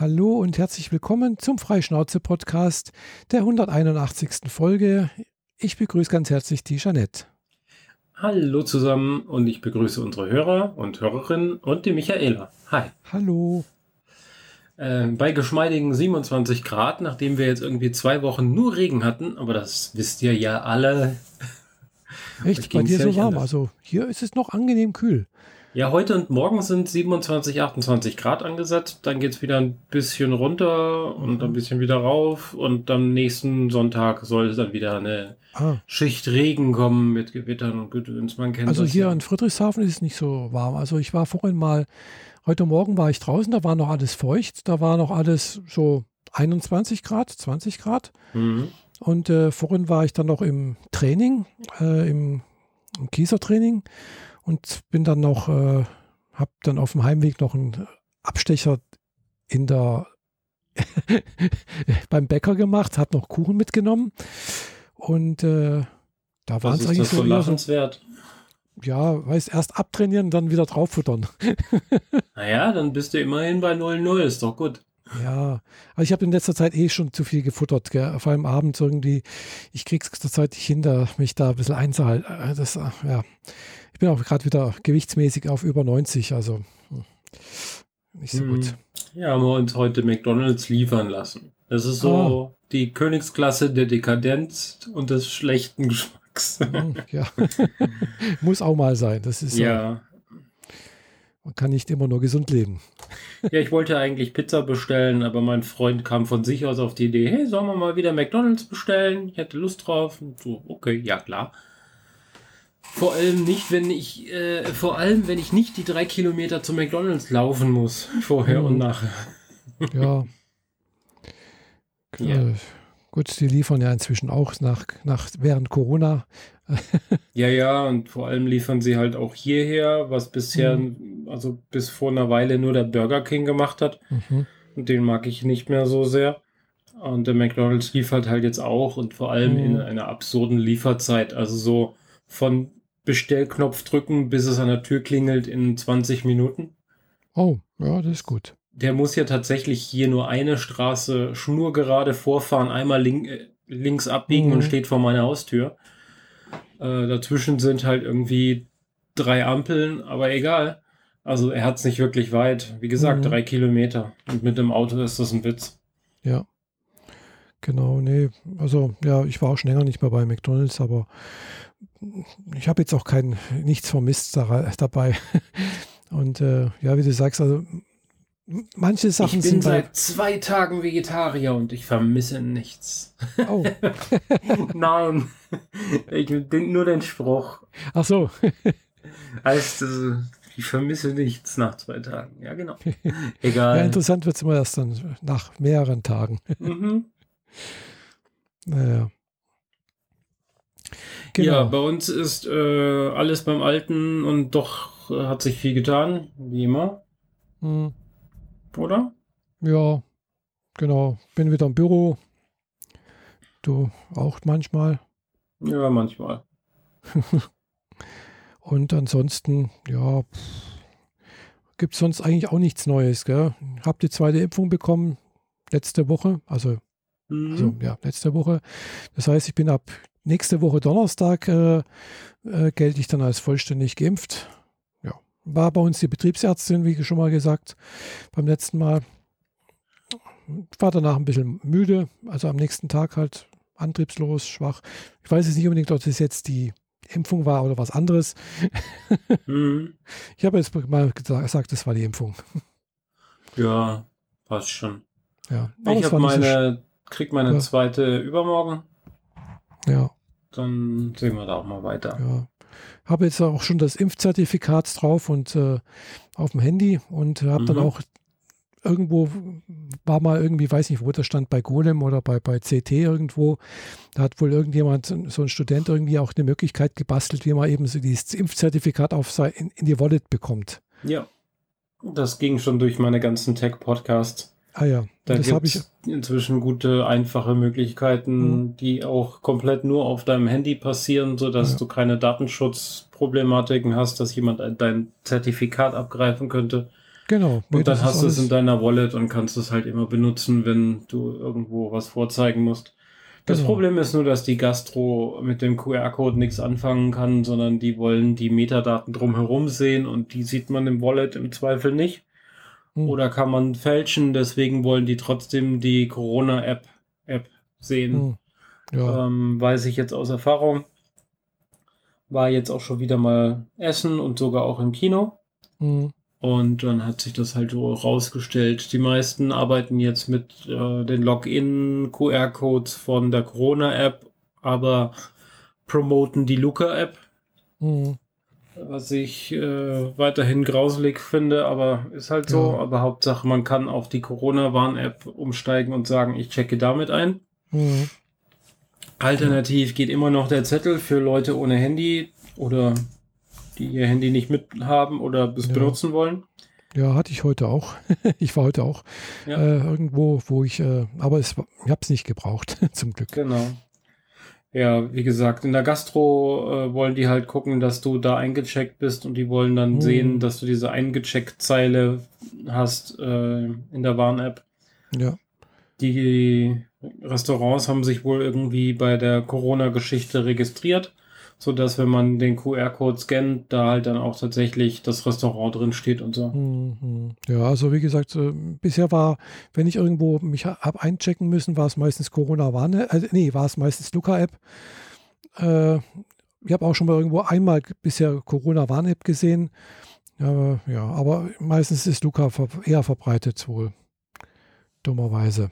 Hallo und herzlich willkommen zum Freischnauze-Podcast der 181. Folge. Ich begrüße ganz herzlich die Jeanette. Hallo zusammen und ich begrüße unsere Hörer und Hörerinnen und die Michaela. Hi. Hallo. Äh, bei geschmeidigen 27 Grad, nachdem wir jetzt irgendwie zwei Wochen nur Regen hatten, aber das wisst ihr ja alle. Echt, bei dir so warm. Anders. Also hier ist es noch angenehm kühl. Ja, heute und morgen sind 27, 28 Grad angesetzt. Dann geht es wieder ein bisschen runter und ein bisschen wieder rauf. Und am nächsten Sonntag soll es dann wieder eine ah. Schicht Regen kommen mit Gewittern und Gedöns. Man kennt Also hier ja. in Friedrichshafen ist es nicht so warm. Also ich war vorhin mal, heute Morgen war ich draußen, da war noch alles feucht. Da war noch alles so 21 Grad, 20 Grad. Mhm. Und äh, vorhin war ich dann noch im Training, äh, im, im Kiesertraining. training und bin dann noch, äh, habe dann auf dem Heimweg noch einen Abstecher in der beim Bäcker gemacht, habe noch Kuchen mitgenommen und äh, da war es eigentlich das so lachenswert. Ja, weißt erst abtrainieren, dann wieder drauffuttern. naja, dann bist du immerhin bei 0-0, ist doch gut. Ja, also ich habe in letzter Zeit eh schon zu viel gefuttert, gell? vor allem abends irgendwie. Ich krieg's zurzeit nicht hin, mich da ein bisschen einzuhalten. Äh, das, äh, ja bin auch gerade wieder gewichtsmäßig auf über 90, also hm, nicht so gut. Hm. Ja, haben wir uns heute McDonalds liefern lassen. Das ist so ah. die Königsklasse der Dekadenz und des schlechten Geschmacks. Hm, ja, muss auch mal sein. Das ist ja. Man kann nicht immer nur gesund leben. Ja, ich wollte eigentlich Pizza bestellen, aber mein Freund kam von sich aus auf die Idee, hey, sollen wir mal wieder McDonalds bestellen? Ich hätte Lust drauf. Und so, okay, ja klar. Vor allem nicht, wenn ich, äh, vor allem, wenn ich nicht die drei Kilometer zu McDonalds laufen muss, vorher mhm. und nachher. Ja. ja. Gut, die liefern ja inzwischen auch nach, nach während Corona. ja, ja, und vor allem liefern sie halt auch hierher, was bisher, mhm. also bis vor einer Weile nur der Burger King gemacht hat. Mhm. Und den mag ich nicht mehr so sehr. Und der McDonalds liefert halt jetzt auch und vor allem in mhm. einer absurden Lieferzeit. Also so von Bestellknopf drücken, bis es an der Tür klingelt in 20 Minuten. Oh, ja, das ist gut. Der muss ja tatsächlich hier nur eine Straße schnurgerade vorfahren, einmal link, äh, links abbiegen mhm. und steht vor meiner Haustür. Äh, dazwischen sind halt irgendwie drei Ampeln, aber egal. Also er hat es nicht wirklich weit. Wie gesagt, mhm. drei Kilometer. Und mit dem Auto ist das ein Witz. Ja. Genau, nee. Also ja, ich war auch schon länger nicht mehr bei McDonalds, aber ich habe jetzt auch kein nichts vermisst dabei. Und äh, ja, wie du sagst, also manche Sachen ich bin sind seit zwei Tagen Vegetarier und ich vermisse nichts. Oh. Nein, ich bin nur den Spruch. Ach so. heißt, äh, ich vermisse nichts nach zwei Tagen. Ja, genau. Egal. Ja, interessant wird es immer erst dann nach mehreren Tagen. Mhm. Naja. Genau. Ja, bei uns ist äh, alles beim Alten und doch äh, hat sich viel getan, wie immer. Hm. Oder? Ja, genau. Bin wieder im Büro. Du auch manchmal? Ja, manchmal. und ansonsten, ja, gibt es sonst eigentlich auch nichts Neues. Gell? Hab die zweite Impfung bekommen letzte Woche, also, mhm. also ja, letzte Woche. Das heißt, ich bin ab nächste Woche Donnerstag äh, äh, gelte ich dann als vollständig geimpft. Ja, war bei uns die Betriebsärztin, wie schon mal gesagt, beim letzten Mal. War danach ein bisschen müde, also am nächsten Tag halt antriebslos, schwach. Ich weiß jetzt nicht unbedingt, ob das jetzt die Impfung war oder was anderes. Mhm. Ich habe jetzt mal gesagt, das war die Impfung. Ja, passt schon. Ja, ich habe meine, so krieg meine ja. zweite übermorgen. Ja. Dann sehen wir da auch mal weiter. Ja. Habe jetzt auch schon das Impfzertifikat drauf und äh, auf dem Handy und habe mhm. dann auch irgendwo war mal irgendwie, weiß nicht, wo das stand, bei Golem oder bei, bei CT irgendwo. Da hat wohl irgendjemand, so ein Student irgendwie auch eine Möglichkeit gebastelt, wie man eben so dieses Impfzertifikat auf in, in die Wallet bekommt. Ja. Das ging schon durch meine ganzen Tech-Podcasts. Ah ja, da das habe ich inzwischen gute, einfache Möglichkeiten, mhm. die auch komplett nur auf deinem Handy passieren, sodass ja. du keine Datenschutzproblematiken hast, dass jemand dein Zertifikat abgreifen könnte. Genau. Nee, und dann hast du es in deiner Wallet und kannst es halt immer benutzen, wenn du irgendwo was vorzeigen musst. Das genau. Problem ist nur, dass die Gastro mit dem QR-Code nichts anfangen kann, sondern die wollen die Metadaten drumherum sehen und die sieht man im Wallet im Zweifel nicht. Hm. Oder kann man fälschen, deswegen wollen die trotzdem die Corona-App App sehen. Hm. Ja. Ähm, weiß ich jetzt aus Erfahrung. War jetzt auch schon wieder mal essen und sogar auch im Kino. Hm. Und dann hat sich das halt so rausgestellt. Die meisten arbeiten jetzt mit äh, den Login-QR-Codes von der Corona-App, aber promoten die Luca-App. Mhm. Was ich äh, weiterhin grauselig finde, aber ist halt so. Ja. Aber Hauptsache, man kann auf die Corona-Warn-App umsteigen und sagen, ich checke damit ein. Mhm. Alternativ geht immer noch der Zettel für Leute ohne Handy oder die ihr Handy nicht mithaben oder es ja. benutzen wollen. Ja, hatte ich heute auch. ich war heute auch ja. äh, irgendwo, wo ich, äh, aber es, ich habe es nicht gebraucht, zum Glück. Genau. Ja, wie gesagt, in der Gastro äh, wollen die halt gucken, dass du da eingecheckt bist und die wollen dann hm. sehen, dass du diese eingecheckt-Zeile hast äh, in der Warn-App. Ja. Die Restaurants haben sich wohl irgendwie bei der Corona-Geschichte registriert so dass wenn man den QR-Code scannt, da halt dann auch tatsächlich das Restaurant drin steht und so. Mhm. Ja, also wie gesagt, äh, bisher war, wenn ich irgendwo mich habe einchecken müssen, war es meistens Corona-Warne, äh, nee, war es meistens Luca-App. Äh, ich habe auch schon mal irgendwo einmal bisher Corona-Warn-App gesehen. Ja, ja, aber meistens ist Luca eher verbreitet wohl. Dummerweise.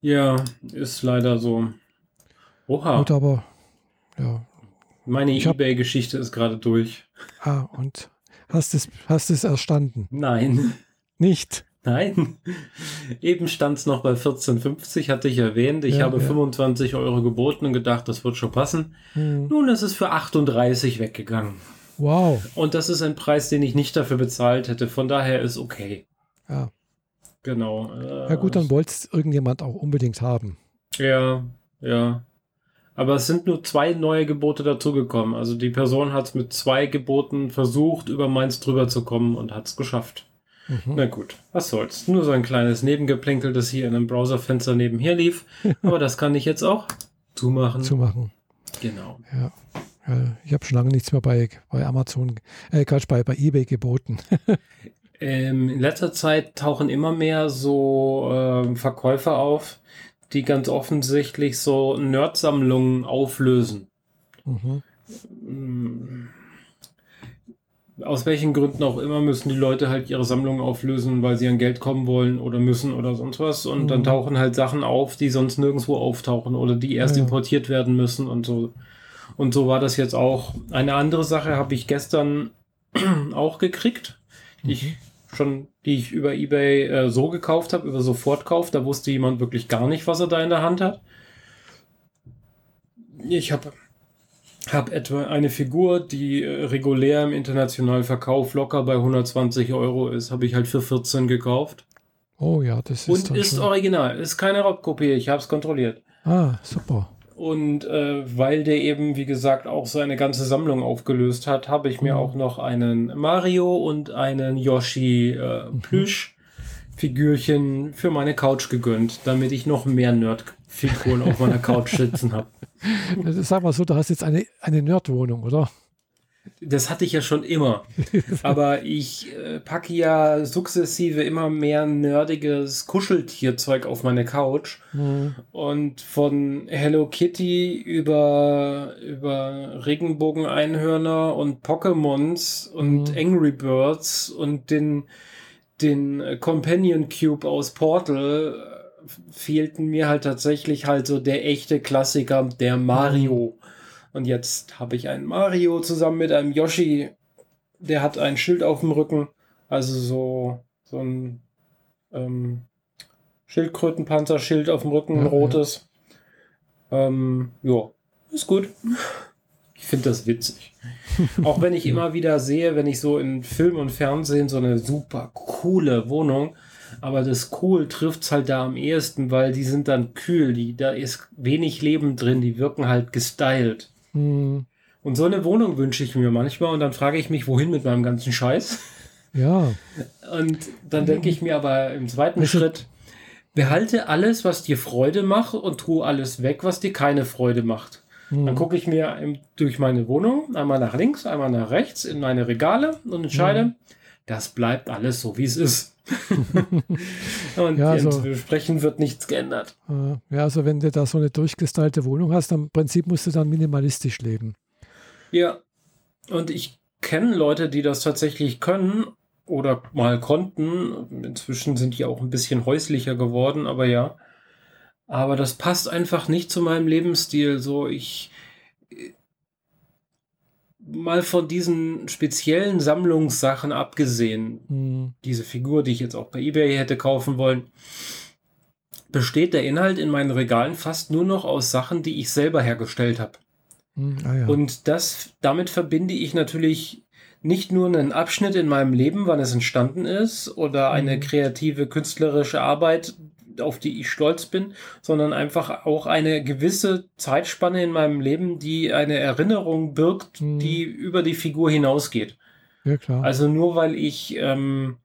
Ja, ist leider so. Oha. Gut, aber ja, meine Ebay-Geschichte ist gerade durch. Ah, und hast es, hast es erstanden? Nein. Nicht? Nein. Eben stand es noch bei 14,50, hatte ich erwähnt. Ich ja, habe ja. 25 Euro geboten und gedacht, das wird schon passen. Hm. Nun ist es für 38 weggegangen. Wow. Und das ist ein Preis, den ich nicht dafür bezahlt hätte. Von daher ist okay. Ja. Genau. Ja gut, dann wollte es irgendjemand auch unbedingt haben. Ja, ja. Aber es sind nur zwei neue Gebote dazugekommen. Also die Person hat es mit zwei Geboten versucht, über meins drüber zu kommen und hat es geschafft. Mhm. Na gut, was soll's. Nur so ein kleines Nebengeplinkel, das hier in einem Browserfenster nebenher lief. Aber das kann ich jetzt auch zumachen. Zumachen. Genau. Ja. Ich habe schon lange nichts mehr bei, bei Amazon, äh, Quatsch, bei, bei eBay geboten. ähm, in letzter Zeit tauchen immer mehr so äh, Verkäufer auf, die ganz offensichtlich so Nerd-Sammlungen auflösen. Mhm. Aus welchen Gründen auch immer müssen die Leute halt ihre Sammlungen auflösen, weil sie an Geld kommen wollen oder müssen oder sonst was. Und mhm. dann tauchen halt Sachen auf, die sonst nirgendwo auftauchen oder die erst ja. importiert werden müssen und so. Und so war das jetzt auch. Eine andere Sache habe ich gestern auch gekriegt. Mhm. Ich schon, die ich über eBay äh, so gekauft habe, über Sofortkauf. Da wusste jemand wirklich gar nicht, was er da in der Hand hat. Ich habe hab etwa eine Figur, die äh, regulär im internationalen Verkauf locker bei 120 Euro ist, habe ich halt für 14 gekauft. Oh ja, das ist. Und ist original, ist keine Raubkopie, ich habe es kontrolliert. Ah, super. Und äh, weil der eben, wie gesagt, auch seine ganze Sammlung aufgelöst hat, habe ich mir mhm. auch noch einen Mario und einen Yoshi äh, mhm. Plüsch-Figürchen für meine Couch gegönnt, damit ich noch mehr Nerd-Figuren auf meiner Couch sitzen habe. Sag mal so, du hast jetzt eine, eine Nerd-Wohnung, oder? Das hatte ich ja schon immer. Aber ich äh, packe ja sukzessive immer mehr nerdiges Kuscheltierzeug auf meine Couch. Mhm. Und von Hello Kitty über, über Regenbogen-Einhörner und Pokémons und mhm. Angry Birds und den, den Companion Cube aus Portal äh, fehlten mir halt tatsächlich halt so der echte Klassiker, der Mario. Mhm und jetzt habe ich einen Mario zusammen mit einem Yoshi. Der hat ein Schild auf dem Rücken. Also so, so ein ähm, Schildkrötenpanzerschild auf dem Rücken, ein rotes. Ja, ähm, ja ist gut. Ich finde das witzig. Auch wenn ich immer wieder sehe, wenn ich so in Film und Fernsehen so eine super coole Wohnung, aber das cool trifft es halt da am ehesten, weil die sind dann kühl, die, da ist wenig Leben drin, die wirken halt gestylt. Hm. Und so eine Wohnung wünsche ich mir manchmal und dann frage ich mich, wohin mit meinem ganzen Scheiß. Ja. Und dann denke ich mir aber im zweiten weißt Schritt, behalte alles, was dir Freude macht und tu alles weg, was dir keine Freude macht. Mhm. Dann gucke ich mir durch meine Wohnung einmal nach links, einmal nach rechts in meine Regale und entscheide, mhm. das bleibt alles so, wie es ist. und ja, also, entsprechend wird nichts geändert. Ja, also wenn du da so eine durchgestylte Wohnung hast, dann im Prinzip musst du dann minimalistisch leben. Ja, und ich kenne Leute, die das tatsächlich können oder mal konnten. Inzwischen sind die auch ein bisschen häuslicher geworden, aber ja. Aber das passt einfach nicht zu meinem Lebensstil. So, ich mal von diesen speziellen Sammlungssachen abgesehen, mhm. diese Figur, die ich jetzt auch bei eBay hätte kaufen wollen, besteht der Inhalt in meinen Regalen fast nur noch aus Sachen, die ich selber hergestellt habe. Mhm, ah ja. Und das, damit verbinde ich natürlich nicht nur einen Abschnitt in meinem Leben, wann es entstanden ist, oder eine mhm. kreative künstlerische Arbeit, auf die ich stolz bin, sondern einfach auch eine gewisse Zeitspanne in meinem Leben, die eine Erinnerung birgt, mhm. die über die Figur hinausgeht. Ja, klar. Also nur weil ich ähm,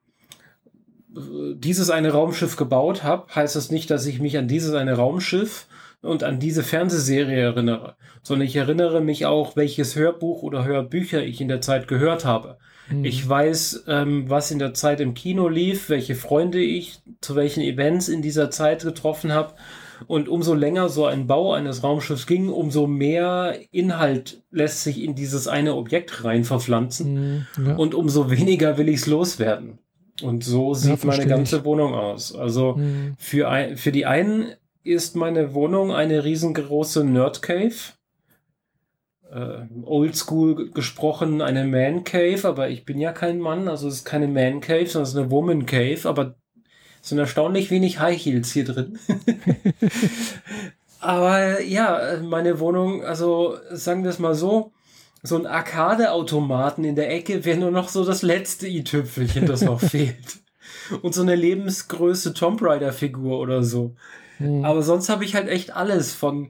dieses eine Raumschiff gebaut habe, heißt das nicht, dass ich mich an dieses eine Raumschiff und an diese Fernsehserie erinnere, sondern ich erinnere mich auch, welches Hörbuch oder Hörbücher ich in der Zeit gehört habe. Mhm. Ich weiß, ähm, was in der Zeit im Kino lief, welche Freunde ich zu welchen Events in dieser Zeit getroffen habe. Und umso länger so ein Bau eines Raumschiffs ging, umso mehr Inhalt lässt sich in dieses eine Objekt rein verpflanzen. Mhm, ja. Und umso weniger will ich es loswerden. Und so sieht ja, meine ganze ich. Wohnung aus. Also mhm. für, ein, für die einen ist meine Wohnung eine riesengroße Nerd Cave. Äh, Oldschool gesprochen eine Man Cave, aber ich bin ja kein Mann, also es ist keine Man Cave, sondern es ist eine Woman Cave, aber es sind erstaunlich wenig High Heels hier drin. aber ja, meine Wohnung, also sagen wir es mal so, so ein Arcade-Automaten in der Ecke wäre nur noch so das letzte i-Tüpfelchen, das noch fehlt. Und so eine Lebensgröße Tomb Raider-Figur oder so. Mhm. Aber sonst habe ich halt echt alles von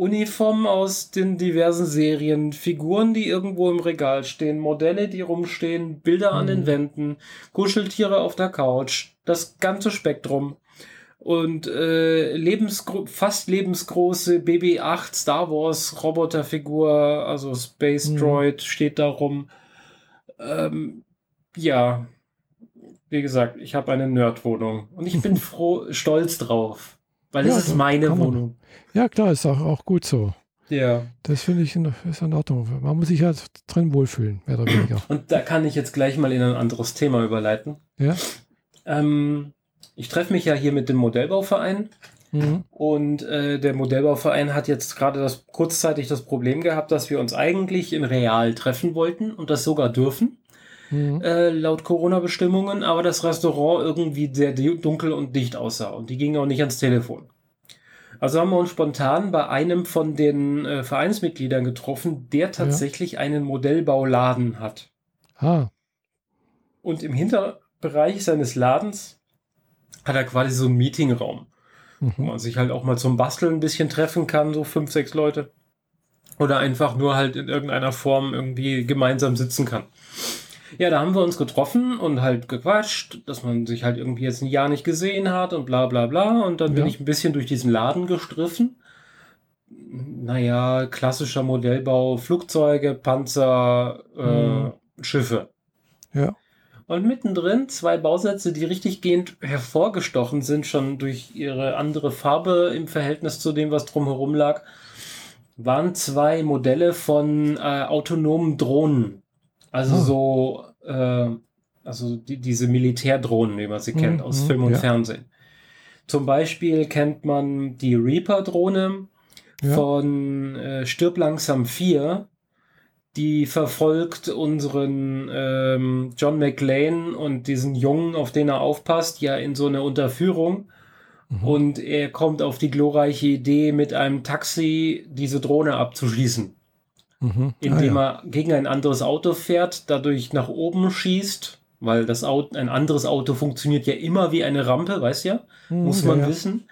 Uniformen aus den diversen Serien, Figuren, die irgendwo im Regal stehen, Modelle, die rumstehen, Bilder mhm. an den mhm. Wänden, Kuscheltiere auf der Couch, das ganze Spektrum. Und äh, lebensgro fast lebensgroße BB-8 Star Wars Roboterfigur, also Space mhm. Droid steht da rum. Ähm, ja, wie gesagt, ich habe eine Nerdwohnung und ich bin froh, stolz drauf. Weil ja, das ist meine Wohnung. Ja, klar, ist auch, auch gut so. Ja. Das finde ich in, ist in Ordnung. Man muss sich halt drin wohlfühlen, mehr oder weniger. Und da kann ich jetzt gleich mal in ein anderes Thema überleiten. Ja. Ähm, ich treffe mich ja hier mit dem Modellbauverein. Mhm. Und äh, der Modellbauverein hat jetzt gerade das kurzzeitig das Problem gehabt, dass wir uns eigentlich in Real treffen wollten und das sogar dürfen mhm. äh, laut Corona-Bestimmungen, aber das Restaurant irgendwie sehr dunkel und dicht aussah und die gingen auch nicht ans Telefon. Also haben wir uns spontan bei einem von den äh, Vereinsmitgliedern getroffen, der tatsächlich ja. einen Modellbauladen hat. Ah. Und im Hinterbereich seines Ladens hat er quasi so einen Meetingraum, mhm. wo man sich halt auch mal zum Basteln ein bisschen treffen kann, so fünf, sechs Leute. Oder einfach nur halt in irgendeiner Form irgendwie gemeinsam sitzen kann. Ja, da haben wir uns getroffen und halt gequatscht, dass man sich halt irgendwie jetzt ein Jahr nicht gesehen hat und bla bla bla. Und dann ja. bin ich ein bisschen durch diesen Laden gestriffen. Naja, klassischer Modellbau, Flugzeuge, Panzer, äh, mhm. Schiffe. Ja. Und mittendrin zwei Bausätze, die richtig gehend hervorgestochen sind, schon durch ihre andere Farbe im Verhältnis zu dem, was drumherum lag, waren zwei Modelle von äh, autonomen Drohnen. Also oh. so, äh, also die, diese Militärdrohnen, wie man sie kennt mhm. aus Film und ja. Fernsehen. Zum Beispiel kennt man die Reaper-Drohne ja. von äh, Stirb langsam 4. Die verfolgt unseren ähm, John McLean und diesen Jungen, auf den er aufpasst, ja in so eine Unterführung. Mhm. Und er kommt auf die glorreiche Idee, mit einem Taxi diese Drohne abzuschießen mhm. indem ah, ja. er gegen ein anderes Auto fährt, dadurch nach oben schießt, weil das Auto, ein anderes Auto funktioniert ja immer wie eine Rampe, weißt ja, mhm, muss man ja, wissen.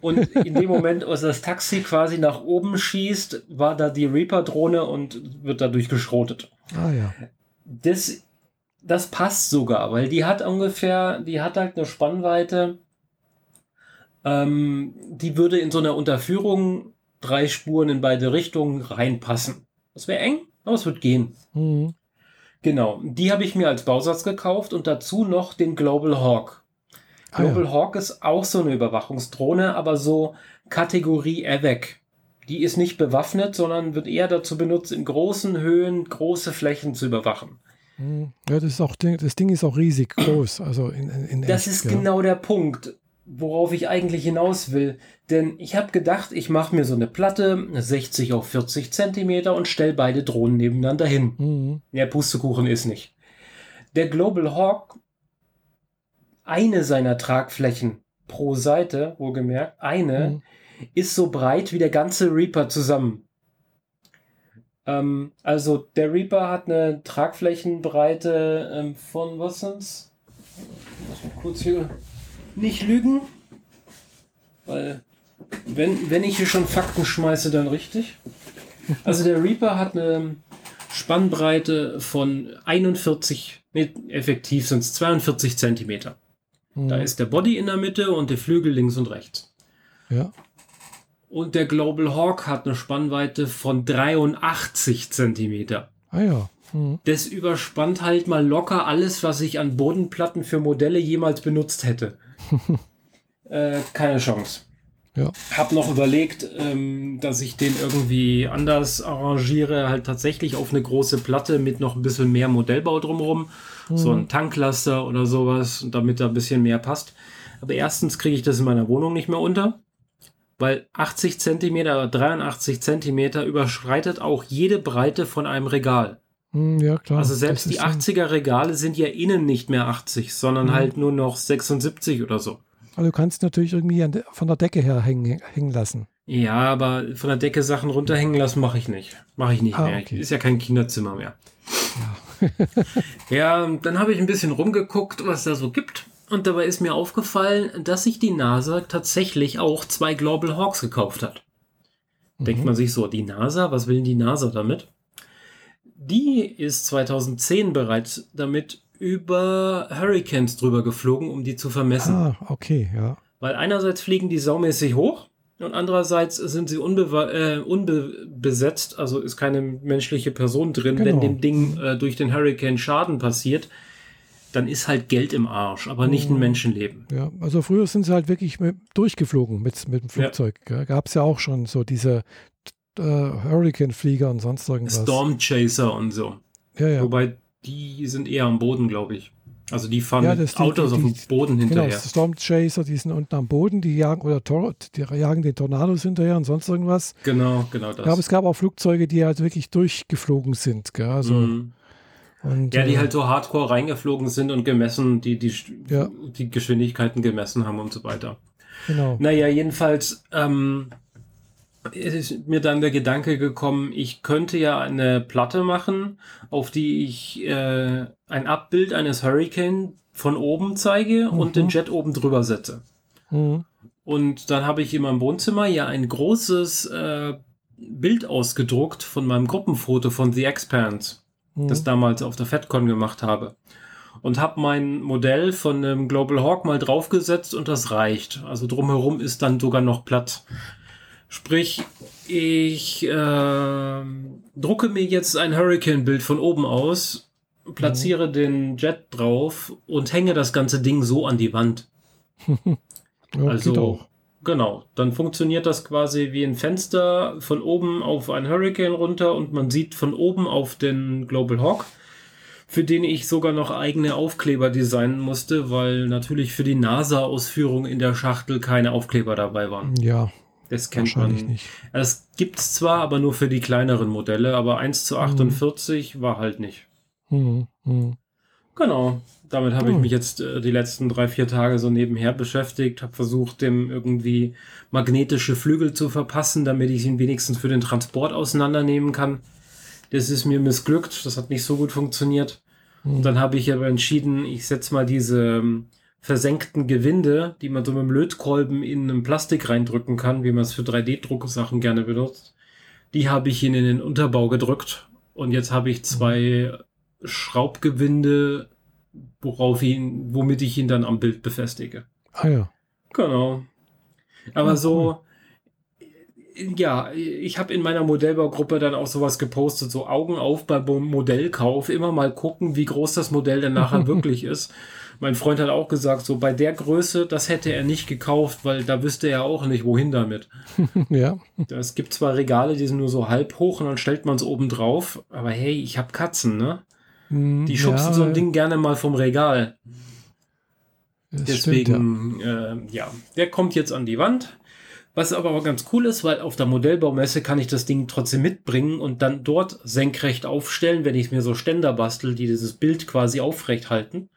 Und in dem Moment, als das Taxi quasi nach oben schießt, war da die Reaper-Drohne und wird dadurch geschrotet. Ah ja. Das das passt sogar, weil die hat ungefähr, die hat halt eine Spannweite, ähm, die würde in so einer Unterführung drei Spuren in beide Richtungen reinpassen. Das wäre eng, aber es wird gehen. Mhm. Genau, die habe ich mir als Bausatz gekauft und dazu noch den Global Hawk. Global ah, ja. Hawk ist auch so eine Überwachungsdrohne, aber so Kategorie EVEC. Die ist nicht bewaffnet, sondern wird eher dazu benutzt, in großen Höhen große Flächen zu überwachen. Hm. Ja, das, ist auch, das Ding ist auch riesig groß. Also in, in das echt, ist ja. genau der Punkt, worauf ich eigentlich hinaus will. Denn ich habe gedacht, ich mache mir so eine Platte, 60 auf 40 Zentimeter und stelle beide Drohnen nebeneinander hin. Mhm. Ja, Pustekuchen ist nicht. Der Global Hawk, eine seiner Tragflächen pro Seite, wohlgemerkt, eine, mhm. ist so breit wie der ganze Reaper zusammen. Ähm, also der Reaper hat eine Tragflächenbreite ähm, von, was sind's? Kurz hier nicht lügen. Weil, wenn, wenn ich hier schon Fakten schmeiße, dann richtig. Also der Reaper hat eine Spannbreite von 41, nee, effektiv sind es 42 Zentimeter. Mhm. Da ist der Body in der Mitte und der Flügel links und rechts. Ja. Und der Global Hawk hat eine Spannweite von 83 Zentimeter. Ah ja. Mhm. Das überspannt halt mal locker alles, was ich an Bodenplatten für Modelle jemals benutzt hätte. Äh, keine Chance. Ja. Hab noch überlegt, ähm, dass ich den irgendwie anders arrangiere, halt tatsächlich auf eine große Platte mit noch ein bisschen mehr Modellbau drumherum. Mhm. So ein Tanklaster oder sowas, damit da ein bisschen mehr passt. Aber erstens kriege ich das in meiner Wohnung nicht mehr unter weil 80 Zentimeter oder 83 Zentimeter überschreitet auch jede Breite von einem Regal. Hm, ja, klar. Also selbst die 80er Regale sind ja innen nicht mehr 80, sondern mhm. halt nur noch 76 oder so. Also du kannst natürlich irgendwie von der Decke her hängen, hängen lassen. Ja, aber von der Decke Sachen runterhängen lassen mache ich nicht. Mache ich nicht ah, mehr. Okay. Ist ja kein Kinderzimmer mehr. Ja, ja dann habe ich ein bisschen rumgeguckt, was da so gibt. Und dabei ist mir aufgefallen, dass sich die NASA tatsächlich auch zwei Global Hawks gekauft hat. Mhm. Denkt man sich so, die NASA, was will denn die NASA damit? Die ist 2010 bereits damit über Hurricanes drüber geflogen, um die zu vermessen. Ah, okay, ja. Weil einerseits fliegen die saumäßig hoch und andererseits sind sie unbe äh, unbesetzt, also ist keine menschliche Person drin. Genau. Wenn dem Ding äh, durch den Hurricane Schaden passiert, dann ist halt Geld im Arsch, aber nicht ein mhm. Menschenleben. Ja, also früher sind sie halt wirklich mit, durchgeflogen mit, mit dem Flugzeug. Ja. Gab es ja auch schon so diese äh, Hurricane-Flieger und sonst irgendwas. Storm Chaser und so. Ja, ja. Wobei die sind eher am Boden, glaube ich. Also die fahren ja, mit Autos die, die, auf dem Boden genau, hinterher. Genau, Storm Chaser, die sind unten am Boden, die jagen oder Tor, die jagen den Tornados hinterher und sonst irgendwas. Genau, genau das. Ja, aber es gab auch Flugzeuge, die halt wirklich durchgeflogen sind. Gell? Also, mhm. Und, ja, die äh, halt so hardcore reingeflogen sind und gemessen, die, die, ja. die Geschwindigkeiten gemessen haben und so weiter. Genau. Naja, jedenfalls ähm, ist mir dann der Gedanke gekommen, ich könnte ja eine Platte machen, auf die ich äh, ein Abbild eines Hurricane von oben zeige mhm. und den Jet oben drüber setze. Mhm. Und dann habe ich in meinem Wohnzimmer ja ein großes äh, Bild ausgedruckt von meinem Gruppenfoto von The Expanse mhm. das damals auf der FedCon gemacht habe. Und habe mein Modell von einem Global Hawk mal draufgesetzt und das reicht. Also drumherum ist dann sogar noch Platz. Sprich, ich äh, drucke mir jetzt ein Hurricane-Bild von oben aus, platziere mhm. den Jet drauf und hänge das ganze Ding so an die Wand. ja, also Genau, dann funktioniert das quasi wie ein Fenster von oben auf ein Hurricane runter und man sieht von oben auf den Global Hawk, für den ich sogar noch eigene Aufkleber designen musste, weil natürlich für die NASA-Ausführung in der Schachtel keine Aufkleber dabei waren. Ja. Das kennt man nicht. Das gibt es zwar, aber nur für die kleineren Modelle, aber 1 zu 48 mhm. war halt nicht. Mhm. Mhm. Genau damit habe ich mich jetzt äh, die letzten drei, vier Tage so nebenher beschäftigt, habe versucht, dem irgendwie magnetische Flügel zu verpassen, damit ich ihn wenigstens für den Transport auseinandernehmen kann. Das ist mir missglückt, das hat nicht so gut funktioniert. Und dann habe ich aber entschieden, ich setze mal diese ähm, versenkten Gewinde, die man so mit dem Lötkolben in einem Plastik reindrücken kann, wie man es für 3D-Drucksachen gerne benutzt. Die habe ich in den Unterbau gedrückt und jetzt habe ich zwei. Schraubgewinde worauf ihn, womit ich ihn dann am Bild befestige. Ah ja. Genau. Aber ja, so, ja, ich habe in meiner Modellbaugruppe dann auch sowas gepostet, so Augen auf beim Modellkauf, immer mal gucken, wie groß das Modell denn nachher wirklich ist. Mein Freund hat auch gesagt, so bei der Größe, das hätte er nicht gekauft, weil da wüsste er auch nicht, wohin damit. ja. Es gibt zwar Regale, die sind nur so halb hoch und dann stellt man es oben drauf, aber hey, ich habe Katzen, ne? Hm, die schubsen ja, so ein Ding gerne mal vom Regal. Deswegen, stimmt, ja. Äh, ja, der kommt jetzt an die Wand. Was aber auch ganz cool ist, weil auf der Modellbaumesse kann ich das Ding trotzdem mitbringen und dann dort senkrecht aufstellen, wenn ich mir so Ständer bastel, die dieses Bild quasi aufrecht halten.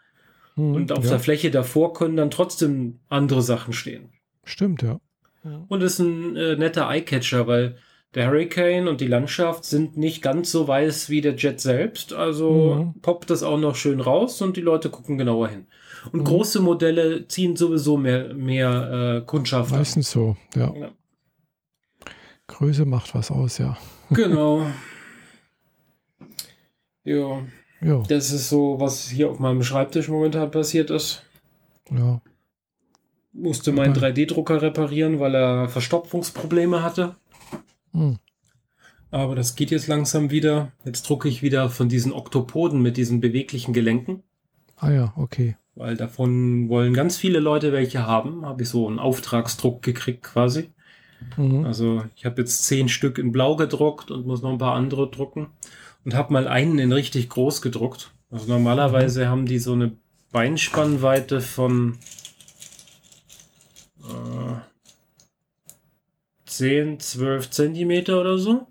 Hm, und auf ja. der Fläche davor können dann trotzdem andere Sachen stehen. Stimmt, ja. Und ist ein äh, netter Eyecatcher, weil der Hurricane und die Landschaft sind nicht ganz so weiß wie der Jet selbst. Also mhm. poppt das auch noch schön raus und die Leute gucken genauer hin. Und mhm. große Modelle ziehen sowieso mehr, mehr äh, Kundschaft. Meistens so, ja. ja. Größe macht was aus, ja. Genau. ja. Ja. Das ist so, was hier auf meinem Schreibtisch momentan passiert ist. Ja. Musste meinen 3D-Drucker reparieren, weil er Verstopfungsprobleme hatte. Hm. Aber das geht jetzt langsam wieder. Jetzt drucke ich wieder von diesen Oktopoden mit diesen beweglichen Gelenken. Ah ja, okay. Weil davon wollen ganz viele Leute welche haben. Habe ich so einen Auftragsdruck gekriegt quasi. Mhm. Also ich habe jetzt zehn Stück in Blau gedruckt und muss noch ein paar andere drucken und habe mal einen in richtig groß gedruckt. Also normalerweise haben die so eine Beinspannweite von äh, 10, 12 Zentimeter oder so.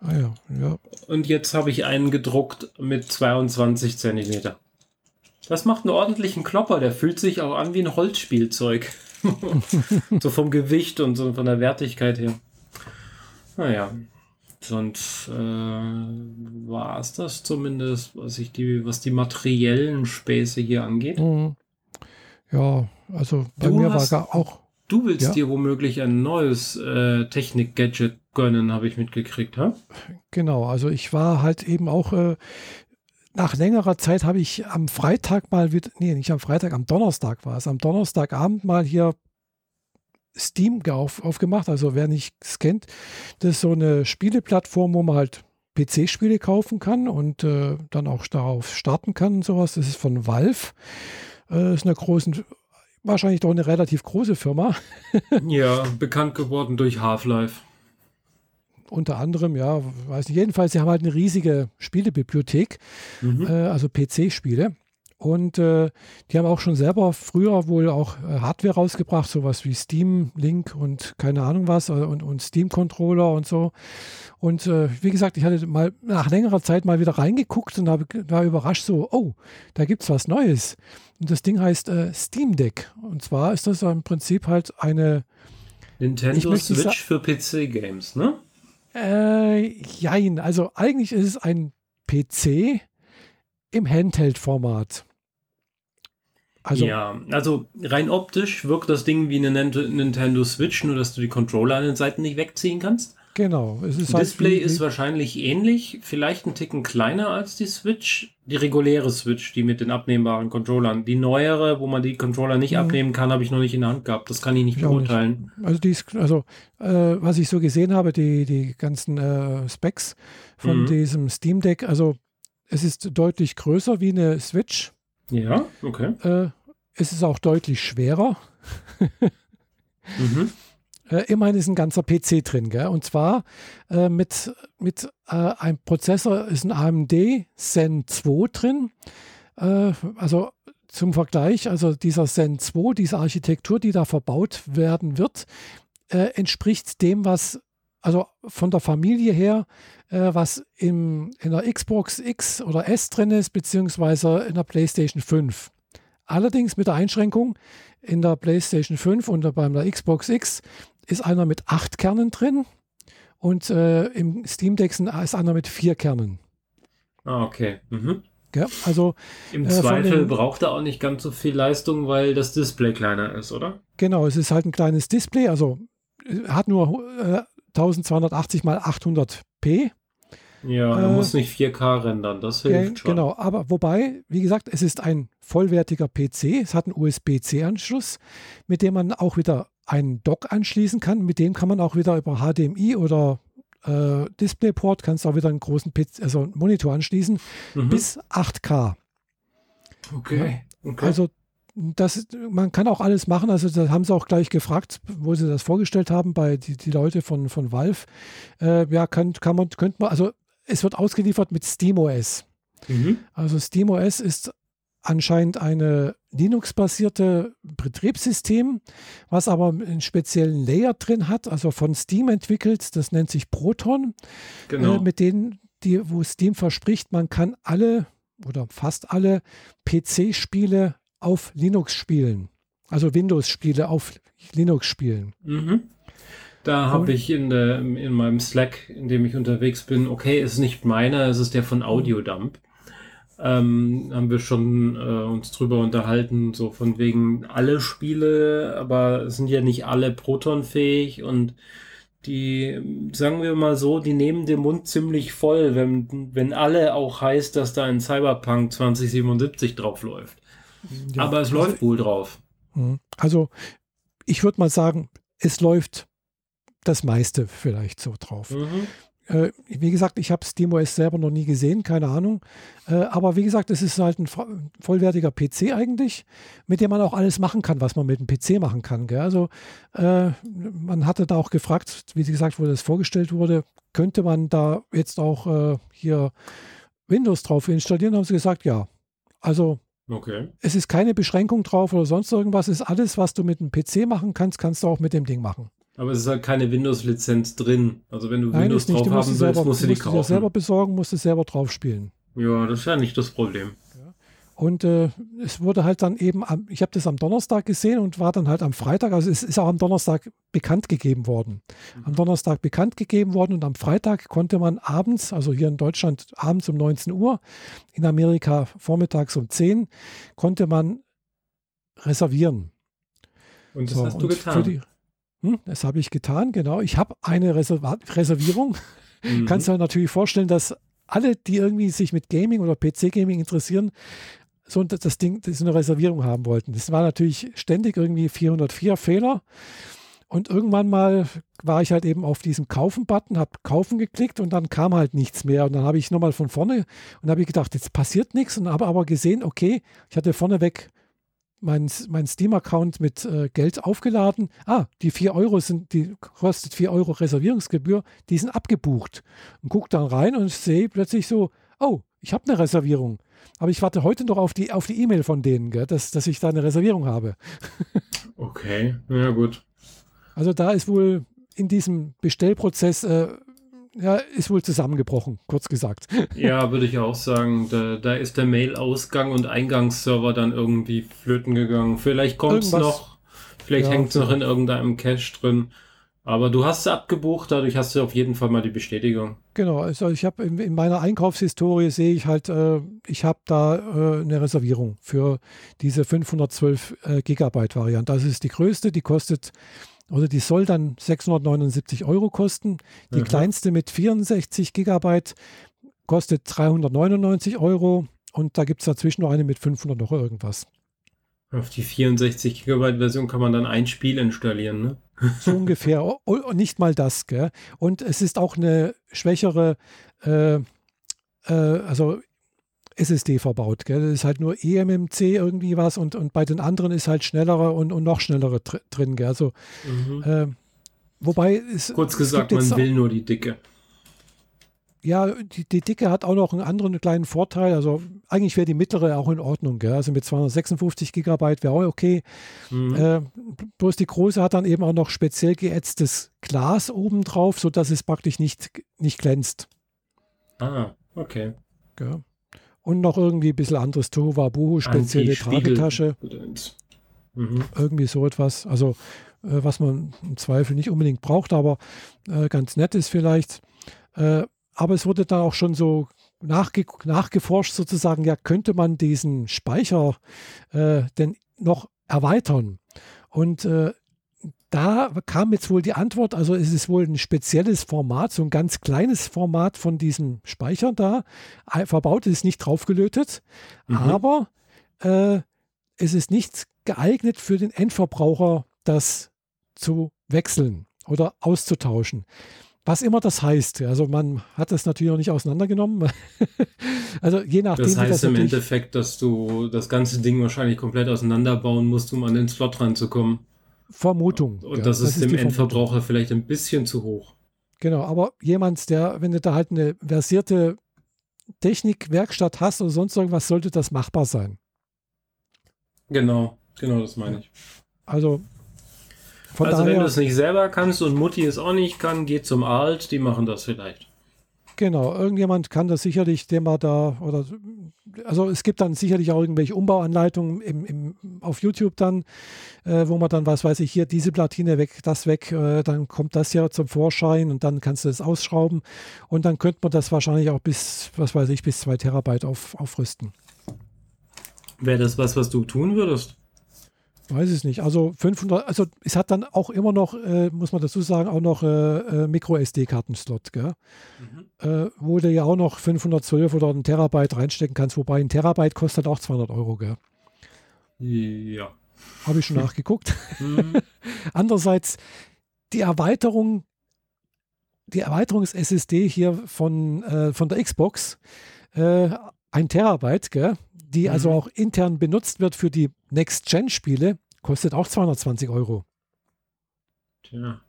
Ah ja, ja. Und jetzt habe ich einen gedruckt mit 22 Zentimeter. Das macht einen ordentlichen Klopper, der fühlt sich auch an wie ein Holzspielzeug. so vom Gewicht und so von der Wertigkeit her. Naja, Sonst äh, war es das zumindest, was ich die, was die materiellen Späße hier angeht. Mhm. Ja, also bei du mir hast, war auch. Du willst ja? dir womöglich ein neues äh, Technik-Gadget gönnen, habe ich mitgekriegt, ha? Genau, also ich war halt eben auch äh, nach längerer Zeit habe ich am Freitag mal wieder, nee, nicht am Freitag, am Donnerstag war es, am Donnerstagabend mal hier Steam auf, aufgemacht. Also wer nicht kennt, das ist so eine Spieleplattform, wo man halt PC-Spiele kaufen kann und äh, dann auch darauf starten kann und sowas. Das ist von Valve. Äh, ist eine große, wahrscheinlich doch eine relativ große Firma. ja, bekannt geworden durch Half-Life. Unter anderem, ja, weiß nicht. Jedenfalls, sie haben halt eine riesige Spielebibliothek, mhm. äh, also PC-Spiele. Und äh, die haben auch schon selber früher wohl auch äh, Hardware rausgebracht, sowas wie Steam Link und keine Ahnung was äh, und, und Steam Controller und so. Und äh, wie gesagt, ich hatte mal nach längerer Zeit mal wieder reingeguckt und habe, war überrascht so, oh, da gibt es was Neues. Und das Ding heißt Steam Deck. Und zwar ist das im Prinzip halt eine Nintendo Switch für PC-Games, ne? Äh, jein. Also eigentlich ist es ein PC im Handheld-Format. Also, ja, also rein optisch wirkt das Ding wie eine Nintendo Switch, nur dass du die Controller an den Seiten nicht wegziehen kannst. Genau. Es ist das halt Display ist wahrscheinlich ähnlich, vielleicht ein Ticken kleiner als die Switch. Die reguläre Switch, die mit den abnehmbaren Controllern. Die neuere, wo man die Controller nicht mhm. abnehmen kann, habe ich noch nicht in der Hand gehabt. Das kann ich nicht ich beurteilen. Nicht. Also, die ist, also äh, was ich so gesehen habe, die, die ganzen äh, Specs von mhm. diesem Steam Deck, also es ist deutlich größer wie eine Switch. Ja, okay. Äh, es ist auch deutlich schwerer. mhm. äh, immerhin ist ein ganzer PC drin, gell? und zwar äh, mit, mit äh, einem Prozessor ist ein AMD Zen 2 drin. Äh, also zum Vergleich, also dieser Zen 2, diese Architektur, die da verbaut werden wird, äh, entspricht dem, was also von der Familie her, äh, was im, in der Xbox X oder S drin ist, beziehungsweise in der PlayStation 5. Allerdings mit der Einschränkung, in der PlayStation 5 und beim der Xbox X ist einer mit acht Kernen drin und äh, im Steam Deck ist einer mit vier Kernen. Ah, okay. Mhm. Ja, also, Im äh, Zweifel den, braucht er auch nicht ganz so viel Leistung, weil das Display kleiner ist, oder? Genau, es ist halt ein kleines Display, also hat nur äh, 1280 mal 800p. Ja, er äh, muss nicht 4K rendern, das hilft schon. Genau, aber wobei, wie gesagt, es ist ein vollwertiger PC, es hat einen USB-C-Anschluss, mit dem man auch wieder einen Dock anschließen kann, mit dem kann man auch wieder über HDMI oder äh, DisplayPort, kannst du auch wieder einen großen PC, also einen Monitor anschließen, mhm. bis 8K. Okay. okay. Also das, man kann auch alles machen. Also da haben sie auch gleich gefragt, wo sie das vorgestellt haben bei die, die Leute von, von Valve. Äh, ja, kann, kann man, könnte man, also es wird ausgeliefert mit SteamOS. Mhm. Also SteamOS ist anscheinend eine Linux-basierte Betriebssystem, was aber einen speziellen Layer drin hat, also von Steam entwickelt. Das nennt sich Proton. Genau. Äh, mit denen, die, wo Steam verspricht, man kann alle oder fast alle PC-Spiele auf Linux spielen. Also Windows-Spiele auf Linux spielen. Mhm. Da habe ich in, der, in meinem Slack, in dem ich unterwegs bin, okay, ist nicht meiner, es ist der von Audiodump. Ähm, haben wir schon äh, uns drüber unterhalten, so von wegen alle Spiele, aber es sind ja nicht alle Proton-fähig und die, sagen wir mal so, die nehmen den Mund ziemlich voll, wenn, wenn alle auch heißt, dass da ein Cyberpunk 2077 drauf läuft. Ja, Aber es also, läuft wohl drauf. Hm. Also, ich würde mal sagen, es läuft das meiste vielleicht so drauf. Mhm. Äh, wie gesagt, ich habe SteamOS selber noch nie gesehen, keine Ahnung. Äh, aber wie gesagt, es ist halt ein vollwertiger PC eigentlich, mit dem man auch alles machen kann, was man mit dem PC machen kann. Gell? Also äh, man hatte da auch gefragt, wie gesagt, wo das vorgestellt wurde, könnte man da jetzt auch äh, hier Windows drauf installieren? Haben sie gesagt, ja. Also okay. es ist keine Beschränkung drauf oder sonst irgendwas. Es ist alles, was du mit dem PC machen kannst, kannst du auch mit dem Ding machen. Aber es ist halt keine Windows-Lizenz drin. Also wenn du Nein, Windows drauf haben willst, selber, musst du die kaufen. Du selber besorgen, musst du selber drauf spielen. Ja, das ist ja nicht das Problem. Und äh, es wurde halt dann eben, am, ich habe das am Donnerstag gesehen und war dann halt am Freitag, also es ist auch am Donnerstag bekannt gegeben worden. Mhm. Am Donnerstag bekannt gegeben worden und am Freitag konnte man abends, also hier in Deutschland abends um 19 Uhr, in Amerika vormittags um 10, konnte man reservieren. Und das so, hast du getan? Die, hm, das habe ich getan, genau. Ich habe eine Reserva Reservierung. Mhm. Kannst du dir natürlich vorstellen, dass alle, die irgendwie sich mit Gaming oder PC-Gaming interessieren, so das Ding, das eine Reservierung haben wollten. Das war natürlich ständig irgendwie 404 Fehler. Und irgendwann mal war ich halt eben auf diesem Kaufen-Button, habe Kaufen geklickt und dann kam halt nichts mehr. Und dann habe ich nochmal von vorne und habe gedacht, jetzt passiert nichts und habe aber gesehen, okay, ich hatte vorneweg mein, mein Steam-Account mit äh, Geld aufgeladen. Ah, die 4 Euro sind, die kostet 4 Euro Reservierungsgebühr, die sind abgebucht. Und gucke dann rein und sehe plötzlich so, oh, ich habe eine Reservierung. Aber ich warte heute noch auf die auf die E-Mail von denen, gell, dass, dass ich da eine Reservierung habe. okay, ja gut. Also da ist wohl in diesem Bestellprozess äh, ja, ist wohl zusammengebrochen, kurz gesagt. Ja, würde ich auch sagen. Da, da ist der Mail-Ausgang und Eingangsserver dann irgendwie flöten gegangen. Vielleicht kommt es noch, vielleicht ja, hängt es noch in irgendeinem Cache drin. Aber du hast es abgebucht, dadurch hast du auf jeden Fall mal die Bestätigung. Genau, also ich habe in, in, meiner Einkaufshistorie sehe ich halt, äh, ich habe da äh, eine Reservierung für diese 512 äh, Gigabyte Variante. Das ist die größte, die kostet oder die soll dann 679 Euro kosten. Die mhm. kleinste mit 64 Gigabyte kostet 399 Euro und da gibt es dazwischen noch eine mit 500 noch irgendwas. Auf die 64 Gigabyte Version kann man dann ein Spiel installieren, ne? So ungefähr. Oh, oh, nicht mal das, gell? Und es ist auch eine schwächere, äh, äh, also SSD verbaut. Gell? Das ist halt nur eMMC irgendwie was und, und bei den anderen ist halt schnellere und, und noch schnellere drin. Gell? Also, mhm. äh, wobei es. Kurz gesagt, man will nur die Dicke. Ja, die, die Dicke hat auch noch einen anderen kleinen Vorteil. Also eigentlich wäre die mittlere auch in Ordnung. Gell? Also mit 256 Gigabyte wäre auch okay. Mhm. Äh, bloß die große hat dann eben auch noch speziell geätztes Glas obendrauf, sodass es praktisch nicht, nicht glänzt. Ah, okay. Gell? Und noch irgendwie ein bisschen anderes Tohuwabohu, spezielle Tragetasche. Mhm. Irgendwie so etwas. Also, äh, was man im Zweifel nicht unbedingt braucht, aber äh, ganz nett ist vielleicht. Äh, aber es wurde dann auch schon so nachge nachgeforscht, sozusagen, ja, könnte man diesen Speicher äh, denn noch erweitern? Und äh, da kam jetzt wohl die Antwort, also es ist wohl ein spezielles Format, so ein ganz kleines Format von diesem Speicher da. Verbaut ist nicht draufgelötet, mhm. aber äh, es ist nicht geeignet für den Endverbraucher, das zu wechseln oder auszutauschen. Was immer das heißt. Also man hat das natürlich noch nicht auseinandergenommen. also je nachdem. Das heißt das im Endeffekt, dass du das ganze Ding wahrscheinlich komplett auseinanderbauen musst, um an den Slot ranzukommen. Vermutung. Und ja, das, ist das ist dem Endverbraucher Vermutung. vielleicht ein bisschen zu hoch. Genau, aber jemand, der, wenn du da halt eine versierte Technikwerkstatt hast oder sonst irgendwas, sollte das machbar sein. Genau, genau, das meine ich. Also von also daher, wenn du es nicht selber kannst und Mutti es auch nicht kann, geh zum Alt, die machen das vielleicht. Genau, irgendjemand kann das sicherlich, der mal da, oder also es gibt dann sicherlich auch irgendwelche Umbauanleitungen im, im, auf YouTube dann, äh, wo man dann, was weiß ich, hier diese Platine weg, das weg, äh, dann kommt das ja zum Vorschein und dann kannst du es ausschrauben und dann könnte man das wahrscheinlich auch bis, was weiß ich, bis zwei Terabyte auf, aufrüsten. Wäre das was, was du tun würdest? Weiß es nicht. Also 500, also es hat dann auch immer noch, äh, muss man dazu sagen, auch noch äh, äh Micro-SD-Karten-Slot, mhm. äh, wo du ja auch noch 512 oder ein Terabyte reinstecken kannst, wobei ein Terabyte kostet auch 200 Euro, gell? Ja. Habe ich schon nachgeguckt. Mhm. Andererseits, die Erweiterung, die Erweiterung des SSD hier von, äh, von der Xbox, äh, ein Terabyte, gell? Die also mhm. also auch intern benutzt wird für die Next-Gen-Spiele, kostet auch 220 Euro. Tja.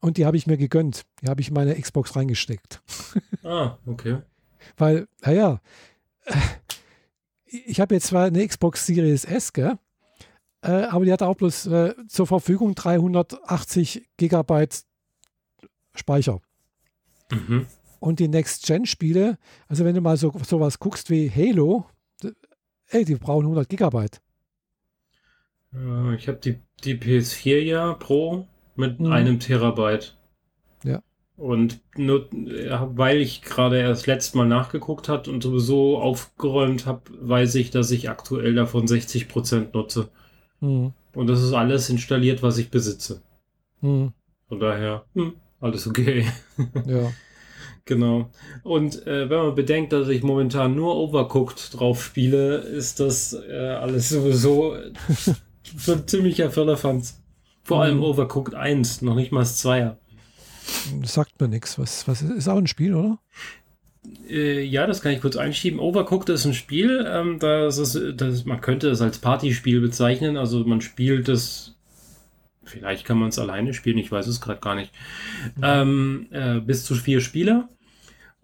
Und die habe ich mir gegönnt. Die habe ich in meine Xbox reingesteckt. Ah, okay. Weil, naja, ich habe jetzt zwar eine Xbox Series S, gell? Äh, aber die hat auch bloß äh, zur Verfügung 380 Gigabyte Speicher. Mhm. Und die Next-Gen-Spiele, also wenn du mal so sowas guckst wie Halo, ey, die brauchen 100 Gigabyte. Ich habe die, die PS4 ja Pro mit mhm. einem Terabyte. Ja. Und nur, weil ich gerade erst letztes Mal nachgeguckt habe und sowieso aufgeräumt habe, weiß ich, dass ich aktuell davon 60 Prozent nutze. Mhm. Und das ist alles installiert, was ich besitze. Mhm. Von daher, hm, alles okay. Ja. Genau. Und äh, wenn man bedenkt, dass ich momentan nur Overcooked drauf spiele, ist das äh, alles sowieso so ein ziemlicher Firlefanz. Vor allem mhm. Overcooked 1, noch nicht mal das 2er. Das sagt mir nichts. Was, was ist, ist auch ein Spiel, oder? Äh, ja, das kann ich kurz einschieben. Overcooked ist ein Spiel, ähm, das ist, das, man könnte es als Partyspiel bezeichnen. Also man spielt es Vielleicht kann man es alleine spielen, ich weiß es gerade gar nicht. Ähm, äh, bis zu vier Spieler.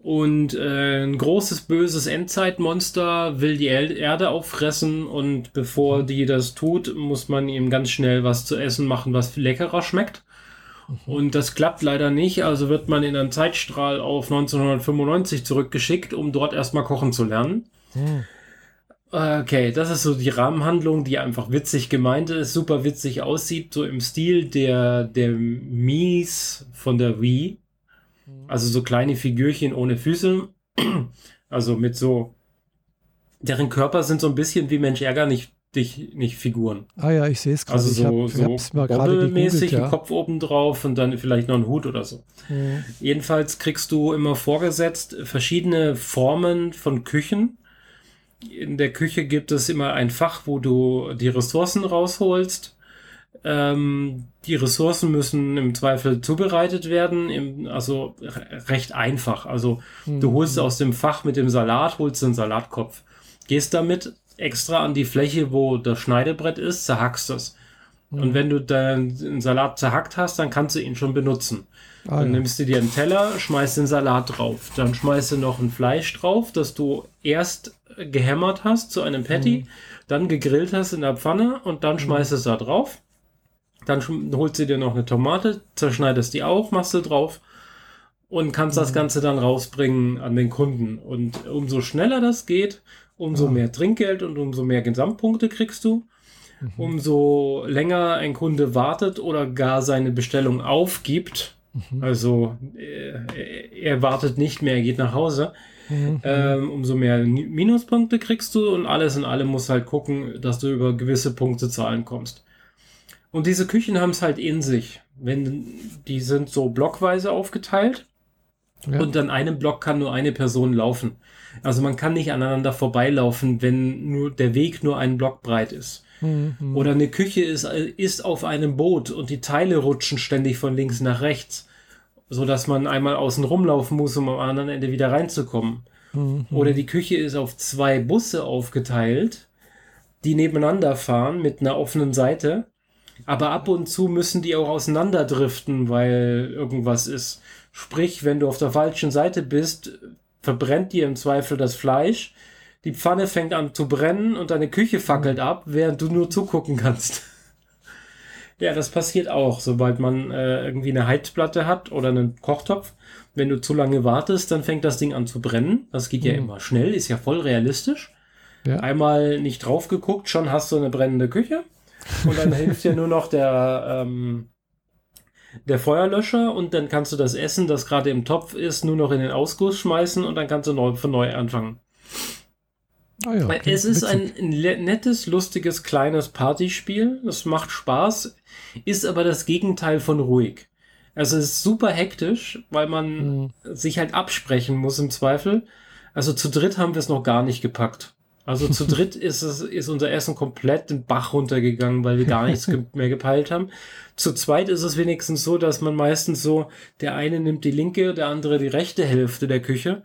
Und äh, ein großes, böses Endzeitmonster will die Erde auffressen und bevor mhm. die das tut, muss man ihm ganz schnell was zu essen machen, was leckerer schmeckt. Mhm. Und das klappt leider nicht, also wird man in einen Zeitstrahl auf 1995 zurückgeschickt, um dort erstmal kochen zu lernen. Mhm. Okay, das ist so die Rahmenhandlung, die einfach witzig gemeint ist, super witzig aussieht, so im Stil der, der Mies von der Wii. Also so kleine Figürchen ohne Füße. Also mit so, deren Körper sind so ein bisschen wie Mensch ärger nicht dich nicht Figuren. Ah ja, ich sehe es gerade. Also so, ich so mäßig ja. Kopf oben drauf und dann vielleicht noch ein Hut oder so. Mhm. Jedenfalls kriegst du immer vorgesetzt verschiedene Formen von Küchen in der Küche gibt es immer ein Fach, wo du die Ressourcen rausholst. Ähm, die Ressourcen müssen im Zweifel zubereitet werden, im, also recht einfach. Also mhm. du holst aus dem Fach mit dem Salat, holst den Salatkopf, gehst damit extra an die Fläche, wo das Schneidebrett ist, zerhackst es. Mhm. Und wenn du den Salat zerhackt hast, dann kannst du ihn schon benutzen. Ah, dann ja. nimmst du dir einen Teller, schmeißt den Salat drauf. Dann schmeißt du noch ein Fleisch drauf, das du erst gehämmert hast zu einem Patty, mhm. dann gegrillt hast in der Pfanne und dann mhm. schmeißt es da drauf. Dann holst du dir noch eine Tomate, zerschneidest die auch, machst du drauf und kannst mhm. das Ganze dann rausbringen an den Kunden. Und umso schneller das geht, umso ah. mehr Trinkgeld und umso mehr Gesamtpunkte kriegst du. Mhm. Umso länger ein Kunde wartet oder gar seine Bestellung aufgibt, mhm. also äh, er wartet nicht mehr, er geht nach Hause, Mhm. Ähm, umso mehr Minuspunkte kriegst du und alles in allem musst halt gucken, dass du über gewisse Punktezahlen kommst. Und diese Küchen haben es halt in sich. Wenn, die sind so blockweise aufgeteilt. Ja. Und an einem Block kann nur eine Person laufen. Also man kann nicht aneinander vorbeilaufen, wenn nur der Weg nur einen Block breit ist. Mhm. Oder eine Küche ist, ist auf einem Boot und die Teile rutschen ständig von links nach rechts, so dass man einmal außen rumlaufen muss, um am anderen Ende wieder reinzukommen. Mhm. Oder die Küche ist auf zwei Busse aufgeteilt, die nebeneinander fahren mit einer offenen Seite. Aber ab und zu müssen die auch auseinanderdriften, weil irgendwas ist. Sprich, wenn du auf der falschen Seite bist, verbrennt dir im Zweifel das Fleisch. Die Pfanne fängt an zu brennen und deine Küche fackelt mhm. ab, während du nur zugucken kannst. Ja, das passiert auch, sobald man äh, irgendwie eine Heizplatte hat oder einen Kochtopf. Wenn du zu lange wartest, dann fängt das Ding an zu brennen. Das geht ja mhm. immer schnell, ist ja voll realistisch. Ja. Einmal nicht drauf geguckt, schon hast du eine brennende Küche. Und dann hilft dir nur noch der, ähm, der Feuerlöscher und dann kannst du das Essen, das gerade im Topf ist, nur noch in den Ausguss schmeißen und dann kannst du neu, von neu anfangen. Ah ja. Es ist ein nettes, lustiges, kleines Partyspiel. Es macht Spaß, ist aber das Gegenteil von ruhig. Also es ist super hektisch, weil man mhm. sich halt absprechen muss im Zweifel. Also zu dritt haben wir es noch gar nicht gepackt. Also zu dritt ist es, ist unser Essen komplett den Bach runtergegangen, weil wir gar nichts mehr gepeilt haben. Zu zweit ist es wenigstens so, dass man meistens so, der eine nimmt die linke, der andere die rechte Hälfte der Küche.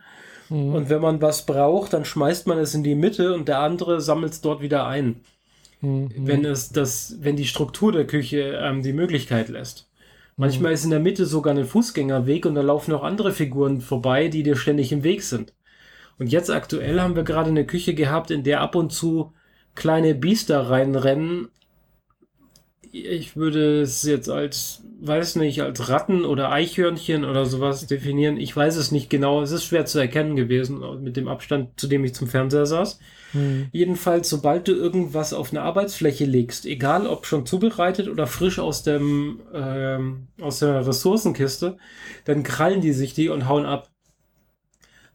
Mhm. Und wenn man was braucht, dann schmeißt man es in die Mitte und der andere sammelt es dort wieder ein. Mhm. Wenn es das, wenn die Struktur der Küche ähm, die Möglichkeit lässt. Manchmal mhm. ist in der Mitte sogar ein Fußgängerweg und da laufen auch andere Figuren vorbei, die dir ständig im Weg sind. Und jetzt aktuell haben wir gerade eine Küche gehabt, in der ab und zu kleine Biester reinrennen. Ich würde es jetzt als, weiß nicht, als Ratten oder Eichhörnchen oder sowas definieren. Ich weiß es nicht genau. Es ist schwer zu erkennen gewesen mit dem Abstand, zu dem ich zum Fernseher saß. Hm. Jedenfalls, sobald du irgendwas auf eine Arbeitsfläche legst, egal ob schon zubereitet oder frisch aus dem ähm, aus der Ressourcenkiste, dann krallen die sich die und hauen ab.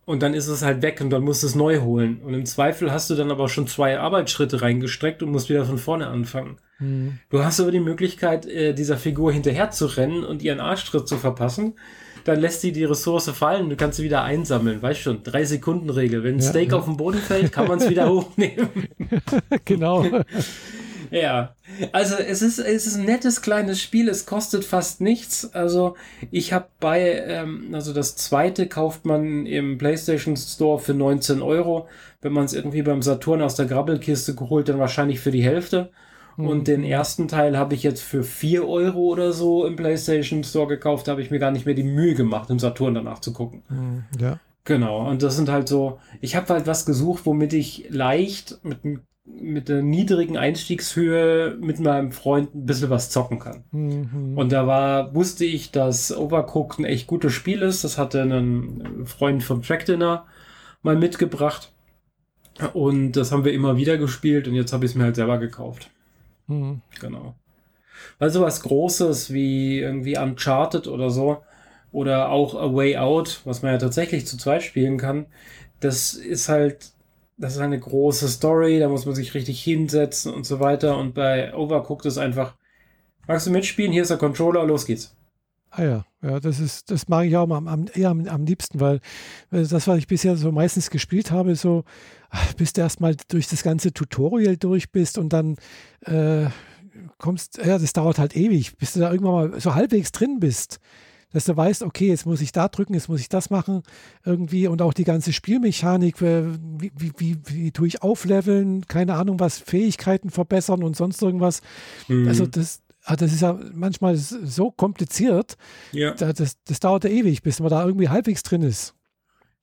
Und dann ist es halt weg und dann musst du es neu holen. Und im Zweifel hast du dann aber schon zwei Arbeitsschritte reingestreckt und musst wieder von vorne anfangen. Mhm. Du hast aber die Möglichkeit, äh, dieser Figur hinterher zu rennen und ihren Arschtritt zu verpassen. Dann lässt sie die Ressource fallen, du kannst sie wieder einsammeln. Weißt schon, drei Sekunden Regel. Wenn ein ja, Steak ja. auf den Boden fällt, kann man es wieder hochnehmen. genau. Ja, also es ist, es ist ein nettes kleines Spiel, es kostet fast nichts. Also ich habe bei, ähm, also das zweite kauft man im PlayStation Store für 19 Euro. Wenn man es irgendwie beim Saturn aus der Grabbelkiste geholt, dann wahrscheinlich für die Hälfte. Mhm. Und den ersten Teil habe ich jetzt für 4 Euro oder so im PlayStation Store gekauft. Da habe ich mir gar nicht mehr die Mühe gemacht, im Saturn danach zu gucken. Mhm, ja. Genau, und das sind halt so, ich habe halt was gesucht, womit ich leicht mit einem mit der niedrigen Einstiegshöhe mit meinem Freund ein bisschen was zocken kann. Mhm. Und da war, wusste ich, dass Overcooked ein echt gutes Spiel ist. Das hatte einen Freund vom Track Dinner mal mitgebracht. Und das haben wir immer wieder gespielt und jetzt habe ich es mir halt selber gekauft. Mhm. Genau. Weil sowas Großes wie irgendwie Uncharted oder so oder auch A Way Out, was man ja tatsächlich zu zweit spielen kann, das ist halt das ist eine große Story, da muss man sich richtig hinsetzen und so weiter. Und bei Overcooked ist einfach, magst du mitspielen? Hier ist der Controller, los geht's. Ah ja, ja, das ist, das mag ich auch am, am, eher am, am liebsten, weil das, was ich bisher so meistens gespielt habe, so, bis du erstmal durch das ganze Tutorial durch bist und dann äh, kommst, ja, das dauert halt ewig, bis du da irgendwann mal so halbwegs drin bist dass du weißt, okay, jetzt muss ich da drücken, jetzt muss ich das machen irgendwie und auch die ganze Spielmechanik, wie, wie, wie, wie tue ich aufleveln, keine Ahnung was, Fähigkeiten verbessern und sonst irgendwas. Mhm. Also das, ah, das ist ja manchmal so kompliziert, ja. das, das dauert ja ewig, bis man da irgendwie halbwegs drin ist.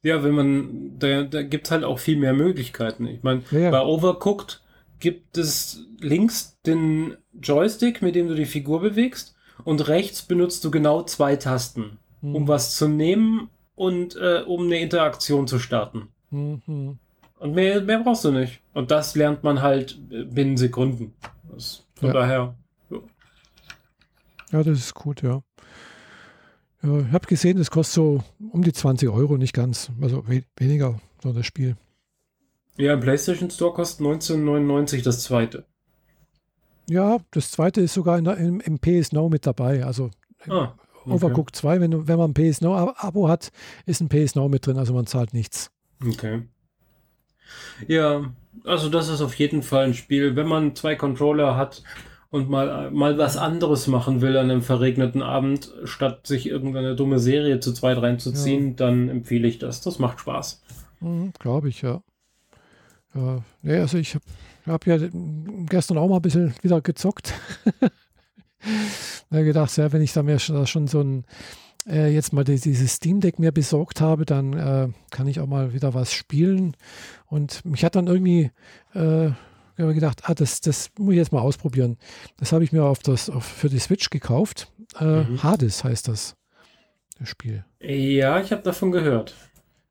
Ja, wenn man, da, da gibt es halt auch viel mehr Möglichkeiten. Ich meine, ja. bei Overcooked gibt es links den Joystick, mit dem du die Figur bewegst und rechts benutzt du genau zwei Tasten, mhm. um was zu nehmen und äh, um eine Interaktion zu starten. Mhm. Und mehr, mehr brauchst du nicht. Und das lernt man halt äh, binnen Sekunden. Das, von ja. daher. Ja. das ist gut, ja. ja ich habe gesehen, das kostet so um die 20 Euro, nicht ganz. Also we weniger, so das Spiel. Ja, im PlayStation Store kostet 19,99 das zweite. Ja, das zweite ist sogar der, im, im, PS Now mit dabei. Also ah, okay. Overcooked 2, wenn, wenn man ein PS Now Abo hat, ist ein PS Now mit drin, also man zahlt nichts. Okay. Ja, also das ist auf jeden Fall ein Spiel, wenn man zwei Controller hat und mal, mal was anderes machen will an einem verregneten Abend, statt sich irgendeine dumme Serie zu zweit reinzuziehen, ja. dann empfehle ich das. Das macht Spaß. Mhm, Glaube ich, ja. Ja, nee, also ich habe hab ja gestern auch mal ein bisschen wieder gezockt. da gedacht, ja, wenn ich da mir schon so ein äh, jetzt mal dieses Steam Deck mir besorgt habe, dann äh, kann ich auch mal wieder was spielen. Und mich hat dann irgendwie äh, gedacht, ah, das, das muss ich jetzt mal ausprobieren. Das habe ich mir auf das, auf, für die Switch gekauft. Äh, mhm. Hades heißt das, das Spiel. Ja, ich habe davon gehört.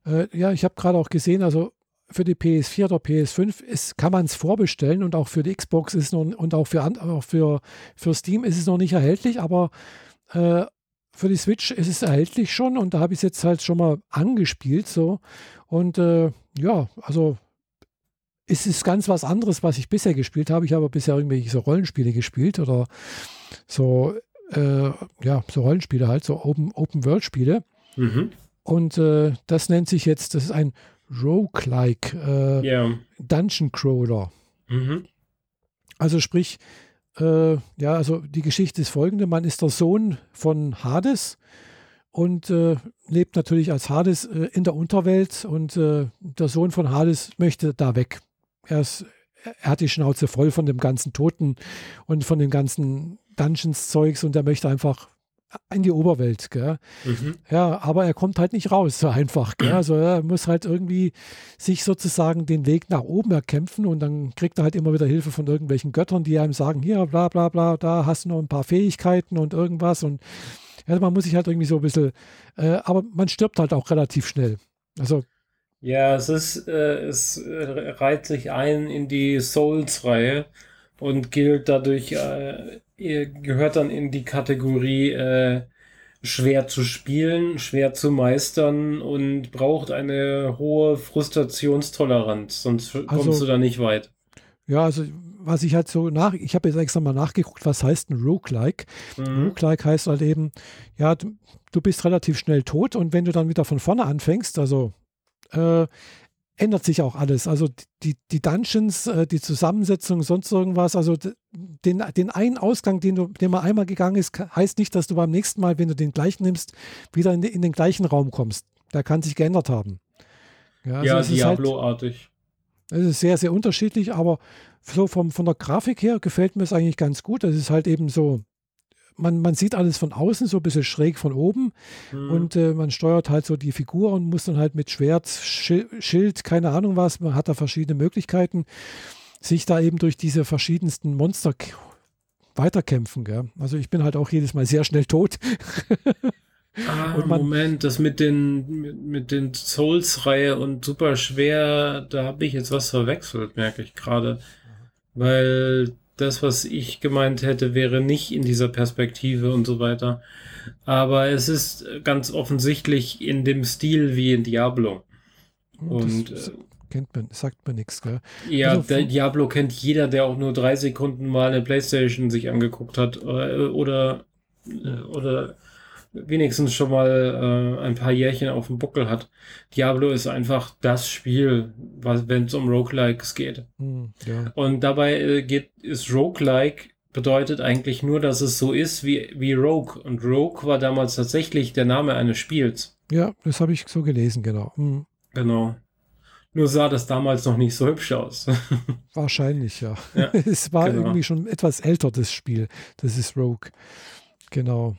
Äh, ja, ich habe gerade auch gesehen, also für die PS4 oder PS5 ist, kann man es vorbestellen und auch für die Xbox ist noch, und auch für, auch für, für Steam ist es noch nicht erhältlich, aber äh, für die Switch ist es erhältlich schon und da habe ich es jetzt halt schon mal angespielt so und äh, ja, also es ist ganz was anderes, was ich bisher gespielt habe. Ich habe bisher irgendwelche so Rollenspiele gespielt oder so, äh, ja, so Rollenspiele halt, so Open-World-Spiele. Mhm. Und äh, das nennt sich jetzt, das ist ein Roguelike äh, yeah. Dungeon Crawler. Mhm. Also sprich, äh, ja, also die Geschichte ist folgende: Man ist der Sohn von Hades und äh, lebt natürlich als Hades äh, in der Unterwelt und äh, der Sohn von Hades möchte da weg. Er, ist, er hat die Schnauze voll von dem ganzen Toten und von dem ganzen Dungeons-Zeugs und er möchte einfach in die Oberwelt. Mhm. Ja, aber er kommt halt nicht raus so einfach. Gell? Also er muss halt irgendwie sich sozusagen den Weg nach oben erkämpfen und dann kriegt er halt immer wieder Hilfe von irgendwelchen Göttern, die einem sagen, hier, bla bla bla, da hast du noch ein paar Fähigkeiten und irgendwas und ja, man muss sich halt irgendwie so ein bisschen, äh, aber man stirbt halt auch relativ schnell. Also ja, es ist, äh, es reiht sich ein in die Souls-Reihe und gilt dadurch äh, ihr gehört dann in die Kategorie äh, schwer zu spielen, schwer zu meistern und braucht eine hohe Frustrationstoleranz, sonst also, kommst du da nicht weit. Ja, also was ich halt so nach, ich habe jetzt extra mal nachgeguckt, was heißt ein Roguelike. Mhm. Roguelike heißt halt eben, ja, du, du, bist relativ schnell tot und wenn du dann wieder von vorne anfängst, also äh, ändert sich auch alles. Also die, die Dungeons, äh, die Zusammensetzung, sonst irgendwas. Also den, den einen Ausgang, den, du, den man einmal gegangen ist, heißt nicht, dass du beim nächsten Mal, wenn du den gleichen nimmst, wieder in, in den gleichen Raum kommst. Der kann sich geändert haben. Ja, also ja halt Diablo-artig. Es ist sehr, sehr unterschiedlich, aber so vom, von der Grafik her gefällt mir es eigentlich ganz gut. Das ist halt eben so man, man sieht alles von außen, so ein bisschen schräg von oben. Mhm. Und äh, man steuert halt so die Figur und muss dann halt mit Schwert, Schild, keine Ahnung was, man hat da verschiedene Möglichkeiten, sich da eben durch diese verschiedensten Monster weiterkämpfen. Gell? Also ich bin halt auch jedes Mal sehr schnell tot. Ah, man, Moment, das mit den, mit, mit den Souls-Reihe und super schwer, da habe ich jetzt was verwechselt, merke ich gerade. Weil das, was ich gemeint hätte, wäre nicht in dieser Perspektive und so weiter. Aber es ist ganz offensichtlich in dem Stil wie in Diablo. Und das, äh, kennt man, sagt man nichts, gell? Ja, also, der Diablo kennt jeder, der auch nur drei Sekunden mal eine Playstation sich angeguckt hat oder, oder, oder wenigstens schon mal äh, ein paar Jährchen auf dem Buckel hat. Diablo ist einfach das Spiel, wenn es um Roguelikes geht. Hm, ja. Und dabei äh, geht, ist Roguelike bedeutet eigentlich nur, dass es so ist wie, wie Rogue. Und Rogue war damals tatsächlich der Name eines Spiels. Ja, das habe ich so gelesen, genau. Hm. Genau. Nur sah das damals noch nicht so hübsch aus. Wahrscheinlich, ja. ja es war genau. irgendwie schon etwas älter, das Spiel. Das ist Rogue. Genau.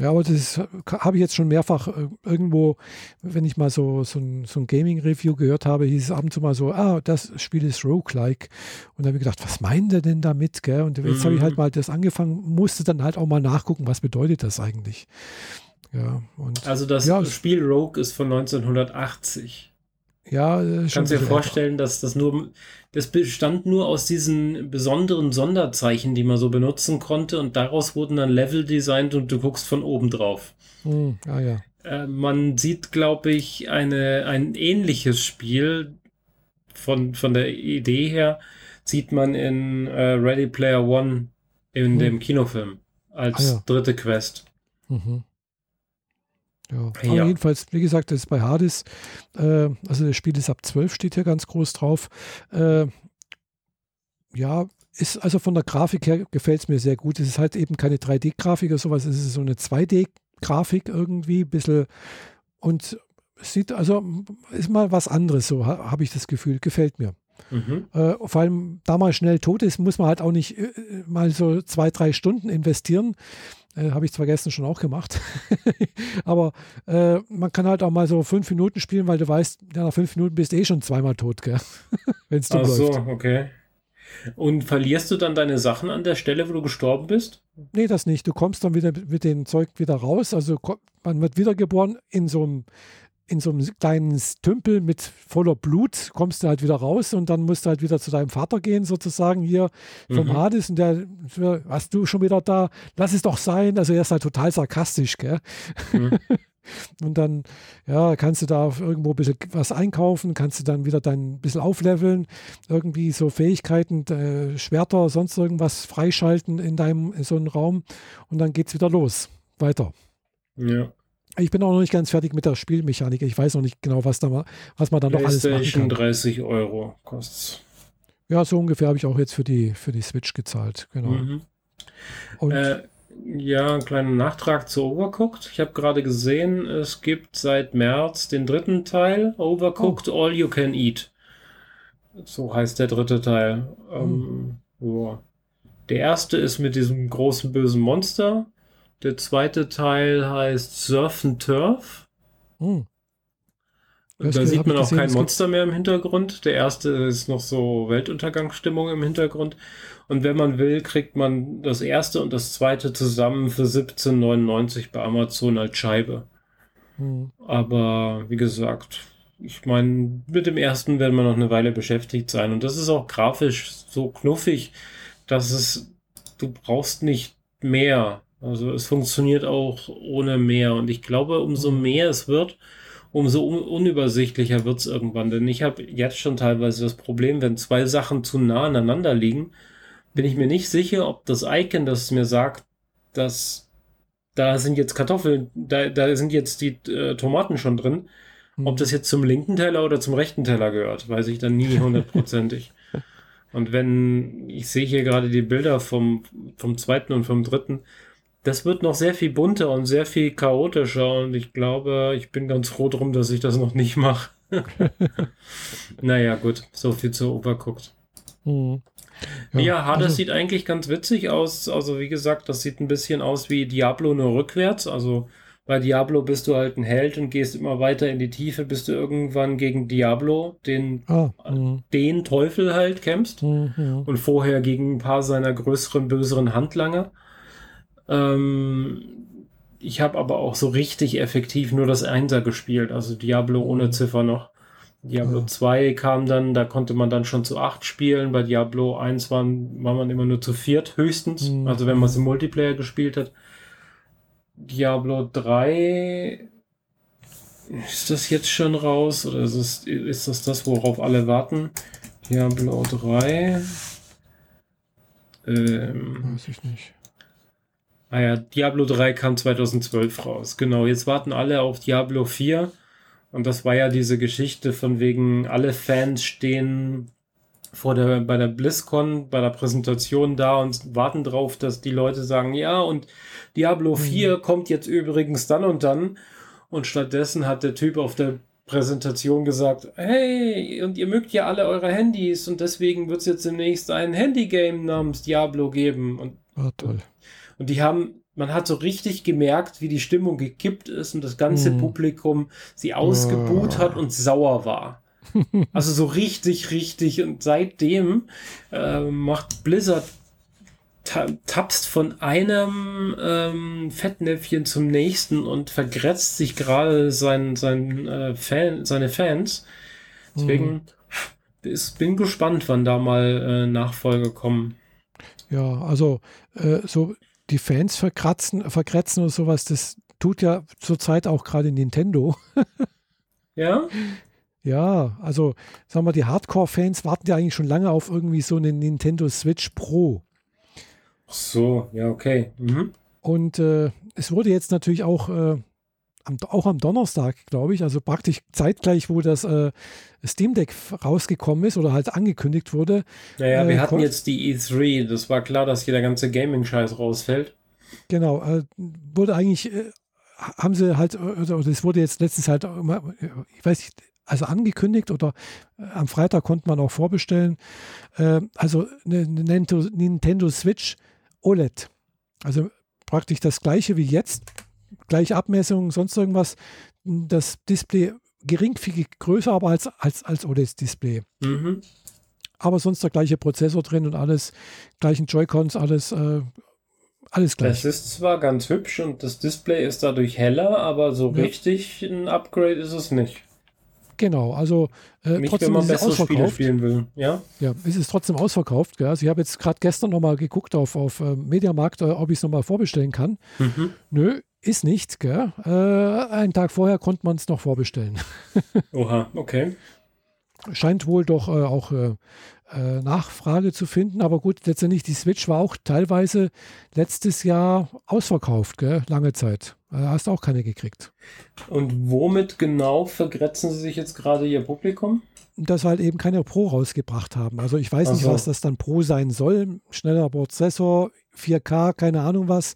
Ja, aber das habe ich jetzt schon mehrfach äh, irgendwo, wenn ich mal so, so ein, so ein Gaming-Review gehört habe, hieß es ab und zu mal so, ah, das Spiel ist Roguelike. Und da habe ich gedacht, was meint er denn damit? Gell? Und jetzt mhm. habe ich halt mal das angefangen, musste dann halt auch mal nachgucken, was bedeutet das eigentlich. Ja, und, also das ja, Spiel Rogue ist von 1980. Ja, äh, Kannst du dir vorstellen, dass das nur, das bestand nur aus diesen besonderen Sonderzeichen, die man so benutzen konnte und daraus wurden dann Level designt und du guckst von oben drauf. Hm, ah, ja. Äh, man sieht, glaube ich, eine, ein ähnliches Spiel von, von der Idee her, sieht man in äh, Ready Player One in hm. dem Kinofilm als ah, ja. dritte Quest. Mhm. Ja. Aber ja. jedenfalls, wie gesagt, das ist bei Hades, äh, also das Spiel ist ab 12, steht hier ganz groß drauf. Äh, ja, ist also von der Grafik her gefällt es mir sehr gut. Es ist halt eben keine 3D-Grafik oder sowas, es ist so eine 2D-Grafik irgendwie, ein bisschen und sieht also ist mal was anderes, so habe ich das Gefühl, gefällt mir. Mhm. Äh, vor allem, da mal schnell tot ist, muss man halt auch nicht äh, mal so zwei, drei Stunden investieren. Äh, Habe ich zwar gestern schon auch gemacht, aber äh, man kann halt auch mal so fünf Minuten spielen, weil du weißt, ja, nach fünf Minuten bist du eh schon zweimal tot, wenn es Ach so, okay. Und verlierst du dann deine Sachen an der Stelle, wo du gestorben bist? Nee, das nicht. Du kommst dann wieder mit dem Zeug wieder raus. Also man wird wiedergeboren in so einem in so einem kleinen Tümpel mit voller Blut, kommst du halt wieder raus und dann musst du halt wieder zu deinem Vater gehen, sozusagen hier vom mhm. Hades und der, was du schon wieder da, lass es doch sein. Also er ist halt total sarkastisch, gell? Mhm. Und dann, ja, kannst du da irgendwo ein bisschen was einkaufen, kannst du dann wieder dein bisschen aufleveln, irgendwie so Fähigkeiten, äh, Schwerter, sonst irgendwas freischalten in deinem in so einem Raum und dann geht es wieder los. Weiter. Ja. Ich bin auch noch nicht ganz fertig mit der Spielmechanik. Ich weiß noch nicht genau, was, da, was man da noch alles machen kann. 30 Euro kostet Ja, so ungefähr habe ich auch jetzt für die, für die Switch gezahlt. Genau. Mhm. Und äh, ja, ein kleiner Nachtrag zu Overcooked. Ich habe gerade gesehen, es gibt seit März den dritten Teil, Overcooked oh. All You Can Eat. So heißt der dritte Teil. Mhm. Ähm. Der erste ist mit diesem großen bösen Monster. Der zweite Teil heißt Surf and Turf. Hm. Da sieht man auch gesehen, kein Monster mehr im Hintergrund. Der erste ist noch so Weltuntergangsstimmung im Hintergrund. Und wenn man will, kriegt man das erste und das zweite zusammen für 17,99 bei Amazon als Scheibe. Hm. Aber wie gesagt, ich meine, mit dem ersten werden wir noch eine Weile beschäftigt sein. Und das ist auch grafisch so knuffig, dass es, du brauchst nicht mehr. Also es funktioniert auch ohne mehr. Und ich glaube, umso mhm. mehr es wird, umso un unübersichtlicher wird es irgendwann. Denn ich habe jetzt schon teilweise das Problem, wenn zwei Sachen zu nah aneinander liegen, bin ich mir nicht sicher, ob das Icon, das mir sagt, dass da sind jetzt Kartoffeln, da, da sind jetzt die äh, Tomaten schon drin, mhm. ob das jetzt zum linken Teller oder zum rechten Teller gehört, weiß ich dann nie hundertprozentig. Und wenn, ich sehe hier gerade die Bilder vom, vom zweiten und vom dritten, das wird noch sehr viel bunter und sehr viel chaotischer und ich glaube, ich bin ganz froh drum, dass ich das noch nicht mache. naja, gut, so viel zu Overcooked. Mhm. Ja, ja Hades also, sieht eigentlich ganz witzig aus. Also, wie gesagt, das sieht ein bisschen aus wie Diablo nur rückwärts. Also, bei Diablo bist du halt ein Held und gehst immer weiter in die Tiefe, bis du irgendwann gegen Diablo, den, ah, mhm. den Teufel halt kämpfst. Mhm, ja. Und vorher gegen ein paar seiner größeren, böseren Handlanger. Ähm, ich habe aber auch so richtig effektiv nur das Einser gespielt, also Diablo ohne mhm. Ziffer noch. Diablo ja. 2 kam dann, da konnte man dann schon zu 8 spielen. Bei Diablo 1 waren, war man immer nur zu viert höchstens, mhm. also wenn man es im Multiplayer gespielt hat. Diablo 3 ist das jetzt schon raus oder ist, es, ist das das, worauf alle warten? Diablo 3. Ähm, Weiß ich nicht. Ah ja, Diablo 3 kam 2012 raus. Genau, jetzt warten alle auf Diablo 4. Und das war ja diese Geschichte von wegen, alle Fans stehen vor der, bei der BlizzCon, bei der Präsentation da und warten drauf, dass die Leute sagen, ja, und Diablo 4 mhm. kommt jetzt übrigens dann und dann. Und stattdessen hat der Typ auf der Präsentation gesagt, hey, und ihr mögt ja alle eure Handys und deswegen wird es jetzt demnächst ein Handygame namens Diablo geben. Und, oh, toll. Und die haben, man hat so richtig gemerkt, wie die Stimmung gekippt ist und das ganze mm. Publikum sie ausgebuht oh. hat und sauer war. also so richtig, richtig. Und seitdem äh, macht Blizzard tapst von einem ähm, Fettnäpfchen zum nächsten und vergrätzt sich gerade sein, sein, äh, Fan, seine Fans. Deswegen mm. ist, bin gespannt, wann da mal äh, Nachfolge kommen. Ja, also äh, so die Fans verkratzen, verkratzen und sowas, das tut ja zurzeit auch gerade Nintendo. ja? Ja, also sagen wir, die Hardcore-Fans warten ja eigentlich schon lange auf irgendwie so eine Nintendo Switch Pro. Ach so, ja, okay. Mhm. Und äh, es wurde jetzt natürlich auch, äh, am, auch am Donnerstag, glaube ich, also praktisch zeitgleich, wo das äh, Steam Deck rausgekommen ist oder halt angekündigt wurde. Naja, wir äh, hatten jetzt die E3. Das war klar, dass hier der ganze Gaming-Scheiß rausfällt. Genau, äh, wurde eigentlich, äh, haben sie halt, oder es wurde jetzt letztens halt, ich weiß nicht, also angekündigt oder am Freitag konnte man auch vorbestellen. also eine Nintendo Switch OLED. Also praktisch das gleiche wie jetzt, gleiche Abmessung, sonst irgendwas. Das Display geringfügig größer, aber als, als, als OLED-Display. Mhm. Aber sonst der gleiche Prozessor drin und alles, gleichen Joy-Cons, alles, äh, alles gleich. Es ist zwar ganz hübsch und das Display ist dadurch heller, aber so ja. richtig ein Upgrade ist es nicht. Genau, also äh, Nicht, trotzdem ist es ausverkauft. Ja? ja, ist es trotzdem ausverkauft. Gell? Also ich habe jetzt gerade gestern nochmal geguckt auf, auf äh, Mediamarkt, äh, ob ich es nochmal vorbestellen kann. Mhm. Nö, ist nicht. Gell? Äh, einen Tag vorher konnte man es noch vorbestellen. Oha, okay. Scheint wohl doch äh, auch äh, äh, Nachfrage zu finden. Aber gut, letztendlich die Switch war auch teilweise letztes Jahr ausverkauft, gell? lange Zeit. Da hast du auch keine gekriegt. Und womit genau vergrätzen sie sich jetzt gerade ihr Publikum? Dass halt eben keine Pro rausgebracht haben. Also ich weiß nicht, was das dann Pro sein soll. Schneller Prozessor, 4K, keine Ahnung was.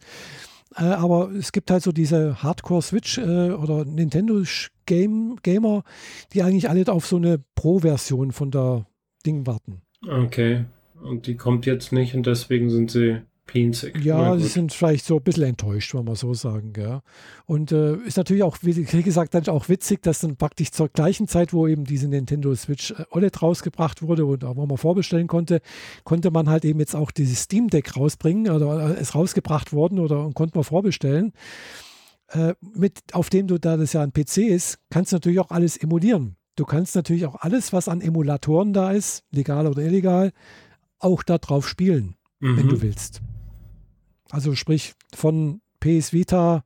Äh, aber es gibt halt so diese Hardcore-Switch äh, oder Nintendo-Gamer, die eigentlich alle auf so eine Pro-Version von der Ding warten. Okay. Und die kommt jetzt nicht und deswegen sind sie pinzig. Ja, sie sind vielleicht so ein bisschen enttäuscht, wenn man so sagen. Gell? Und äh, ist natürlich auch, wie gesagt, dann auch witzig, dass dann praktisch zur gleichen Zeit, wo eben diese Nintendo Switch äh, OLED rausgebracht wurde und wo man vorbestellen konnte, konnte man halt eben jetzt auch dieses Steam Deck rausbringen oder äh, ist rausgebracht worden oder und konnte man vorbestellen. Äh, mit, auf dem du, da das ja ein PC ist, kannst du natürlich auch alles emulieren. Du kannst natürlich auch alles, was an Emulatoren da ist, legal oder illegal, auch darauf spielen, mhm. wenn du willst. Also sprich von PS Vita,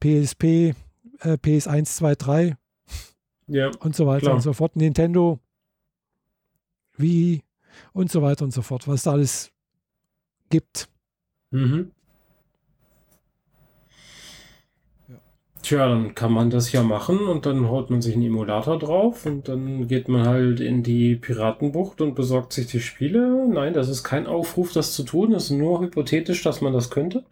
PSP, äh, PS1, 2, 3 ja, und so weiter klar. und so fort. Nintendo, Wii und so weiter und so fort, was da alles gibt. Mhm. Tja, dann kann man das ja machen und dann haut man sich einen Emulator drauf und dann geht man halt in die Piratenbucht und besorgt sich die Spiele. Nein, das ist kein Aufruf, das zu tun. Es ist nur hypothetisch, dass man das könnte.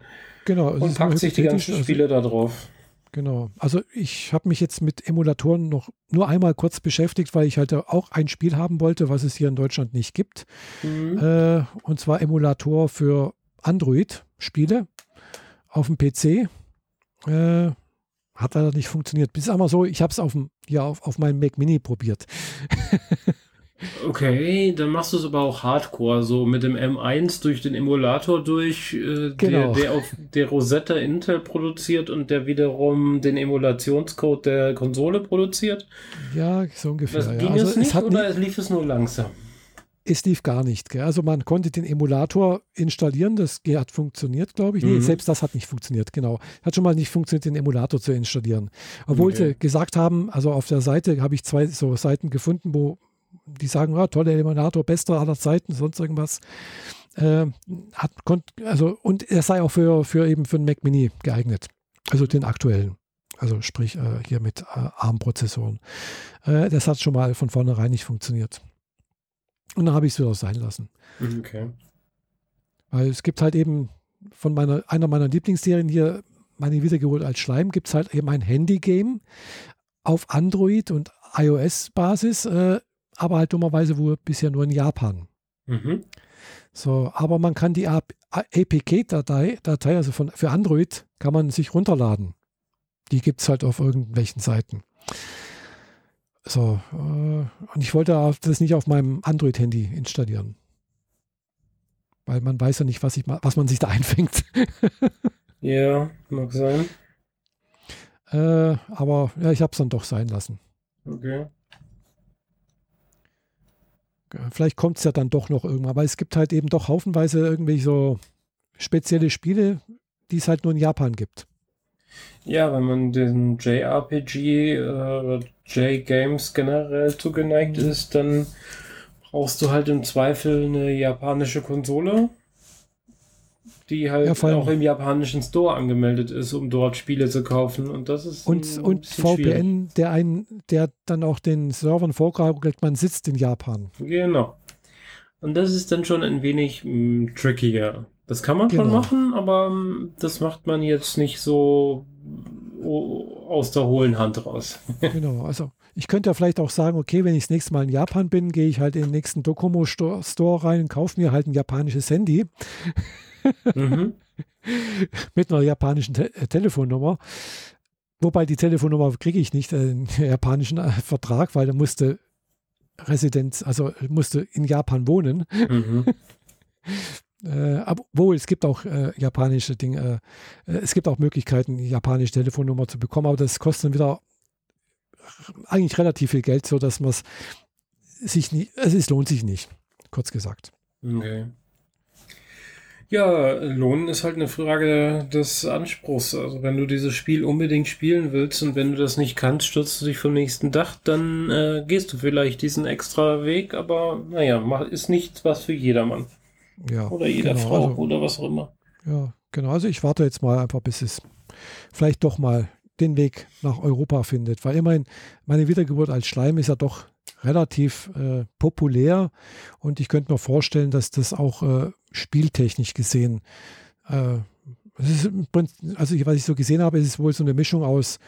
Genau. Und packt sich die ganzen also Spiele also, da drauf. Genau. Also ich habe mich jetzt mit Emulatoren noch nur einmal kurz beschäftigt, weil ich halt auch ein Spiel haben wollte, was es hier in Deutschland nicht gibt. Mhm. Äh, und zwar Emulator für Android-Spiele auf dem PC. Äh, hat leider nicht funktioniert. Bis einmal so, ich habe es auf, ja, auf, auf meinem Mac Mini probiert. okay, dann machst du es aber auch Hardcore, so mit dem M1 durch den Emulator durch, äh, genau. der, der auf der Rosetta Intel produziert und der wiederum den Emulationscode der Konsole produziert. Ja, so ungefähr. Das ging also, es nicht es oder nicht, lief es nur langsam? Es lief gar nicht. Gell? Also man konnte den Emulator installieren, das hat funktioniert, glaube ich. Nee, mhm. selbst das hat nicht funktioniert, genau. Hat schon mal nicht funktioniert, den Emulator zu installieren. Obwohl okay. sie gesagt haben, also auf der Seite habe ich zwei so Seiten gefunden, wo die sagen, ja, toller Emulator, bester aller Zeiten, sonst irgendwas. Äh, hat, konnt, also, und er sei auch für, für eben für einen Mac Mini geeignet. Also den aktuellen. Also sprich äh, hier mit äh, ARM-Prozessoren. Äh, das hat schon mal von vornherein nicht funktioniert. Und dann habe ich es wieder sein lassen. Okay. Weil es gibt halt eben von meiner, einer meiner Lieblingsserien hier, meine wiedergeholt als Schleim, gibt es halt eben ein Handy-Game auf Android und iOS-Basis, äh, aber halt dummerweise wohl bisher nur in Japan. Mhm. So, aber man kann die APK-Datei, Datei, also von, für Android, kann man sich runterladen. Die gibt es halt auf irgendwelchen Seiten. So, äh, und ich wollte das nicht auf meinem Android-Handy installieren. Weil man weiß ja nicht, was, ich, was man sich da einfängt. ja, mag sein. Äh, aber ja, ich habe es dann doch sein lassen. Okay. Vielleicht kommt es ja dann doch noch irgendwann, aber es gibt halt eben doch haufenweise irgendwelche so spezielle Spiele, die es halt nur in Japan gibt. Ja, wenn man den JRPG äh, J-Games generell zugeneigt mhm. ist, dann brauchst du halt im Zweifel eine japanische Konsole. die halt ja, auch im japanischen Store angemeldet ist, um dort Spiele zu kaufen. Und das ist. Und, und VPN, schwierig. der einen, der dann auch den Servern vorgaukelt, man sitzt in Japan. Genau. Und das ist dann schon ein wenig mh, mm, trickier. Das kann man genau. schon machen, aber mh, mm, das macht man jetzt nicht so oh, aus der hohlen Hand raus. genau, also ich könnte ja vielleicht auch sagen, okay, wenn ich das nächste Mal in Japan bin, gehe ich halt in den nächsten Docomo-Store rein und kaufe mir halt ein japanisches Handy. mhm. Mit einer japanischen Te äh, Telefonnummer. Wobei die Telefonnummer kriege ich nicht, äh, einen japanischen äh, Vertrag, weil da musste Residenz, also musste in Japan wohnen. Mhm. Äh, obwohl, es gibt auch äh, japanische Dinge, äh, es gibt auch Möglichkeiten, japanische Telefonnummer zu bekommen, aber das kostet dann wieder eigentlich relativ viel Geld, so dass man es sich nicht, also es lohnt sich nicht, kurz gesagt. Okay. Ja, Lohnen ist halt eine Frage des Anspruchs. Also wenn du dieses Spiel unbedingt spielen willst und wenn du das nicht kannst, stürzt du dich vom nächsten Dach, dann äh, gehst du vielleicht diesen extra Weg, aber naja, ist nichts was für jedermann. Ja, oder jeder genau, Frau also, oder was auch immer. Ja, genau. Also ich warte jetzt mal einfach, bis es vielleicht doch mal den Weg nach Europa findet. Weil immerhin, meine Wiedergeburt als Schleim ist ja doch relativ äh, populär und ich könnte mir vorstellen, dass das auch äh, spieltechnisch gesehen, äh, ist, also was ich so gesehen habe, ist es wohl so eine Mischung aus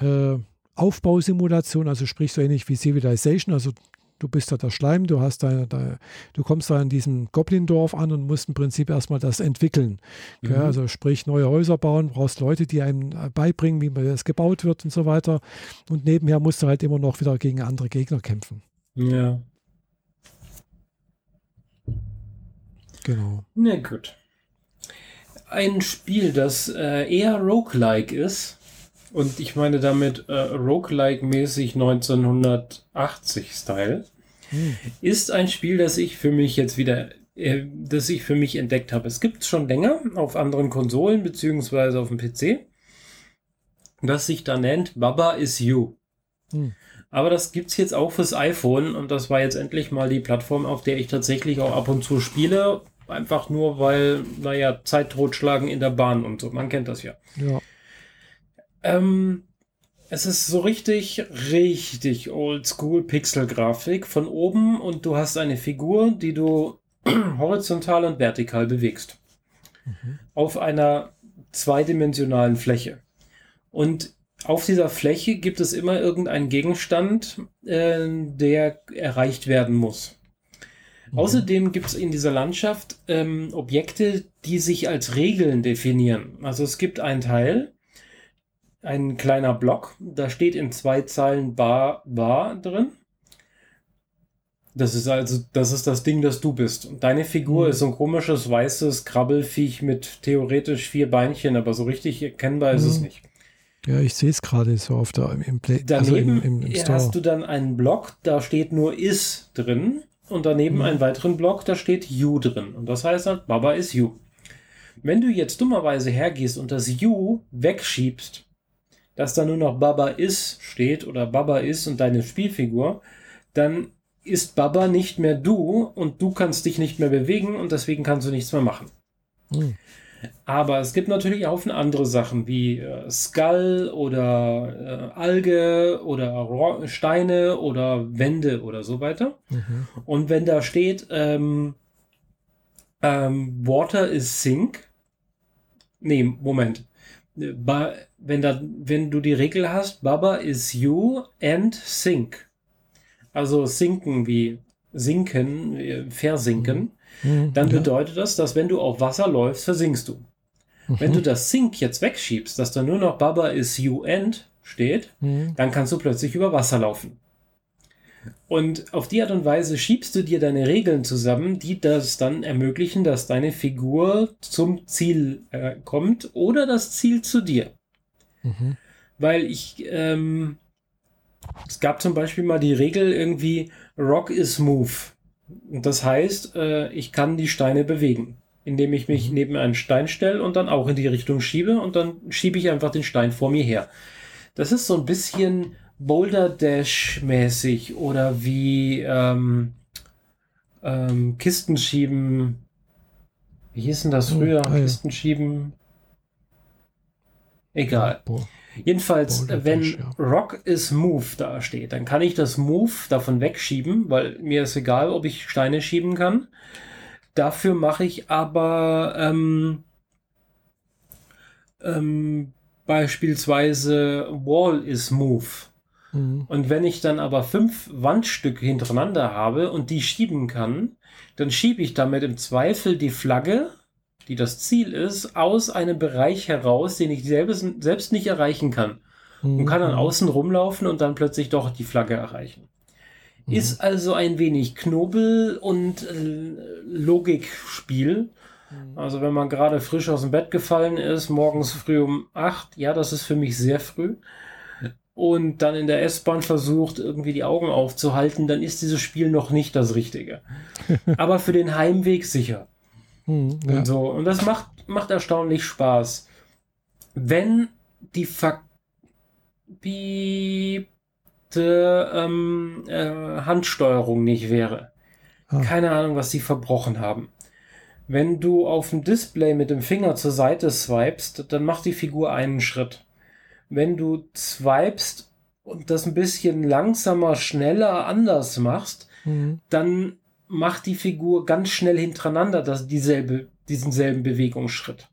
äh, Aufbausimulation, also sprich so ähnlich wie Civilization, also du bist da der Schleim, du hast da, da du kommst da in diesem Goblin-Dorf an und musst im Prinzip erstmal das entwickeln. Mhm. Also sprich neue Häuser bauen, brauchst Leute, die einem äh, beibringen, wie das gebaut wird und so weiter. Und nebenher musst du halt immer noch wieder gegen andere Gegner kämpfen. Ja. Genau. Na gut. Ein Spiel, das äh, eher roguelike ist, und ich meine damit äh, Roguelike-mäßig 1980-Style. Hm. Ist ein Spiel, das ich für mich jetzt wieder, äh, das ich für mich entdeckt habe. Es gibt es schon länger auf anderen Konsolen beziehungsweise auf dem PC, das sich da nennt Baba is You. Hm. Aber das gibt es jetzt auch fürs iPhone und das war jetzt endlich mal die Plattform, auf der ich tatsächlich auch ab und zu spiele. Einfach nur, weil, naja, Zeit totschlagen in der Bahn und so. Man kennt das ja. Ja. Ähm, es ist so richtig, richtig oldschool Pixel-Grafik von oben und du hast eine Figur, die du horizontal und vertikal bewegst. Mhm. Auf einer zweidimensionalen Fläche. Und auf dieser Fläche gibt es immer irgendeinen Gegenstand, äh, der erreicht werden muss. Mhm. Außerdem gibt es in dieser Landschaft ähm, Objekte, die sich als Regeln definieren. Also es gibt einen Teil, ein kleiner Block. Da steht in zwei Zeilen Bar, Bar drin. Das ist also, das ist das Ding, das du bist. Und deine Figur mhm. ist so ein komisches, weißes Krabbelfiech mit theoretisch vier Beinchen, aber so richtig erkennbar mhm. ist es mhm. nicht. Ja, ich sehe es gerade so auf der im Play. Daneben also im, im, im hast du dann einen Block, da steht nur is drin und daneben mhm. einen weiteren Block, da steht you drin. Und das heißt halt, Baba ist you. Wenn du jetzt dummerweise hergehst und das you wegschiebst, dass da nur noch Baba ist steht oder Baba ist und deine Spielfigur, dann ist Baba nicht mehr du und du kannst dich nicht mehr bewegen und deswegen kannst du nichts mehr machen. Hm. Aber es gibt natürlich auch andere Sachen wie äh, Skull oder äh, Alge oder Ro Steine oder Wände oder so weiter. Mhm. Und wenn da steht, ähm, ähm, Water is Sink, nee, Moment, ba wenn, da, wenn du die Regel hast, Baba is you and sink. Also sinken wie sinken, versinken, mhm. mhm. dann ja. bedeutet das, dass wenn du auf Wasser läufst, versinkst du. Mhm. Wenn du das Sink jetzt wegschiebst, dass da nur noch Baba is you and steht, mhm. dann kannst du plötzlich über Wasser laufen. Und auf die Art und Weise schiebst du dir deine Regeln zusammen, die das dann ermöglichen, dass deine Figur zum Ziel äh, kommt oder das Ziel zu dir. Mhm. Weil ich, ähm, es gab zum Beispiel mal die Regel irgendwie, Rock is move. Und das heißt, äh, ich kann die Steine bewegen, indem ich mich mhm. neben einen Stein stelle und dann auch in die Richtung schiebe und dann schiebe ich einfach den Stein vor mir her. Das ist so ein bisschen Boulder Dash mäßig oder wie ähm, ähm, Kisten schieben Wie hieß denn das hm, früher? Oh, Kisten schieben. Egal. Ja, Jedenfalls, wenn ja. Rock is Move da steht, dann kann ich das Move davon wegschieben, weil mir ist egal, ob ich Steine schieben kann. Dafür mache ich aber ähm, ähm, beispielsweise Wall is Move. Mhm. Und wenn ich dann aber fünf Wandstücke hintereinander habe und die schieben kann, dann schiebe ich damit im Zweifel die Flagge, die das Ziel ist, aus einem Bereich heraus, den ich selbst, selbst nicht erreichen kann. Mhm. Und kann dann mhm. außen rumlaufen und dann plötzlich doch die Flagge erreichen. Mhm. Ist also ein wenig Knobel und äh, Logikspiel. Mhm. Also wenn man gerade frisch aus dem Bett gefallen ist, morgens früh um acht, ja, das ist für mich sehr früh, und dann in der S-Bahn versucht, irgendwie die Augen aufzuhalten, dann ist dieses Spiel noch nicht das Richtige. Aber für den Heimweg sicher. Hm, ja. Und so. Und das macht, macht erstaunlich Spaß. Wenn die verbiete ähm, äh, Handsteuerung nicht wäre. Ah. Keine Ahnung, was sie verbrochen haben. Wenn du auf dem Display mit dem Finger zur Seite swipest, dann macht die Figur einen Schritt wenn du swipest und das ein bisschen langsamer, schneller, anders machst, mhm. dann macht die Figur ganz schnell hintereinander das, dieselbe, diesen selben Bewegungsschritt.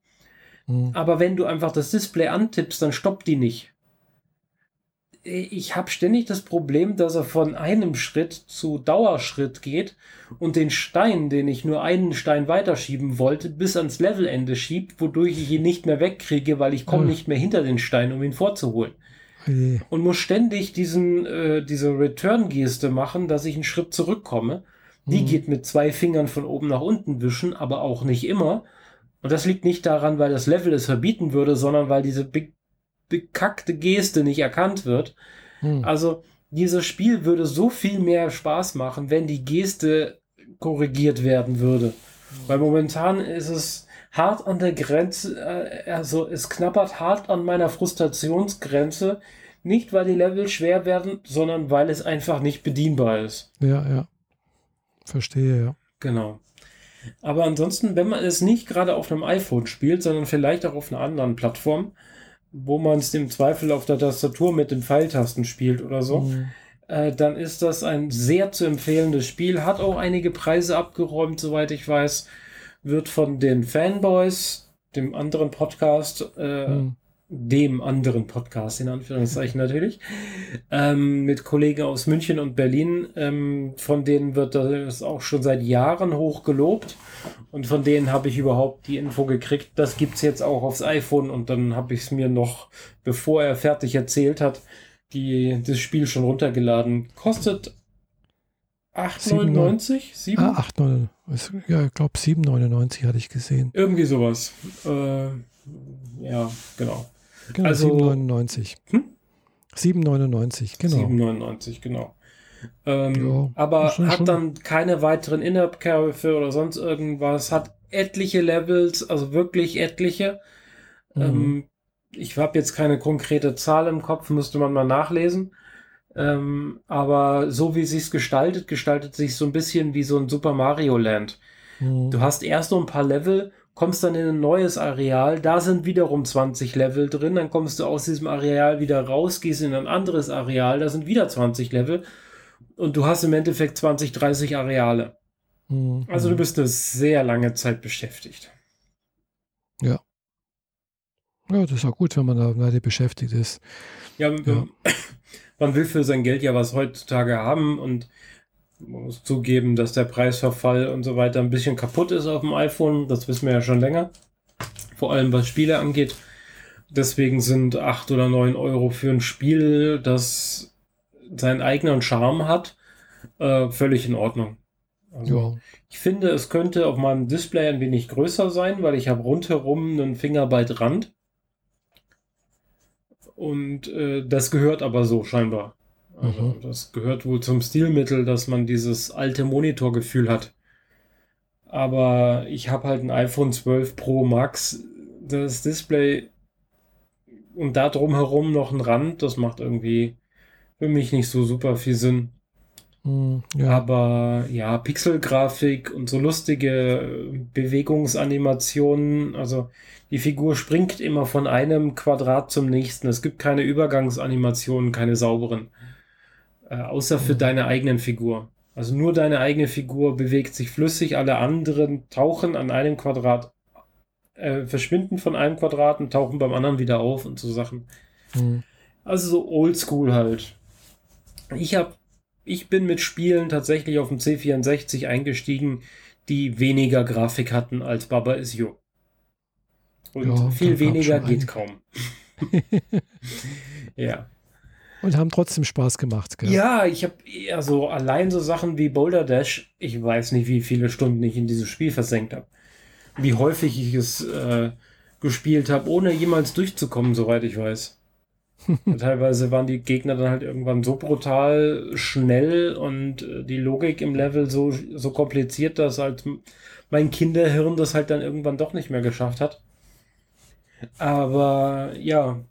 Mhm. Aber wenn du einfach das Display antippst, dann stoppt die nicht ich habe ständig das Problem, dass er von einem Schritt zu Dauerschritt geht und den Stein, den ich nur einen Stein weiterschieben wollte, bis ans Levelende schiebt, wodurch ich ihn nicht mehr wegkriege, weil ich komme hm. nicht mehr hinter den Stein, um ihn vorzuholen. Und muss ständig diesen, äh, diese Return-Geste machen, dass ich einen Schritt zurückkomme. Die hm. geht mit zwei Fingern von oben nach unten wischen, aber auch nicht immer. Und das liegt nicht daran, weil das Level es verbieten würde, sondern weil diese Big bekackte Geste nicht erkannt wird. Hm. Also dieses Spiel würde so viel mehr Spaß machen, wenn die Geste korrigiert werden würde. Weil momentan ist es hart an der Grenze, äh, also es knappert hart an meiner Frustrationsgrenze. Nicht, weil die Level schwer werden, sondern weil es einfach nicht bedienbar ist. Ja, ja. Verstehe, ja. Genau. Aber ansonsten, wenn man es nicht gerade auf einem iPhone spielt, sondern vielleicht auch auf einer anderen Plattform, wo man es im Zweifel auf der Tastatur mit den Pfeiltasten spielt oder so, mhm. äh, dann ist das ein sehr zu empfehlendes Spiel. Hat auch einige Preise abgeräumt, soweit ich weiß. Wird von den Fanboys, dem anderen Podcast, äh, mhm dem anderen Podcast, in Anführungszeichen natürlich, ähm, mit Kollegen aus München und Berlin. Ähm, von denen wird das auch schon seit Jahren hoch gelobt. Und von denen habe ich überhaupt die Info gekriegt. Das gibt es jetzt auch aufs iPhone. Und dann habe ich es mir noch, bevor er fertig erzählt hat, die, das Spiel schon runtergeladen. Kostet 8,99? Ah, 8,99. Ja, ich glaube 7,99 hatte ich gesehen. Irgendwie sowas. Äh, ja, genau. Genau, also, 7,99. Hm? 7,99, genau. 7,99, genau. Ähm, ja, aber schon, hat schon. dann keine weiteren In-App-Käufe oder sonst irgendwas, hat etliche Levels, also wirklich etliche. Mhm. Ähm, ich habe jetzt keine konkrete Zahl im Kopf, müsste man mal nachlesen. Ähm, aber so wie es gestaltet, gestaltet sich so ein bisschen wie so ein Super Mario Land. Mhm. Du hast erst so ein paar Level kommst dann in ein neues Areal, da sind wiederum 20 Level drin, dann kommst du aus diesem Areal wieder raus, gehst in ein anderes Areal, da sind wieder 20 Level und du hast im Endeffekt 20, 30 Areale. Mhm. Also du bist eine sehr lange Zeit beschäftigt. Ja. Ja, das ist auch gut, wenn man da weiter beschäftigt ist. Ja, ja, man will für sein Geld ja was heutzutage haben und man muss zugeben, dass der Preisverfall und so weiter ein bisschen kaputt ist auf dem iPhone. Das wissen wir ja schon länger. Vor allem was Spiele angeht. Deswegen sind 8 oder 9 Euro für ein Spiel, das seinen eigenen Charme hat, äh, völlig in Ordnung. Also, ja. Ich finde, es könnte auf meinem Display ein wenig größer sein, weil ich habe rundherum einen Fingerbyte Rand. Und äh, das gehört aber so scheinbar. Also mhm. das gehört wohl zum Stilmittel, dass man dieses alte Monitorgefühl hat. Aber ich habe halt ein iPhone 12 Pro Max, das Display und da drumherum noch ein Rand, das macht irgendwie für mich nicht so super viel Sinn. Hm, ja. Aber ja, Pixelgrafik und so lustige Bewegungsanimationen, also die Figur springt immer von einem Quadrat zum nächsten. Es gibt keine Übergangsanimationen, keine sauberen. Äh, außer für deine eigenen Figur. Also nur deine eigene Figur bewegt sich flüssig, alle anderen tauchen an einem Quadrat, äh, verschwinden von einem Quadrat und tauchen beim anderen wieder auf und so Sachen. Mhm. Also so oldschool halt. Ich hab, ich bin mit Spielen tatsächlich auf dem C64 eingestiegen, die weniger Grafik hatten als Baba Is You. Und ja, viel weniger geht kaum. ja. Und haben trotzdem Spaß gemacht. Gell? Ja, ich habe also allein so Sachen wie Boulder Dash, ich weiß nicht, wie viele Stunden ich in dieses Spiel versenkt habe. Wie häufig ich es äh, gespielt habe, ohne jemals durchzukommen, soweit ich weiß. teilweise waren die Gegner dann halt irgendwann so brutal schnell und äh, die Logik im Level so, so kompliziert, dass halt mein Kinderhirn das halt dann irgendwann doch nicht mehr geschafft hat. Aber ja.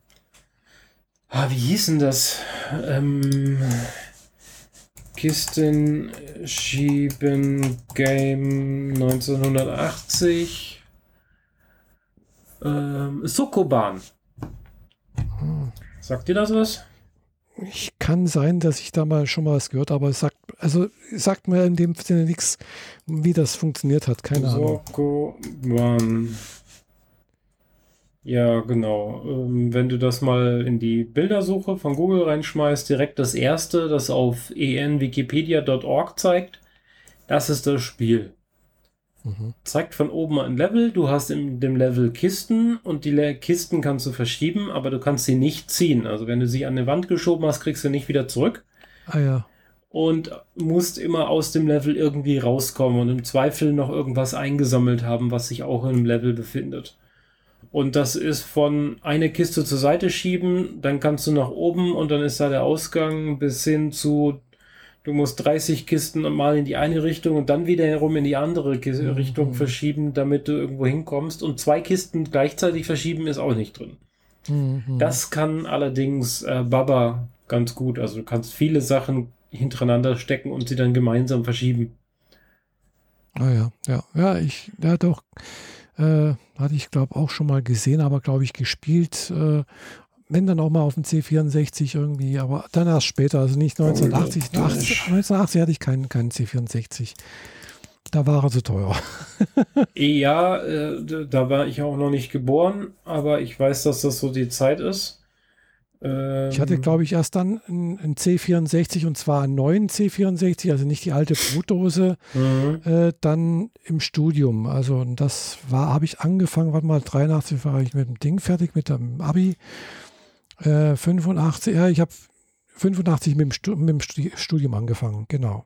Ah, wie hieß denn das? Ähm, Kisten schieben Game 1980. Ähm, Sokoban. Sagt dir das was? Ich kann sein, dass ich da mal schon mal was gehört, aber es sagt, also sagt mir in dem Sinne nichts, wie das funktioniert hat. Keine Ahnung. Sokoban. Ja, genau. Ähm, wenn du das mal in die Bildersuche von Google reinschmeißt, direkt das erste, das auf enwikipedia.org zeigt, das ist das Spiel. Mhm. Zeigt von oben ein Level, du hast in dem Level Kisten und die Le Kisten kannst du verschieben, aber du kannst sie nicht ziehen. Also wenn du sie an eine Wand geschoben hast, kriegst du nicht wieder zurück. Ah ja. Und musst immer aus dem Level irgendwie rauskommen und im Zweifel noch irgendwas eingesammelt haben, was sich auch im Level befindet. Und das ist von eine Kiste zur Seite schieben, dann kannst du nach oben und dann ist da der Ausgang bis hin zu, du musst 30 Kisten mal in die eine Richtung und dann wieder herum in die andere Kiste mhm. Richtung verschieben, damit du irgendwo hinkommst. Und zwei Kisten gleichzeitig verschieben ist auch nicht drin. Mhm. Das kann allerdings äh, Baba ganz gut. Also du kannst viele Sachen hintereinander stecken und sie dann gemeinsam verschieben. Ah ja, ja, ja, ich, ja doch. Äh, hatte ich, glaube auch schon mal gesehen, aber glaube ich gespielt. Äh, wenn dann auch mal auf dem C64 irgendwie, aber dann erst später, also nicht 1980. Oh, 80, 1980 hatte ich keinen, keinen C64. Da war er zu teuer. ja, äh, da war ich auch noch nicht geboren, aber ich weiß, dass das so die Zeit ist. Ähm, ich hatte, glaube ich, erst dann einen C64 und zwar einen neuen C64, also nicht die alte Brutdose, mhm. äh, dann im Studium. Also das war, habe ich angefangen, warte mal, 83 war ich mit dem Ding fertig, mit dem Abi. Äh, 85, ja, ich habe 85 mit dem, mit dem Studium angefangen, genau.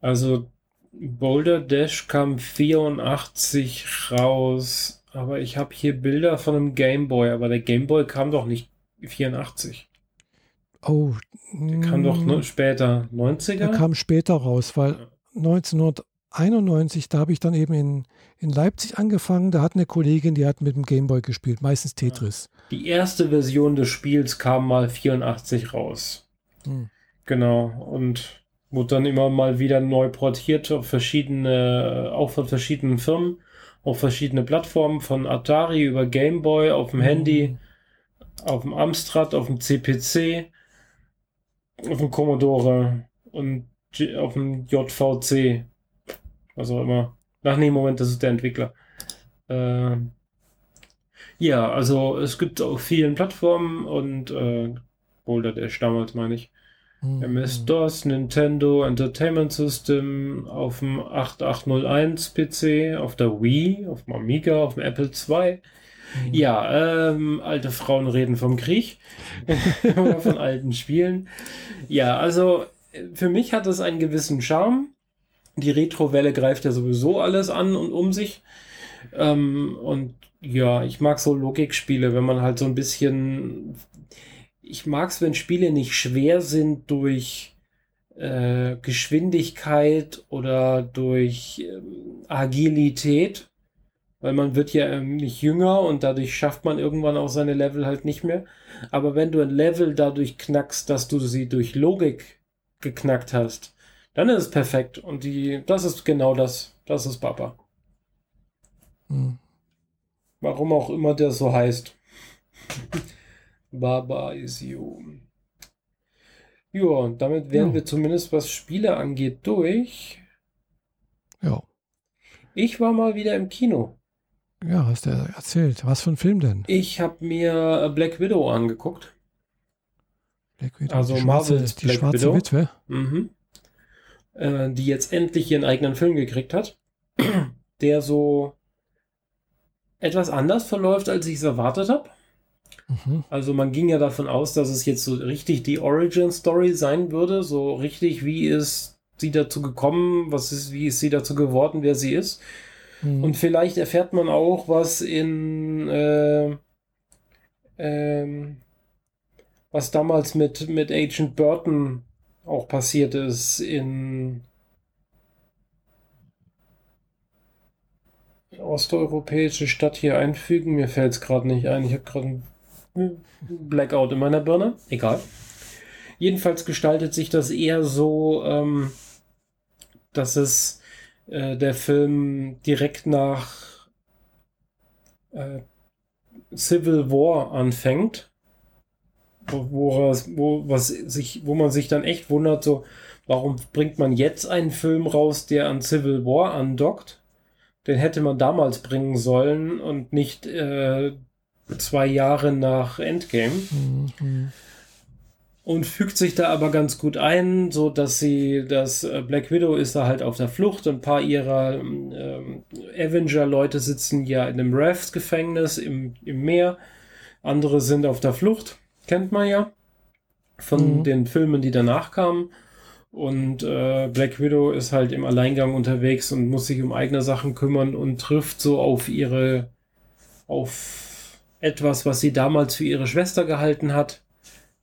Also Boulder Dash kam 84 raus, aber ich habe hier Bilder von einem Gameboy, aber der Gameboy kam doch nicht 84. Oh. Der kam doch ne, später, 90er? Der kam später raus, weil ja. 1991, da habe ich dann eben in, in Leipzig angefangen. Da hat eine Kollegin, die hat mit dem Gameboy gespielt, meistens Tetris. Die erste Version des Spiels kam mal 84 raus. Hm. Genau. Und wurde dann immer mal wieder neu portiert auf verschiedene, auch von verschiedenen Firmen, auf verschiedene Plattformen, von Atari über Gameboy, auf dem hm. Handy auf dem Amstrad, auf dem CPC, auf dem Commodore und auf dem JVC. Was auch immer. Ach nee, Moment, das ist der Entwickler. Äh, ja, also es gibt auf vielen Plattformen und äh, Boulder Dash damals meine ich. Mhm. MS-DOS, Nintendo Entertainment System auf dem 8801 PC, auf der Wii, auf dem Amiga, auf dem Apple II, Mhm. Ja, ähm, alte Frauen reden vom Krieg oder von alten Spielen. Ja, also für mich hat es einen gewissen Charme. Die Retro-Welle greift ja sowieso alles an und um sich. Ähm, und ja, ich mag so Logikspiele, wenn man halt so ein bisschen. Ich mag es, wenn Spiele nicht schwer sind durch äh, Geschwindigkeit oder durch äh, Agilität, weil man wird ja ähm, nicht jünger und dadurch schafft man irgendwann auch seine Level halt nicht mehr. Aber wenn du ein Level dadurch knackst, dass du sie durch Logik geknackt hast, dann ist es perfekt. Und die, das ist genau das. Das ist Papa. Hm. Warum auch immer der so heißt. Baba is you. Ja, und damit wären ja. wir zumindest, was Spiele angeht, durch. Ja. Ich war mal wieder im Kino. Ja, hast du erzählt. Was für ein Film denn? Ich habe mir Black Widow angeguckt. Black Widow. Also die schwarze, Marvel's die Black schwarze Widow. Witwe. Mhm. Äh, die jetzt endlich ihren eigenen Film gekriegt hat. Der so etwas anders verläuft, als ich es erwartet habe. Mhm. Also man ging ja davon aus, dass es jetzt so richtig die Origin Story sein würde, so richtig, wie ist sie dazu gekommen, was ist, wie ist sie dazu geworden, wer sie ist. Mhm. Und vielleicht erfährt man auch, was in äh, ähm, was damals mit, mit Agent Burton auch passiert ist in osteuropäische Stadt hier einfügen. Mir fällt es gerade nicht ein. Ich habe gerade ein Blackout in meiner Birne. Egal. Jedenfalls gestaltet sich das eher so, ähm, dass es äh, der Film direkt nach äh, Civil War anfängt. Wo, wo, was sich, wo man sich dann echt wundert, so, warum bringt man jetzt einen Film raus, der an Civil War andockt? Den hätte man damals bringen sollen und nicht äh, zwei Jahre nach Endgame. Mhm. Und fügt sich da aber ganz gut ein, so dass sie, dass äh, Black Widow ist da halt auf der Flucht. Ein paar ihrer ähm, Avenger-Leute sitzen ja in einem Rafts-Gefängnis im, im Meer. Andere sind auf der Flucht, kennt man ja von mhm. den Filmen, die danach kamen. Und äh, Black Widow ist halt im Alleingang unterwegs und muss sich um eigene Sachen kümmern und trifft so auf ihre, auf etwas, was sie damals für ihre Schwester gehalten hat,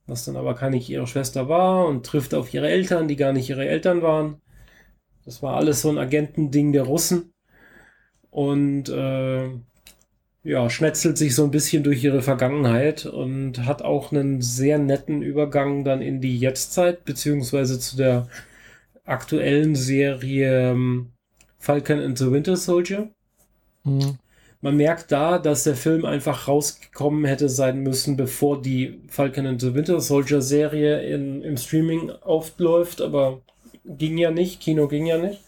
was dann aber gar nicht ihre Schwester war und trifft auf ihre Eltern, die gar nicht ihre Eltern waren. Das war alles so ein Agentending der Russen. Und äh, ja, schnetzelt sich so ein bisschen durch ihre Vergangenheit und hat auch einen sehr netten Übergang dann in die Jetztzeit, beziehungsweise zu der aktuellen Serie ähm, Falcon and the Winter Soldier. Mhm. Man merkt da, dass der Film einfach rausgekommen hätte sein müssen, bevor die Falcon and the Winter Soldier Serie in, im Streaming aufläuft, aber ging ja nicht, Kino ging ja nicht.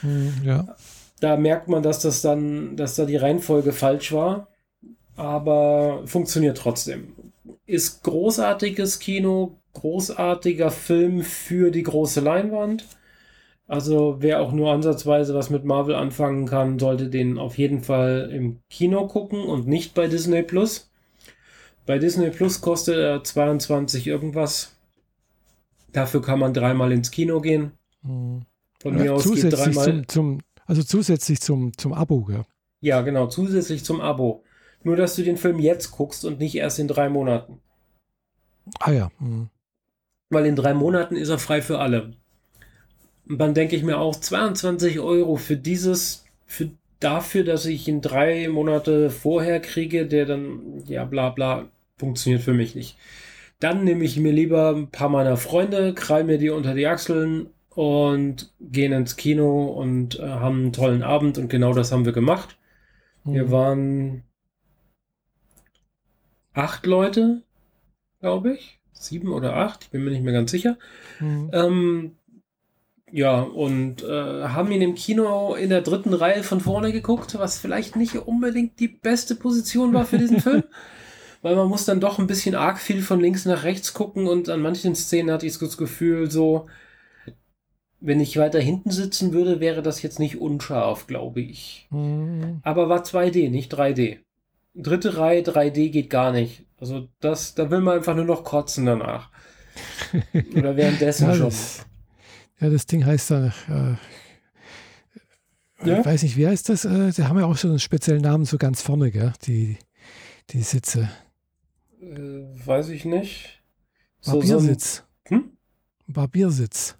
Hm, ja. Da merkt man, dass das dann, dass da die Reihenfolge falsch war, aber funktioniert trotzdem. Ist großartiges Kino, großartiger Film für die große Leinwand also wer auch nur ansatzweise was mit Marvel anfangen kann, sollte den auf jeden Fall im Kino gucken und nicht bei Disney Plus. Bei Disney Plus kostet er 22 irgendwas. Dafür kann man dreimal ins Kino gehen. Hm. Von ja, mir aus geht dreimal. Zum, zum, also zusätzlich zum, zum Abo, ja. Ja, genau, zusätzlich zum Abo. Nur, dass du den Film jetzt guckst und nicht erst in drei Monaten. Ah ja. Hm. Weil in drei Monaten ist er frei für alle. Und dann denke ich mir auch 22 Euro für dieses, für dafür, dass ich ihn drei Monate vorher kriege, der dann, ja, bla bla, funktioniert für mich nicht. Dann nehme ich mir lieber ein paar meiner Freunde, krall mir die unter die Achseln und gehen ins Kino und äh, haben einen tollen Abend und genau das haben wir gemacht. Mhm. Wir waren acht Leute, glaube ich. Sieben oder acht, ich bin mir nicht mehr ganz sicher. Mhm. Ähm, ja, und äh, haben ihn im Kino in der dritten Reihe von vorne geguckt, was vielleicht nicht unbedingt die beste Position war für diesen Film. Weil man muss dann doch ein bisschen arg viel von links nach rechts gucken und an manchen Szenen hatte ich das Gefühl, so, wenn ich weiter hinten sitzen würde, wäre das jetzt nicht unscharf, glaube ich. Mhm. Aber war 2D, nicht 3D. Dritte Reihe 3D geht gar nicht. Also das, da will man einfach nur noch kotzen danach. Oder währenddessen schon. Ja, das Ding heißt da, äh, ja? ich weiß nicht, wie heißt das? Äh, die haben ja auch so einen speziellen Namen so ganz vorne, gell? Die, die Sitze. Äh, weiß ich nicht. Barbiersitz. So hm? Barbiersitz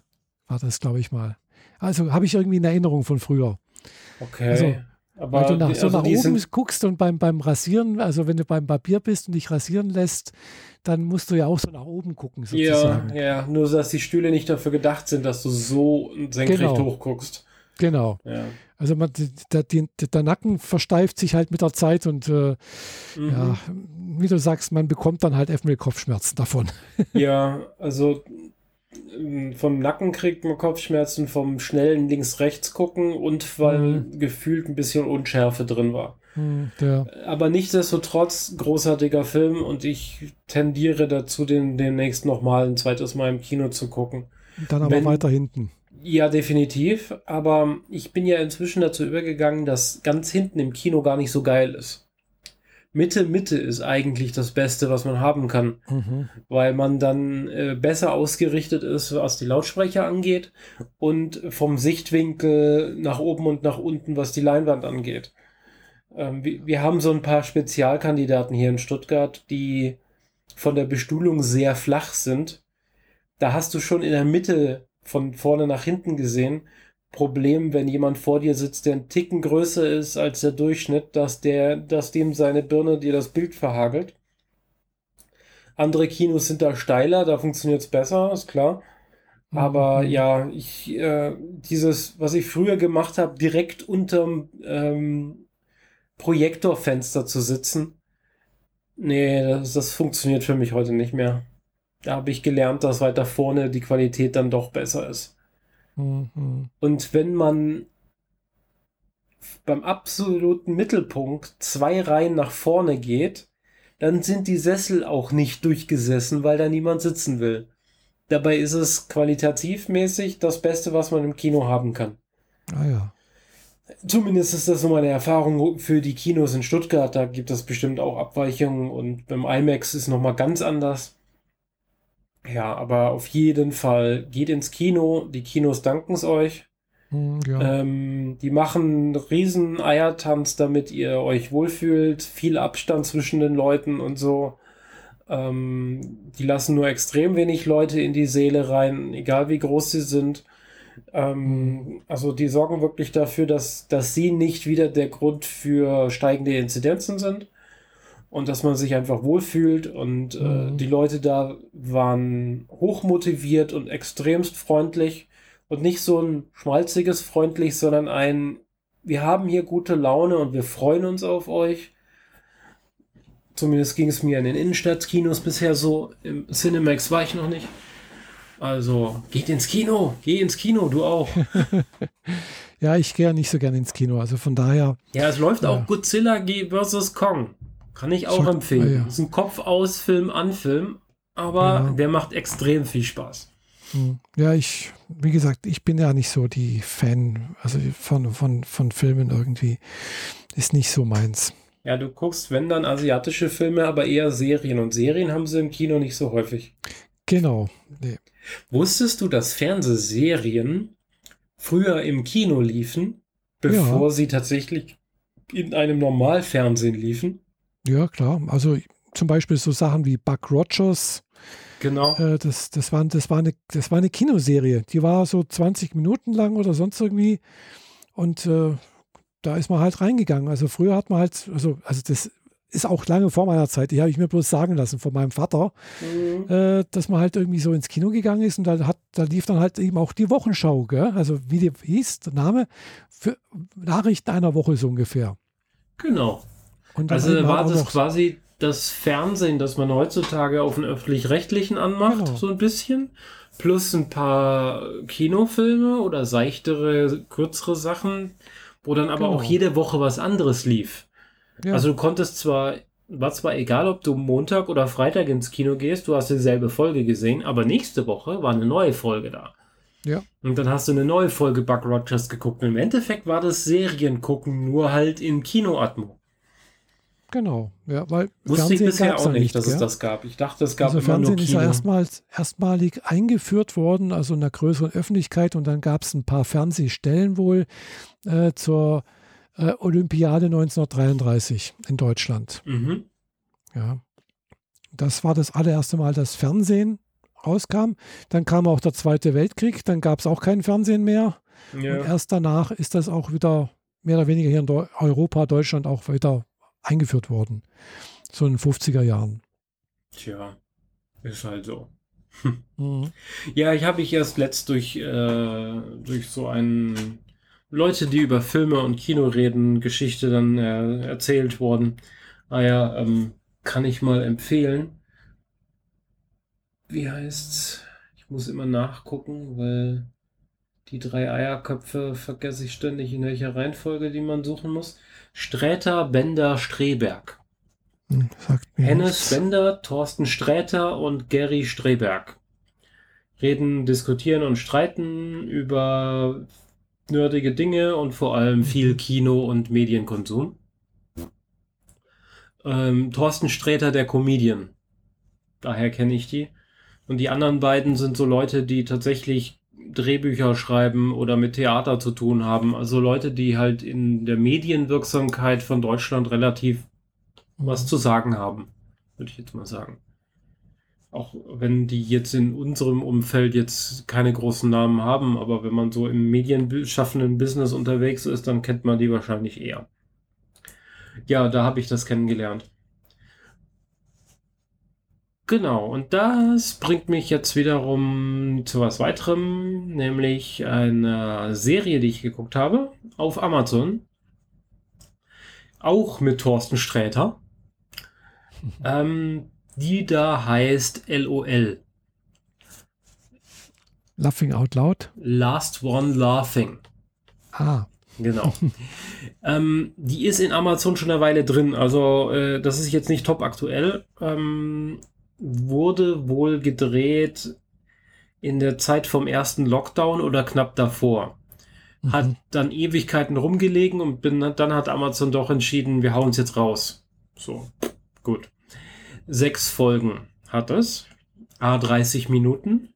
war das, glaube ich mal. Also habe ich irgendwie in Erinnerung von früher. Okay. Also, Aber Weil du nach, so also nach oben guckst und beim, beim Rasieren, also wenn du beim Papier bist und dich rasieren lässt, dann musst du ja auch so nach oben gucken, sozusagen. Ja, ja, nur dass die Stühle nicht dafür gedacht sind, dass du so senkrecht genau. hochguckst. Genau. Ja. Also man, der, der, der, Nacken versteift sich halt mit der Zeit und äh, mhm. ja, wie du sagst, man bekommt dann halt einfach Kopfschmerzen davon. Ja, also vom Nacken kriegt man Kopfschmerzen, vom schnellen links-rechts gucken und weil mhm. gefühlt ein bisschen Unschärfe drin war. Mhm, ja. Aber nichtsdestotrotz großartiger Film und ich tendiere dazu, den demnächst nochmal ein zweites Mal im Kino zu gucken. Dann aber Wenn, weiter hinten. Ja, definitiv. Aber ich bin ja inzwischen dazu übergegangen, dass ganz hinten im Kino gar nicht so geil ist. Mitte, Mitte ist eigentlich das Beste, was man haben kann, mhm. weil man dann äh, besser ausgerichtet ist, was die Lautsprecher angeht und vom Sichtwinkel nach oben und nach unten, was die Leinwand angeht. Ähm, wir, wir haben so ein paar Spezialkandidaten hier in Stuttgart, die von der Bestuhlung sehr flach sind. Da hast du schon in der Mitte von vorne nach hinten gesehen, Problem, wenn jemand vor dir sitzt, der ein Ticken größer ist als der Durchschnitt, dass der, dass dem seine Birne dir das Bild verhagelt. Andere Kinos sind da steiler, da funktioniert es besser, ist klar. Aber mhm. ja, ich, äh, dieses, was ich früher gemacht habe, direkt unterm ähm, Projektorfenster zu sitzen, nee, das, das funktioniert für mich heute nicht mehr. Da habe ich gelernt, dass weiter vorne die Qualität dann doch besser ist. Mhm. Und wenn man beim absoluten Mittelpunkt zwei Reihen nach vorne geht, dann sind die Sessel auch nicht durchgesessen, weil da niemand sitzen will. Dabei ist es qualitativmäßig das Beste, was man im Kino haben kann. Ah ja. Zumindest ist das so meine Erfahrung für die Kinos in Stuttgart. Da gibt es bestimmt auch Abweichungen und beim IMAX ist nochmal ganz anders. Ja, aber auf jeden Fall geht ins Kino. Die Kinos danken es euch. Hm, ja. Ähm, die machen riesen Eiertanz, damit ihr euch wohlfühlt. Viel Abstand zwischen den Leuten und so. Ähm, die lassen nur extrem wenig Leute in die Seele rein, egal wie groß sie sind. Ähm, also die sorgen wirklich dafür, dass, dass sie nicht wieder der Grund für steigende Inzidenzen sind und dass man sich einfach wohlfühlt und äh, mhm. die Leute da waren hochmotiviert und extremst freundlich und nicht so ein schmalziges freundlich, sondern ein wir haben hier gute Laune und wir freuen uns auf euch. Zumindest ging es mir in den Innenstadtkinos bisher so. Im Cinemax war ich noch nicht. Also, geht ins Kino, geh ins Kino, du auch. ja, ich gehe ja nicht so gerne ins Kino, also von daher. Ja, es läuft ja. auch Godzilla vs. Kong. Kann ich auch Sag, empfehlen. Ah, ja. Ist ein Kopf aus, Film an Film, aber ja. der macht extrem viel Spaß. Hm. Ja, ich, wie gesagt, ich bin ja nicht so die Fan, also von, von, von Filmen irgendwie. Ist nicht so meins. Ja, du guckst, wenn dann asiatische Filme, aber eher Serien. Und Serien haben sie im Kino nicht so häufig. Genau. Nee. Wusstest du, dass Fernsehserien früher im Kino liefen, bevor ja. sie tatsächlich in einem Normalfernsehen liefen? Ja, klar. Also zum Beispiel so Sachen wie Buck Rogers. Genau. Äh, das, das, war, das, war eine, das war eine Kinoserie. Die war so 20 Minuten lang oder sonst irgendwie. Und äh, da ist man halt reingegangen. Also früher hat man halt, also, also das ist auch lange vor meiner Zeit, die habe ich mir bloß sagen lassen von meinem Vater, mhm. äh, dass man halt irgendwie so ins Kino gegangen ist und da, hat, da lief dann halt eben auch die Wochenschau, gell? also wie die hieß, der Name, für Nachrichten einer Woche so ungefähr. Genau also war das quasi das Fernsehen, das man heutzutage auf den öffentlich-rechtlichen anmacht, genau. so ein bisschen. Plus ein paar Kinofilme oder seichtere, kürzere Sachen, wo dann aber genau. auch jede Woche was anderes lief. Ja. Also du konntest zwar, war zwar egal, ob du Montag oder Freitag ins Kino gehst, du hast dieselbe Folge gesehen, aber nächste Woche war eine neue Folge da. Ja. Und dann hast du eine neue Folge Buck Rogers geguckt. Und im Endeffekt war das Seriengucken nur halt in Kinoatmo. Genau, ja, weil Wusste Fernsehen ich bisher auch nicht, nicht, dass ja? es das gab. Ich dachte, es gab also immer Fernsehen nur Kino. ist ja erstmals, erstmalig eingeführt worden, also in der größeren Öffentlichkeit und dann gab es ein paar Fernsehstellen wohl äh, zur äh, Olympiade 1933 in Deutschland. Mhm. Ja, das war das allererste Mal, dass Fernsehen rauskam. Dann kam auch der Zweite Weltkrieg, dann gab es auch kein Fernsehen mehr. Ja. Und erst danach ist das auch wieder mehr oder weniger hier in Europa, Deutschland auch weiter eingeführt worden. So in den 50er Jahren. Tja, ist halt so. Mhm. Ja, ich habe ich erst letzt durch, äh, durch so einen Leute, die über Filme und Kino reden, Geschichte dann äh, erzählt worden. Ah ja, ähm, kann ich mal empfehlen. Wie heißt's? Ich muss immer nachgucken, weil die drei Eierköpfe vergesse ich ständig, in welcher Reihenfolge die man suchen muss. Sträter, Bender, Streberg. Hm, Hennes Bender, Thorsten Sträter und Gary Streberg reden, diskutieren und streiten über nerdige Dinge und vor allem viel Kino und Medienkonsum. Ähm, Thorsten Sträter, der Comedian. Daher kenne ich die. Und die anderen beiden sind so Leute, die tatsächlich Drehbücher schreiben oder mit Theater zu tun haben. Also Leute, die halt in der Medienwirksamkeit von Deutschland relativ was zu sagen haben, würde ich jetzt mal sagen. Auch wenn die jetzt in unserem Umfeld jetzt keine großen Namen haben, aber wenn man so im medienschaffenden Business unterwegs ist, dann kennt man die wahrscheinlich eher. Ja, da habe ich das kennengelernt. Genau, und das bringt mich jetzt wiederum zu was weiterem, nämlich eine Serie, die ich geguckt habe auf Amazon. Auch mit Thorsten Sträter. Mhm. Ähm, die da heißt LOL. Laughing Out Loud? Last One Laughing. Ah. Genau. ähm, die ist in Amazon schon eine Weile drin. Also, äh, das ist jetzt nicht top aktuell. Ähm, wurde wohl gedreht in der Zeit vom ersten Lockdown oder knapp davor. Mhm. Hat dann Ewigkeiten rumgelegen und bin, dann hat Amazon doch entschieden, wir hauen es jetzt raus. So, gut. Sechs Folgen hat es, a 30 Minuten,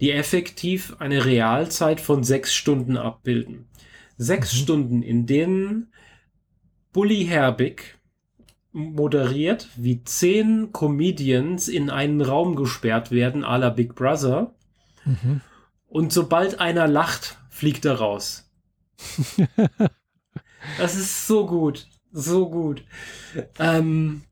die effektiv eine Realzeit von sechs Stunden abbilden. Sechs mhm. Stunden, in denen Bully Herbig moderiert, wie zehn Comedians in einen Raum gesperrt werden, à la Big Brother. Mhm. Und sobald einer lacht, fliegt er raus. das ist so gut. So gut. Ähm,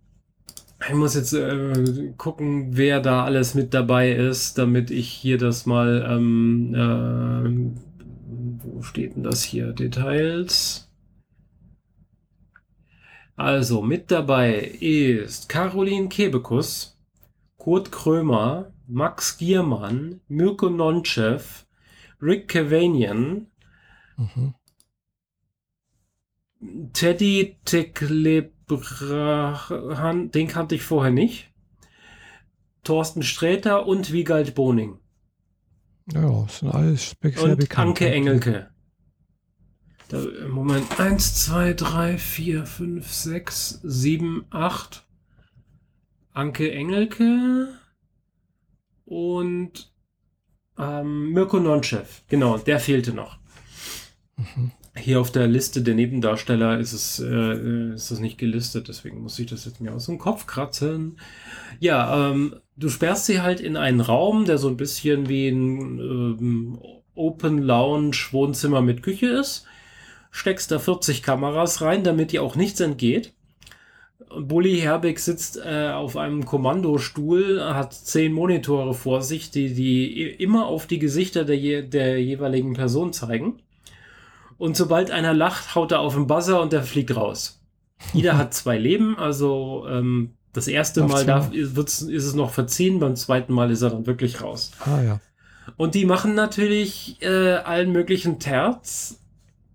ich muss jetzt äh, gucken, wer da alles mit dabei ist, damit ich hier das mal. Ähm, äh, wo steht denn das hier? Details. Also, mit dabei ist Caroline Kebekus, Kurt Krömer, Max Giermann, Mirko Nonchev, Rick Cavanian, mhm. Teddy Tekleb den kannte ich vorher nicht. Thorsten Sträter und Wiegald Boning. Ja, das sind alles sehr und bekannt. Anke Engelke. Da, Moment, 1, 2, 3, 4, 5, 6, 7, 8. Anke Engelke und ähm, Mirko Nonchev. Genau, der fehlte noch. Mhm. Hier auf der Liste der Nebendarsteller ist es äh, ist das nicht gelistet, deswegen muss ich das jetzt mir aus dem Kopf kratzen. Ja, ähm, du sperrst sie halt in einen Raum, der so ein bisschen wie ein ähm, Open Lounge Wohnzimmer mit Küche ist. Steckst da 40 Kameras rein, damit dir auch nichts entgeht. Bully Herbig sitzt äh, auf einem Kommandostuhl, hat zehn Monitore vor sich, die, die immer auf die Gesichter der, je, der jeweiligen Person zeigen. Und sobald einer lacht, haut er auf den Buzzer und der fliegt raus. Jeder hat zwei Leben, also ähm, das erste Mal darf, ist es noch verziehen, beim zweiten Mal ist er dann wirklich raus. Ah ja. Und die machen natürlich äh, allen möglichen Terz,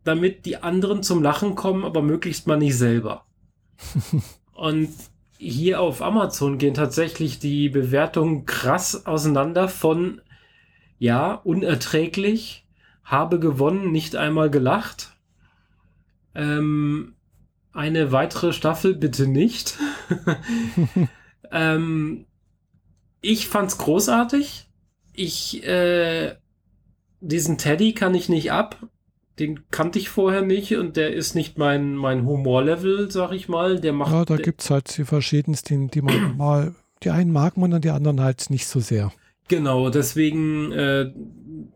damit die anderen zum Lachen kommen, aber möglichst mal nicht selber. und hier auf Amazon gehen tatsächlich die Bewertungen krass auseinander von ja, unerträglich habe gewonnen, nicht einmal gelacht. Ähm, eine weitere Staffel bitte nicht. ähm, ich fand's großartig. Ich, äh, diesen Teddy kann ich nicht ab. Den kannte ich vorher nicht und der ist nicht mein, mein Humorlevel, sag ich mal. Der macht. Ja, da gibt's halt die verschiedensten, die man mal, die einen mag man und die anderen halt nicht so sehr. Genau, deswegen, äh,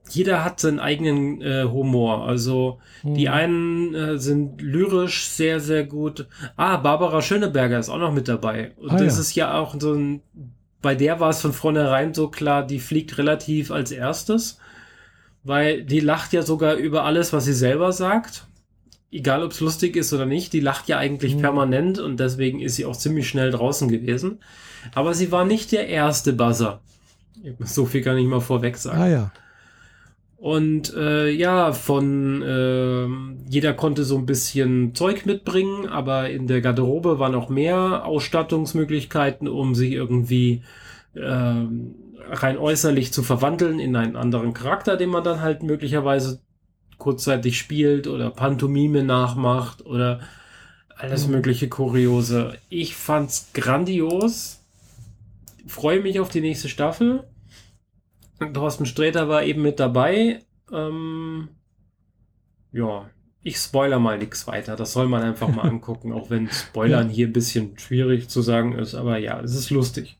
jeder hat seinen eigenen äh, Humor. Also hm. die einen äh, sind lyrisch sehr, sehr gut. Ah, Barbara Schöneberger ist auch noch mit dabei. Und ah, das ja. ist ja auch so ein, bei der war es von vornherein so klar, die fliegt relativ als erstes, weil die lacht ja sogar über alles, was sie selber sagt. Egal, ob es lustig ist oder nicht, die lacht ja eigentlich hm. permanent und deswegen ist sie auch ziemlich schnell draußen gewesen. Aber sie war nicht der erste Buzzer. So viel kann ich mal vorweg sagen. Ah ja. Und äh, ja, von äh, jeder konnte so ein bisschen Zeug mitbringen, aber in der Garderobe waren noch mehr Ausstattungsmöglichkeiten, um sich irgendwie äh, rein äußerlich zu verwandeln in einen anderen Charakter, den man dann halt möglicherweise kurzzeitig spielt oder Pantomime nachmacht oder alles mhm. mögliche Kuriose. Ich fand's grandios. Freue mich auf die nächste Staffel. Thorsten Sträter war eben mit dabei. Ähm, ja, ich spoiler mal nichts weiter. Das soll man einfach mal angucken, auch wenn Spoilern hier ein bisschen schwierig zu sagen ist. Aber ja, es ist lustig.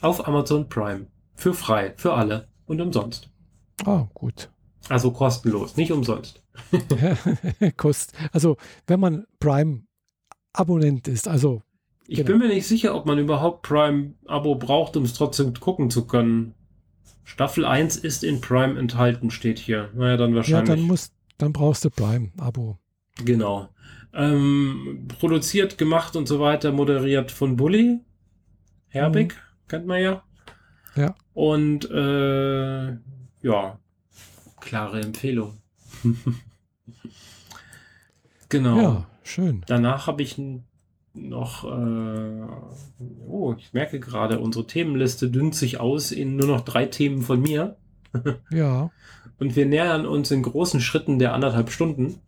Auf Amazon Prime. Für frei, für alle und umsonst. Ah, gut. Also kostenlos, nicht umsonst. Kost. Also, wenn man Prime-Abonnent ist, also. Ich genau. bin mir nicht sicher, ob man überhaupt Prime-Abo braucht, um es trotzdem gucken zu können. Staffel 1 ist in Prime enthalten, steht hier. Naja, dann wahrscheinlich. Ja, dann, musst, dann brauchst du Prime-Abo. Genau. Ähm, produziert, gemacht und so weiter, moderiert von Bully. Herbig, mhm. kennt man ja. Ja. Und äh, ja, klare Empfehlung. genau. Ja, schön. Danach habe ich noch, äh, oh, ich merke gerade, unsere Themenliste dünnt sich aus in nur noch drei Themen von mir. ja. Und wir nähern uns in großen Schritten der anderthalb Stunden.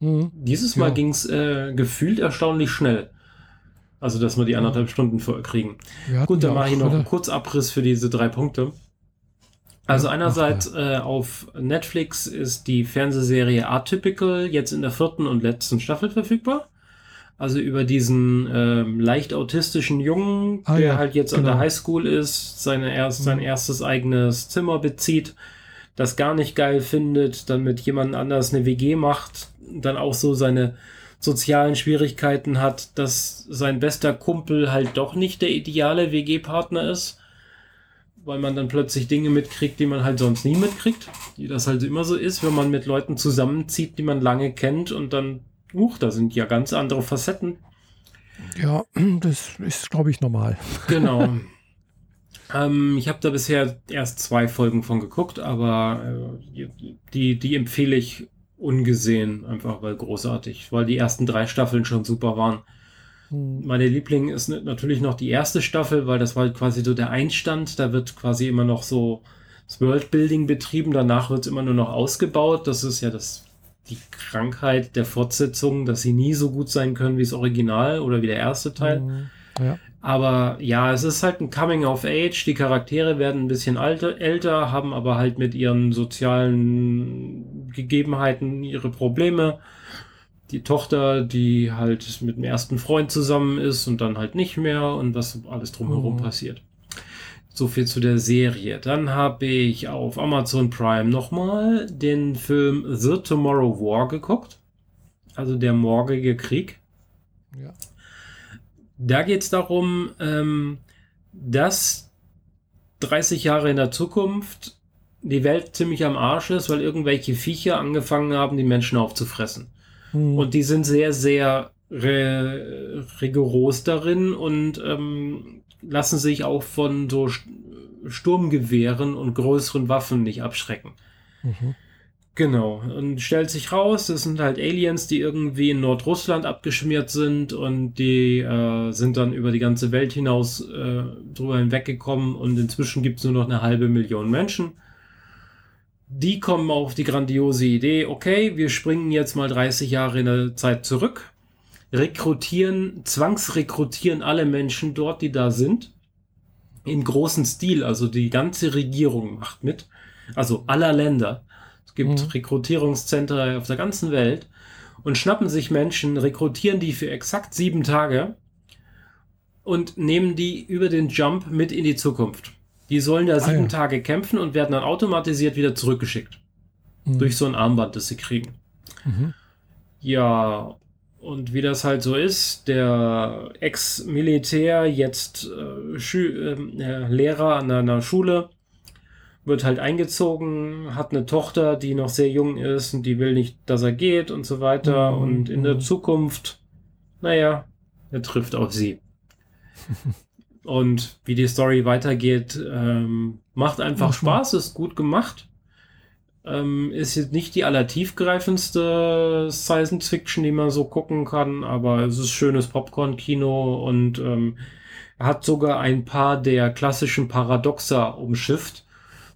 Mhm. Dieses Mal ja. ging es äh, gefühlt erstaunlich schnell. Also, dass wir die anderthalb Stunden kriegen. Gut, dann mache ich noch einen Kurzabriss für diese drei Punkte. Also einerseits äh, auf Netflix ist die Fernsehserie Atypical jetzt in der vierten und letzten Staffel verfügbar. Also über diesen ähm, leicht autistischen Jungen, ah, der ja, halt jetzt genau. an der. Highschool ist, seine erst, sein mhm. erstes eigenes Zimmer bezieht, das gar nicht geil findet, dann mit jemand anders eine WG macht, dann auch so seine sozialen Schwierigkeiten hat, dass sein bester Kumpel halt doch nicht der ideale WG-Partner ist, weil man dann plötzlich Dinge mitkriegt, die man halt sonst nie mitkriegt, wie das halt immer so ist, wenn man mit Leuten zusammenzieht, die man lange kennt und dann Huch, da sind ja ganz andere Facetten. Ja, das ist, glaube ich, normal. Genau. ähm, ich habe da bisher erst zwei Folgen von geguckt, aber äh, die, die empfehle ich ungesehen, einfach weil großartig, weil die ersten drei Staffeln schon super waren. Hm. Meine Liebling ist natürlich noch die erste Staffel, weil das war quasi so der Einstand. Da wird quasi immer noch so das Worldbuilding betrieben, danach wird es immer nur noch ausgebaut. Das ist ja das die Krankheit der Fortsetzung, dass sie nie so gut sein können wie das Original oder wie der erste Teil. Mhm. Ja. Aber ja, es ist halt ein Coming of Age. Die Charaktere werden ein bisschen alter, älter, haben aber halt mit ihren sozialen Gegebenheiten ihre Probleme. Die Tochter, die halt mit dem ersten Freund zusammen ist und dann halt nicht mehr und was alles drumherum mhm. passiert. So viel zu der Serie. Dann habe ich auf Amazon Prime nochmal den Film The Tomorrow War geguckt. Also der morgige Krieg. Ja. Da geht es darum, ähm, dass 30 Jahre in der Zukunft die Welt ziemlich am Arsch ist, weil irgendwelche Viecher angefangen haben, die Menschen aufzufressen. Hm. Und die sind sehr, sehr rigoros darin und ähm, lassen sich auch von so Sturmgewehren und größeren Waffen nicht abschrecken. Mhm. Genau. Und stellt sich raus, das sind halt Aliens, die irgendwie in Nordrussland abgeschmiert sind und die äh, sind dann über die ganze Welt hinaus äh, drüber hinweggekommen und inzwischen gibt es nur noch eine halbe Million Menschen. Die kommen auf die grandiose Idee, okay, wir springen jetzt mal 30 Jahre in der Zeit zurück rekrutieren, zwangsrekrutieren alle Menschen dort, die da sind, im großen Stil. Also die ganze Regierung macht mit, also aller Länder. Es gibt mhm. Rekrutierungszentren auf der ganzen Welt und schnappen sich Menschen, rekrutieren die für exakt sieben Tage und nehmen die über den Jump mit in die Zukunft. Die sollen da sieben ah, ja. Tage kämpfen und werden dann automatisiert wieder zurückgeschickt. Mhm. Durch so ein Armband, das sie kriegen. Mhm. Ja, und wie das halt so ist, der Ex-Militär, jetzt äh, äh, Lehrer an einer Schule, wird halt eingezogen, hat eine Tochter, die noch sehr jung ist und die will nicht, dass er geht und so weiter. Mhm. Und in der Zukunft, naja, er trifft auf sie. und wie die Story weitergeht, ähm, macht einfach mhm. Spaß, ist gut gemacht. Ähm, ist jetzt nicht die allertiefgreifendste Science Fiction, die man so gucken kann, aber es ist schönes Popcorn-Kino und ähm, hat sogar ein paar der klassischen Paradoxa umschifft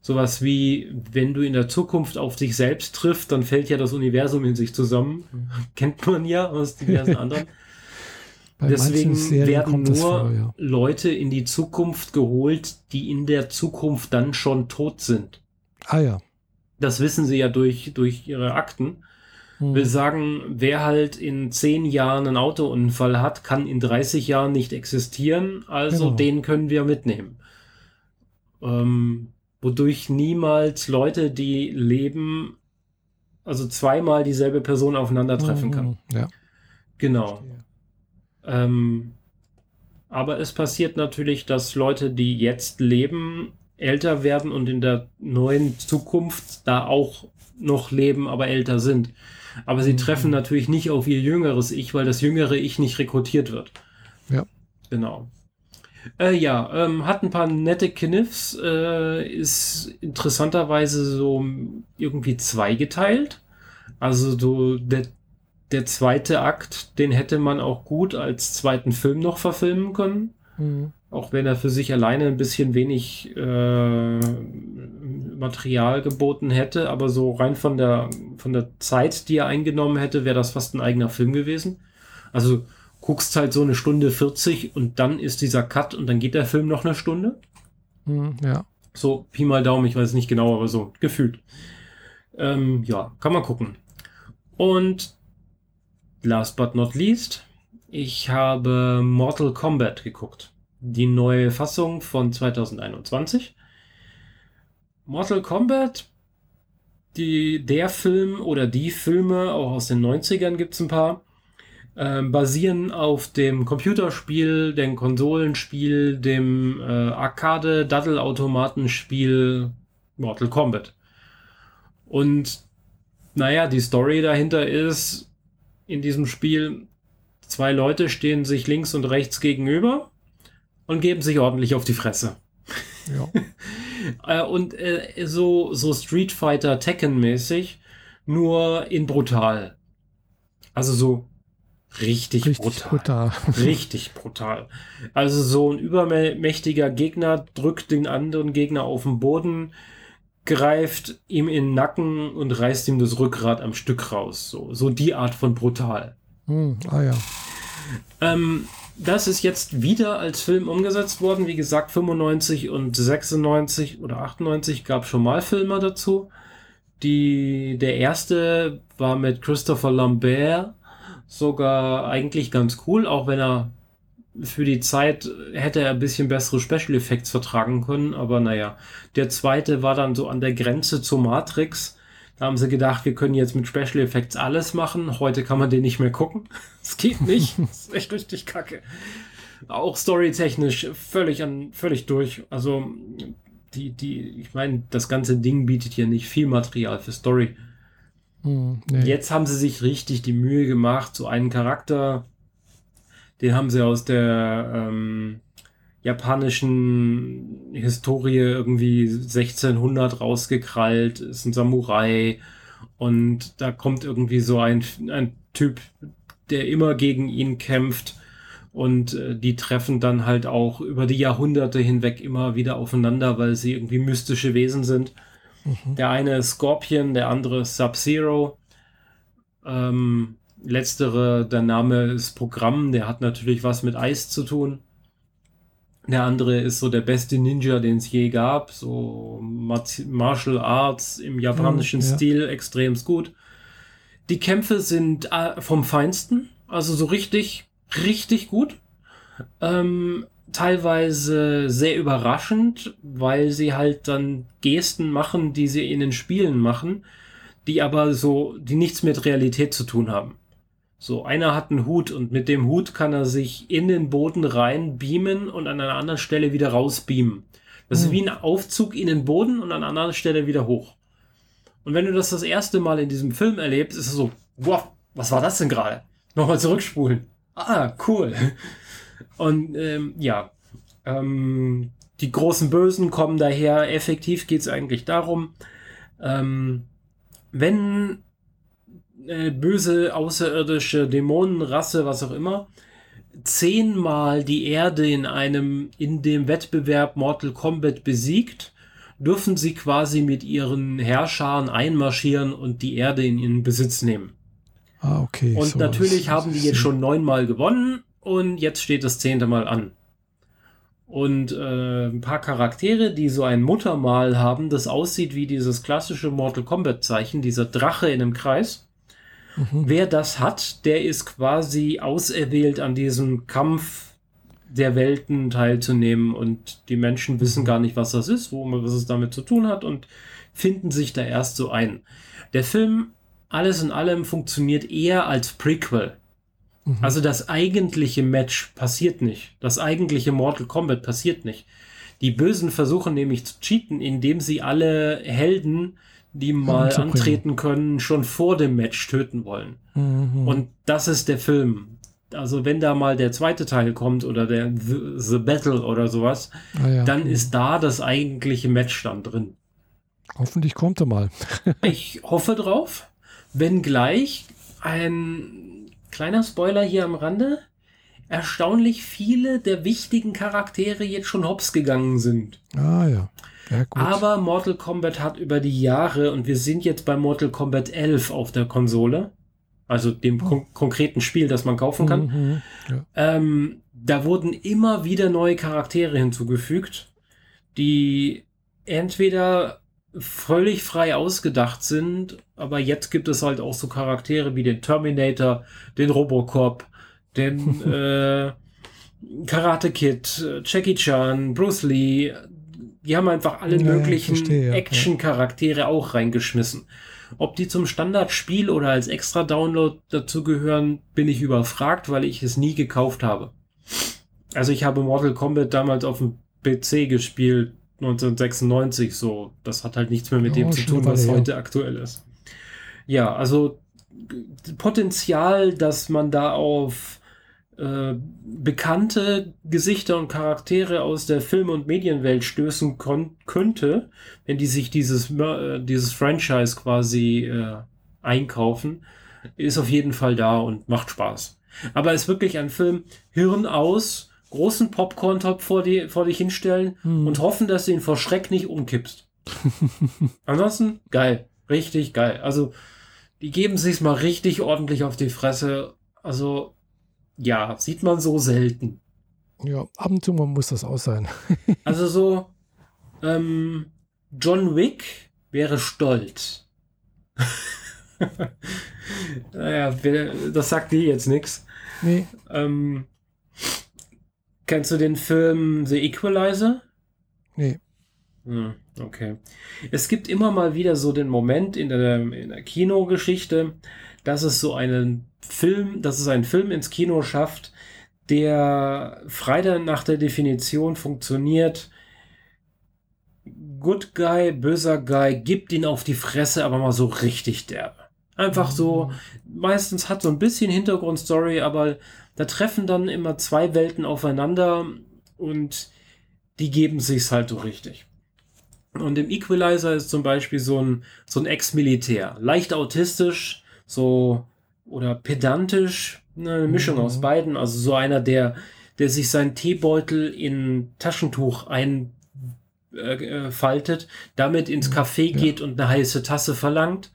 sowas wie, wenn du in der Zukunft auf dich selbst triffst, dann fällt ja das Universum in sich zusammen. Mhm. Kennt man ja aus diversen anderen. Deswegen werden nur vor, ja. Leute in die Zukunft geholt, die in der Zukunft dann schon tot sind. Ah ja. Das wissen sie ja durch, durch ihre Akten. Hm. Will sagen, wer halt in zehn Jahren einen Autounfall hat, kann in 30 Jahren nicht existieren. Also genau. den können wir mitnehmen. Ähm, wodurch niemals Leute, die leben, also zweimal dieselbe Person aufeinandertreffen kann. Mhm, ja. Genau. Ähm, aber es passiert natürlich, dass Leute, die jetzt leben, älter werden und in der neuen Zukunft da auch noch leben, aber älter sind. Aber sie mhm. treffen natürlich nicht auf ihr jüngeres Ich, weil das jüngere Ich nicht rekrutiert wird. Ja. Genau. Äh, ja, ähm, hat ein paar nette Kniffs, äh, ist interessanterweise so irgendwie zweigeteilt. Also so der, der zweite Akt, den hätte man auch gut als zweiten Film noch verfilmen können. Mhm. Auch wenn er für sich alleine ein bisschen wenig äh, Material geboten hätte, aber so rein von der, von der Zeit, die er eingenommen hätte, wäre das fast ein eigener Film gewesen. Also guckst halt so eine Stunde 40 und dann ist dieser Cut und dann geht der Film noch eine Stunde. Mhm, ja. So, Pi mal Daumen, ich weiß nicht genau, aber so gefühlt. Ähm, ja, kann man gucken. Und last but not least, ich habe Mortal Kombat geguckt. Die neue Fassung von 2021. Mortal Kombat, die, der Film oder die Filme, auch aus den 90ern gibt es ein paar, ähm, basieren auf dem Computerspiel, dem Konsolenspiel, dem äh, Arcade-Daddle-Automatenspiel Mortal Kombat. Und naja, die Story dahinter ist, in diesem Spiel, zwei Leute stehen sich links und rechts gegenüber und geben sich ordentlich auf die Fresse. Ja. Äh, und äh, so, so Street Fighter Tekken-mäßig, nur in brutal. Also so Richtig, richtig brutal. brutal. Richtig brutal. Also so ein übermächtiger Gegner drückt den anderen Gegner auf den Boden, greift ihm in den Nacken und reißt ihm das Rückgrat am Stück raus. So, so die Art von brutal. Hm, ah ja. Ähm, das ist jetzt wieder als Film umgesetzt worden. Wie gesagt, 95 und 96 oder 98 gab schon mal Filme dazu. Die, der erste war mit Christopher Lambert sogar eigentlich ganz cool, auch wenn er für die Zeit hätte er ein bisschen bessere Special Effects vertragen können, aber naja. Der zweite war dann so an der Grenze zur Matrix. Da haben sie gedacht, wir können jetzt mit Special Effects alles machen. Heute kann man den nicht mehr gucken. Es geht nicht. Das ist echt richtig kacke. Auch storytechnisch völlig an, völlig durch. Also, die, die, ich meine, das ganze Ding bietet hier nicht viel Material für Story. Hm, nee. Jetzt haben sie sich richtig die Mühe gemacht, so einen Charakter, den haben sie aus der ähm, japanischen Historie irgendwie 1600 rausgekrallt, ist ein Samurai und da kommt irgendwie so ein, ein Typ, der immer gegen ihn kämpft und äh, die treffen dann halt auch über die Jahrhunderte hinweg immer wieder aufeinander, weil sie irgendwie mystische Wesen sind. Mhm. Der eine ist Scorpion, der andere ist Sub-Zero. Ähm, letztere, der Name ist Programm, der hat natürlich was mit Eis zu tun. Der andere ist so der beste Ninja, den es je gab. So Martial Arts im japanischen mhm, ja. Stil, extrem gut. Die Kämpfe sind äh, vom Feinsten, also so richtig, richtig gut. Ähm, teilweise sehr überraschend, weil sie halt dann Gesten machen, die sie in den Spielen machen, die aber so, die nichts mit Realität zu tun haben. So, einer hat einen Hut und mit dem Hut kann er sich in den Boden rein beamen und an einer anderen Stelle wieder raus beamen. Das mhm. ist wie ein Aufzug in den Boden und an einer anderen Stelle wieder hoch. Und wenn du das das erste Mal in diesem Film erlebst, ist es so, wow, was war das denn gerade? Nochmal zurückspulen. Ah, cool. Und ähm, ja, ähm, die großen Bösen kommen daher. Effektiv geht es eigentlich darum, ähm, wenn äh, böse außerirdische Dämonenrasse, was auch immer, zehnmal die Erde in einem, in dem Wettbewerb Mortal Kombat besiegt, dürfen sie quasi mit ihren Herrscharen einmarschieren und die Erde in ihren Besitz nehmen. Ah, okay. Und so, natürlich haben die jetzt schon neunmal gewonnen und jetzt steht das zehnte Mal an. Und äh, ein paar Charaktere, die so ein Muttermal haben, das aussieht wie dieses klassische Mortal Kombat Zeichen, dieser Drache in einem Kreis. Mhm. Wer das hat, der ist quasi auserwählt, an diesem Kampf der Welten teilzunehmen und die Menschen wissen gar nicht, was das ist, wo, was es damit zu tun hat und finden sich da erst so ein. Der Film, alles in allem, funktioniert eher als Prequel. Mhm. Also das eigentliche Match passiert nicht. Das eigentliche Mortal Kombat passiert nicht. Die Bösen versuchen nämlich zu cheaten, indem sie alle Helden, die mal antreten können, schon vor dem Match töten wollen. Mhm. Und das ist der Film. Also wenn da mal der zweite Teil kommt oder der The, The Battle oder sowas, ah ja. dann ist da das eigentliche Match dann drin. Hoffentlich kommt er mal. ich hoffe drauf. Wenngleich ein Kleiner Spoiler hier am Rande. Erstaunlich viele der wichtigen Charaktere jetzt schon hops gegangen sind. Ah ja. ja Aber Mortal Kombat hat über die Jahre, und wir sind jetzt bei Mortal Kombat 11 auf der Konsole, also dem oh. kon konkreten Spiel, das man kaufen kann, mhm, ja. ähm, da wurden immer wieder neue Charaktere hinzugefügt, die entweder völlig frei ausgedacht sind, aber jetzt gibt es halt auch so Charaktere wie den Terminator, den Robocop, den äh, Karate Kid, Jackie Chan, Bruce Lee. Die haben einfach alle ja, möglichen ja, Action-Charaktere auch reingeschmissen. Ob die zum Standardspiel oder als extra Download dazugehören, bin ich überfragt, weil ich es nie gekauft habe. Also ich habe Mortal Kombat damals auf dem PC gespielt, 1996 so. Das hat halt nichts mehr mit oh, dem zu tun, was heute ja. aktuell ist. Ja, also Potenzial, dass man da auf äh, bekannte Gesichter und Charaktere aus der Film- und Medienwelt stößen könnte, wenn die sich dieses, äh, dieses Franchise quasi äh, einkaufen, ist auf jeden Fall da und macht Spaß. Aber ist wirklich ein Film, Hirn aus, großen Popcorn-Top vor, die, vor dich hinstellen hm. und hoffen, dass du ihn vor Schreck nicht umkippst. Ansonsten geil, richtig geil. Also die geben sich mal richtig ordentlich auf die Fresse. Also ja, sieht man so selten. Ja, ab und zu muss das auch sein. also so ähm, John Wick wäre stolz. naja, das sagt dir jetzt nichts. Nee. Ähm, Kennst du den Film The Equalizer? Nee. Hm, okay. Es gibt immer mal wieder so den Moment in der, in der Kinogeschichte, dass es so einen Film, dass es einen Film ins Kino schafft, der frei nach der Definition funktioniert. Good Guy, böser Guy, gibt ihn auf die Fresse, aber mal so richtig derbe. Einfach so, mhm. meistens hat so ein bisschen Hintergrundstory, aber da treffen dann immer zwei Welten aufeinander und die geben sich's halt so richtig. Und im Equalizer ist zum Beispiel so ein, so ein Ex-Militär, leicht autistisch, so oder pedantisch, ne, eine Mischung mhm. aus beiden. Also so einer, der, der sich seinen Teebeutel in Taschentuch einfaltet, äh, damit ins Café ja. geht und eine heiße Tasse verlangt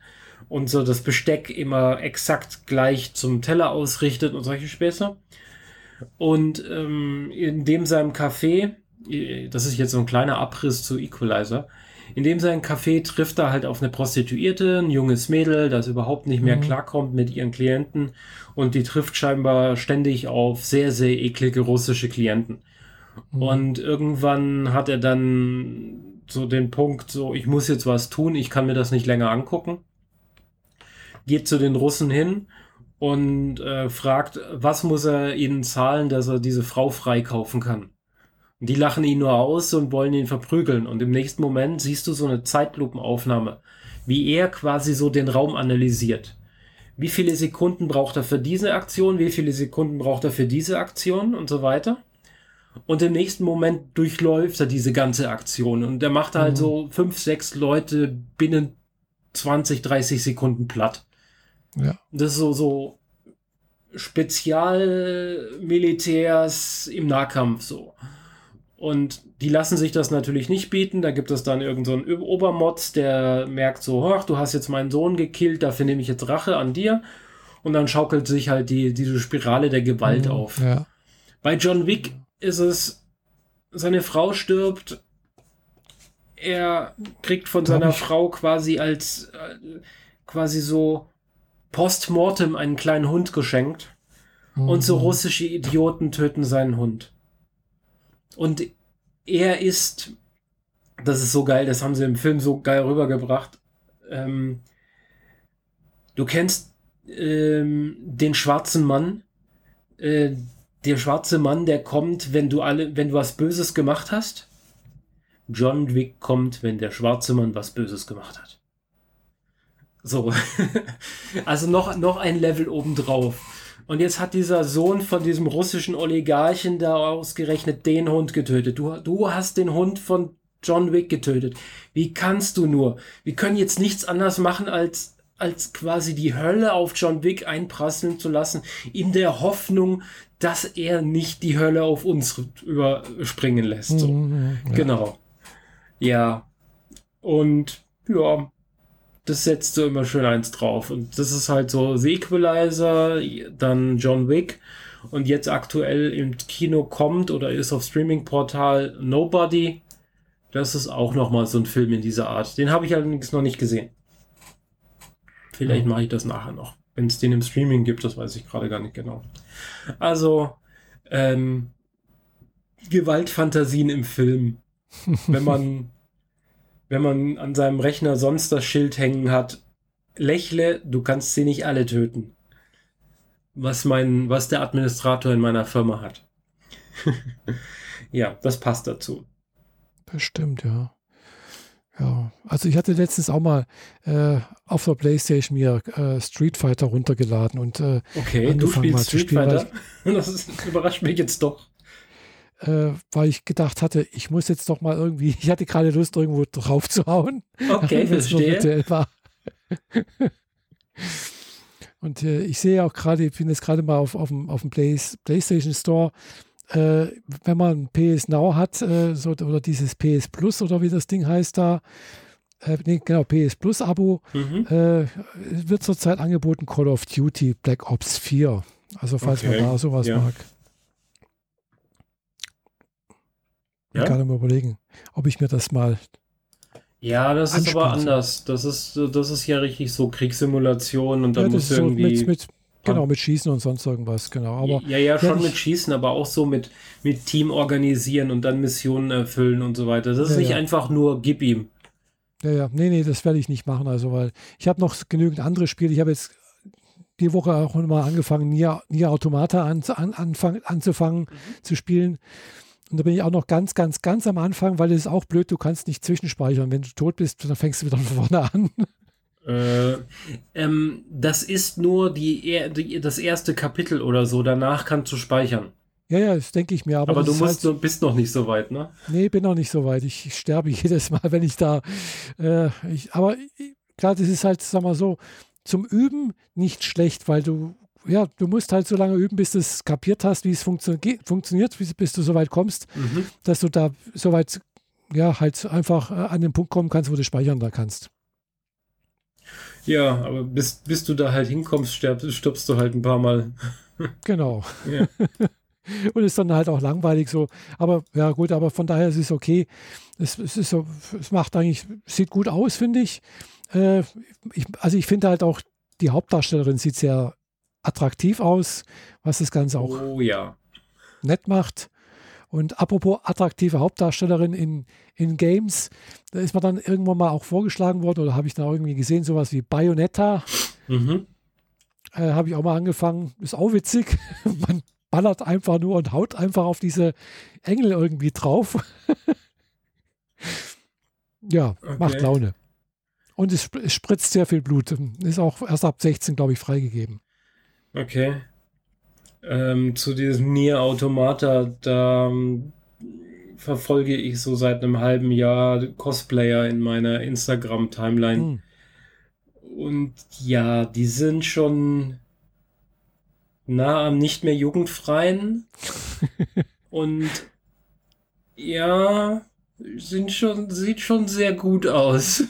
und so das Besteck immer exakt gleich zum Teller ausrichtet und solche Späße. Und ähm, in dem seinem Café, das ist jetzt so ein kleiner Abriss zu Equalizer, in dem sein Café trifft er halt auf eine Prostituierte, ein junges Mädel, das überhaupt nicht mehr mhm. klarkommt mit ihren Klienten und die trifft scheinbar ständig auf sehr, sehr eklige russische Klienten. Mhm. Und irgendwann hat er dann so den Punkt, so, ich muss jetzt was tun, ich kann mir das nicht länger angucken. Geht zu den Russen hin und äh, fragt, was muss er ihnen zahlen, dass er diese Frau freikaufen kann. Und die lachen ihn nur aus und wollen ihn verprügeln. Und im nächsten Moment siehst du so eine Zeitlupenaufnahme, wie er quasi so den Raum analysiert. Wie viele Sekunden braucht er für diese Aktion, wie viele Sekunden braucht er für diese Aktion und so weiter. Und im nächsten Moment durchläuft er diese ganze Aktion und er macht halt mhm. so fünf, sechs Leute binnen 20, 30 Sekunden platt. Ja. Das ist so, so Spezialmilitärs im Nahkampf so. Und die lassen sich das natürlich nicht bieten. Da gibt es dann irgendeinen so Obermotz, der merkt so, ach, du hast jetzt meinen Sohn gekillt, dafür nehme ich jetzt Rache an dir. Und dann schaukelt sich halt die, diese Spirale der Gewalt mhm, auf. Ja. Bei John Wick ist es, seine Frau stirbt, er kriegt von seiner Frau quasi als, äh, quasi so postmortem einen kleinen Hund geschenkt. Mhm. Und so russische Idioten töten seinen Hund. Und er ist, das ist so geil, das haben sie im Film so geil rübergebracht. Ähm, du kennst ähm, den schwarzen Mann, äh, der schwarze Mann, der kommt, wenn du alle, wenn du was Böses gemacht hast. John Wick kommt, wenn der schwarze Mann was Böses gemacht hat. So. also noch, noch ein Level obendrauf. Und jetzt hat dieser Sohn von diesem russischen Oligarchen da ausgerechnet den Hund getötet. Du, du hast den Hund von John Wick getötet. Wie kannst du nur? Wir können jetzt nichts anderes machen, als, als quasi die Hölle auf John Wick einprasseln zu lassen, in der Hoffnung, dass er nicht die Hölle auf uns überspringen lässt. So. Mhm, ja. Genau. Ja. Und ja, das setzt so immer schön eins drauf. Und das ist halt so The Equalizer, dann John Wick und jetzt aktuell im Kino kommt oder ist auf Streaming-Portal Nobody. Das ist auch nochmal so ein Film in dieser Art. Den habe ich allerdings noch nicht gesehen. Vielleicht mache ich das nachher noch. Wenn es den im Streaming gibt, das weiß ich gerade gar nicht genau. Also, ähm, Gewaltfantasien im Film. Wenn man, wenn man an seinem Rechner sonst das Schild hängen hat, lächle, du kannst sie nicht alle töten. Was mein, was der Administrator in meiner Firma hat. ja, das passt dazu. Das stimmt, ja. Ja, also ich hatte letztens auch mal äh, auf der Playstation mir äh, Street Fighter runtergeladen und äh, okay, du spielst Street spielen, Fighter. das ist, überrascht mich jetzt doch. Äh, weil ich gedacht hatte, ich muss jetzt doch mal irgendwie, ich hatte gerade Lust, irgendwo drauf zu hauen. Okay, verstehe. War. und äh, ich sehe auch gerade, ich bin jetzt gerade mal auf, auf dem, auf dem Play, PlayStation Store, äh, wenn man PS Now hat, äh, so, oder dieses PS Plus oder wie das Ding heißt da, äh, nee, genau, PS Plus Abo, mhm. Äh, wird zurzeit angeboten Call of Duty Black Ops 4. Also falls okay. man da sowas ja. mag. Ja? Ich kann mir überlegen, ob ich mir das mal. Ja, das ist aber anders. Das ist, das ist ja richtig so Kriegssimulation und dann ja, muss irgendwie. So mit, mit, Genau, mit Schießen und sonst irgendwas, genau. Aber, ja, ja, schon ja, mit Schießen, aber auch so mit, mit Team organisieren und dann Missionen erfüllen und so weiter. Das ist ja, nicht ja. einfach nur gib ihm. Ja, ja, nee, nee, das werde ich nicht machen, also weil ich habe noch genügend andere Spiele. Ich habe jetzt die Woche auch mal angefangen, Nier, Nier Automata an, an, anfang, anzufangen mhm. zu spielen. Und da bin ich auch noch ganz, ganz, ganz am Anfang, weil es ist auch blöd, du kannst nicht zwischenspeichern. Wenn du tot bist, dann fängst du wieder von vorne an. Äh, ähm, das ist nur die, die, das erste Kapitel oder so. Danach kannst du speichern. Ja, ja, das denke ich mir. Aber, aber du musst, halt, bist noch nicht so weit, ne? Nee, bin noch nicht so weit. Ich, sterbe jedes Mal, wenn ich da. Äh, ich, aber klar, das ist halt, sag mal so, zum Üben nicht schlecht, weil du, ja, du musst halt so lange üben, bis du es kapiert hast, wie es funktio funktioniert, bis, bis, du so weit kommst, mhm. dass du da so weit, ja, halt einfach äh, an den Punkt kommen kannst, wo du speichern da kannst. Ja, aber bis, bis du da halt hinkommst, stirbst, stirbst du halt ein paar Mal. Genau. Ja. Und ist dann halt auch langweilig so. Aber ja, gut, aber von daher ist es okay. Es, es ist so, es macht eigentlich, sieht gut aus, finde ich. Äh, ich. Also ich finde halt auch, die Hauptdarstellerin sieht sehr attraktiv aus, was das Ganze auch oh, ja. nett macht. Und apropos attraktive Hauptdarstellerin in, in Games, da ist mir dann irgendwann mal auch vorgeschlagen worden oder habe ich da irgendwie gesehen, sowas wie Bayonetta. Mhm. Äh, habe ich auch mal angefangen. Ist auch witzig. Man ballert einfach nur und haut einfach auf diese Engel irgendwie drauf. ja, okay. macht Laune. Und es, es, spritzt sehr viel Blut. Ist auch erst ab 16, glaube ich, freigegeben. Okay. Ähm, zu diesem Nier Automata, da ähm, verfolge ich so seit einem halben Jahr Cosplayer in meiner Instagram-Timeline. Hm. Und ja, die sind schon nah am nicht mehr jugendfreien. und ja, sind schon, sieht schon sehr gut aus.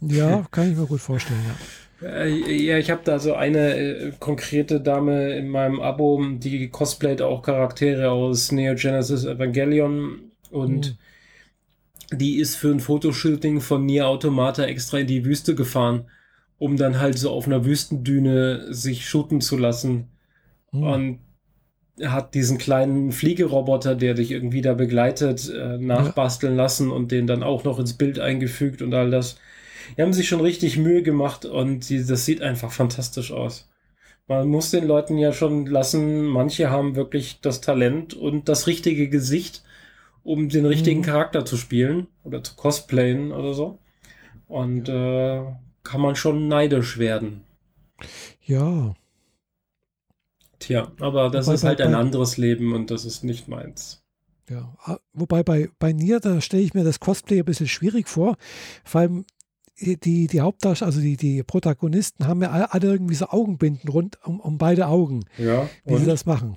ja, kann ich mir gut vorstellen, ja. Äh, ja, ich habe da so eine äh, konkrete Dame in meinem Abo, die cosplayt auch Charaktere aus Neo Genesis Evangelion und mhm. die ist für ein Fotoshooting von Nier Automata extra in die Wüste gefahren um dann halt so auf einer Wüstendüne sich shooten zu lassen. Mhm. Und hat diesen kleinen Fliegeroboter, der dich irgendwie da begleitet, äh, nachbasteln ja. lassen und den dann auch noch ins Bild eingefügt und all das. Die haben sich schon richtig Mühe gemacht und die, das sieht einfach fantastisch aus. Man muss den Leuten ja schon lassen, manche haben wirklich das Talent und das richtige Gesicht, um den richtigen mhm. Charakter zu spielen oder zu cosplayen oder so. Und äh, kann man schon neidisch werden. Ja. Tja, aber das wobei ist halt bei, ein anderes Leben und das ist nicht meins. Ja, ah, wobei bei, bei Nier, da stelle ich mir das Cosplay ein bisschen schwierig vor. Vor allem die, die Hauptdarsteller, also die, die Protagonisten haben ja alle irgendwie so Augenbinden rund um, um beide Augen. Ja. Wie sie das machen.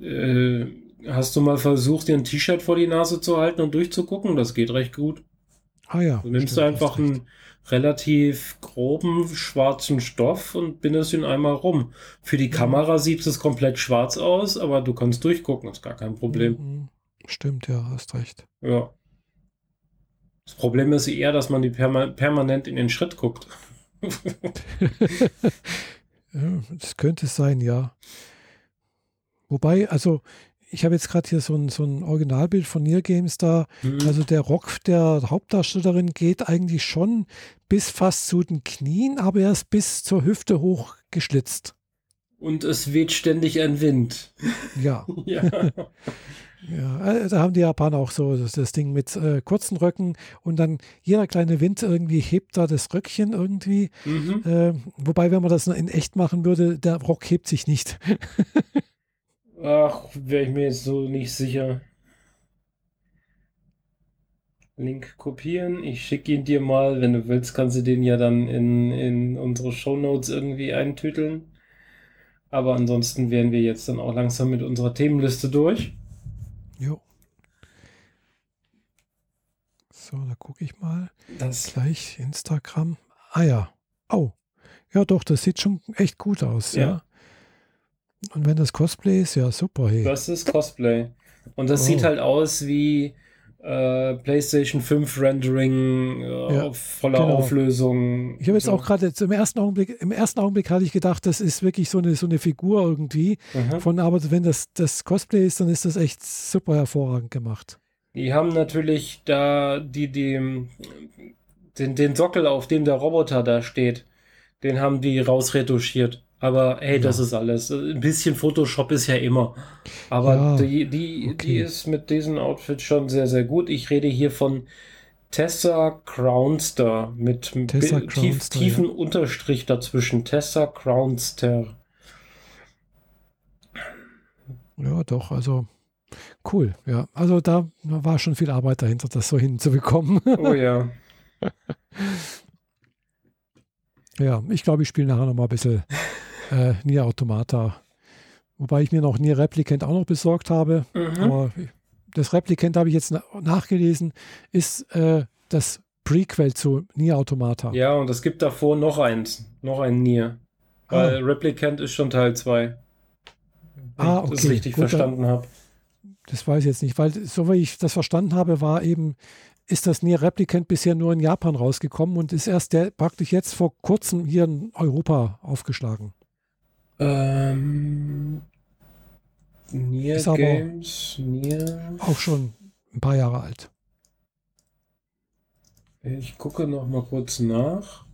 Äh, hast du mal versucht, dir ein T-Shirt vor die Nase zu halten und durchzugucken? Das geht recht gut. Ah ja. Du nimmst stimmt, einfach ein, relativ groben schwarzen Stoff und bindest ihn einmal rum. Für die Kamera sieht es komplett schwarz aus, aber du kannst durchgucken, ist gar kein Problem. Mhm. Stimmt, ja, hast recht. Ja. Das Problem ist eher, dass man die perma permanent in den Schritt guckt. das könnte sein, ja. Wobei, also ich habe jetzt gerade hier so ein, so ein Originalbild von Near Games da. Mhm. Also der Rock der Hauptdarstellerin geht eigentlich schon bis fast zu den Knien, aber er ist bis zur Hüfte hoch geschlitzt. Und es weht ständig ein Wind. Ja. ja. Ja. Äh, da haben die Japaner auch so das, das Ding mit äh, kurzen Röcken und dann jeder kleine Wind irgendwie hebt da das Röckchen irgendwie. Mhm. Äh, wobei, wenn man das in echt machen würde, der Rock hebt sich nicht. Ach, wäre ich mir jetzt so nicht sicher. Link kopieren. Ich schicke ihn dir mal. Wenn du willst, kannst du den ja dann in, in unsere Shownotes irgendwie eintüteln. Aber ansonsten wären wir jetzt dann auch langsam mit unserer Themenliste durch. Jo. So, da gucke ich mal. Das Gleich Instagram. Ah ja. Oh. Ja, doch, das sieht schon echt gut aus. Ja. ja. Und wenn das Cosplay ist, ja super. Hey. Das ist Cosplay. Und das oh. sieht halt aus wie äh, PlayStation 5 Rendering äh, ja, voller genau. Auflösung. Ich habe jetzt auch gerade im ersten Augenblick, im ersten Augenblick hatte ich gedacht, das ist wirklich so eine, so eine Figur irgendwie. Mhm. Von, aber wenn das, das Cosplay ist, dann ist das echt super hervorragend gemacht. Die haben natürlich da die, die, den, den Sockel, auf dem der Roboter da steht, den haben die rausretuschiert. Aber hey, ja. das ist alles. Ein bisschen Photoshop ist ja immer. Aber ja, die, die, okay. die ist mit diesem Outfit schon sehr, sehr gut. Ich rede hier von Tessa Crownster mit Tessa Crownster, tief, tiefen ja. Unterstrich dazwischen. Tessa Crownster. Ja, doch, also cool. Ja, also da war schon viel Arbeit dahinter, das so hinzubekommen. Oh ja. ja, ich glaube, ich spiele nachher noch mal ein bisschen äh, Nier Automata. Wobei ich mir noch Nier Replicant auch noch besorgt habe. Mhm. Aber das Replicant habe ich jetzt nachgelesen, ist äh, das Prequel zu Nier Automata. Ja, und es gibt davor noch eins, noch ein Nier. Weil ah. Replicant ist schon Teil 2. Ah, okay. das richtig Gut, verstanden habe. Das weiß ich jetzt nicht, weil so wie ich das verstanden habe, war eben, ist das Nier Replicant bisher nur in Japan rausgekommen und ist erst der praktisch jetzt vor kurzem hier in Europa aufgeschlagen. Ähm, Nier ist Games, Nier. Auch schon ein paar Jahre alt. Ich gucke noch mal kurz nach.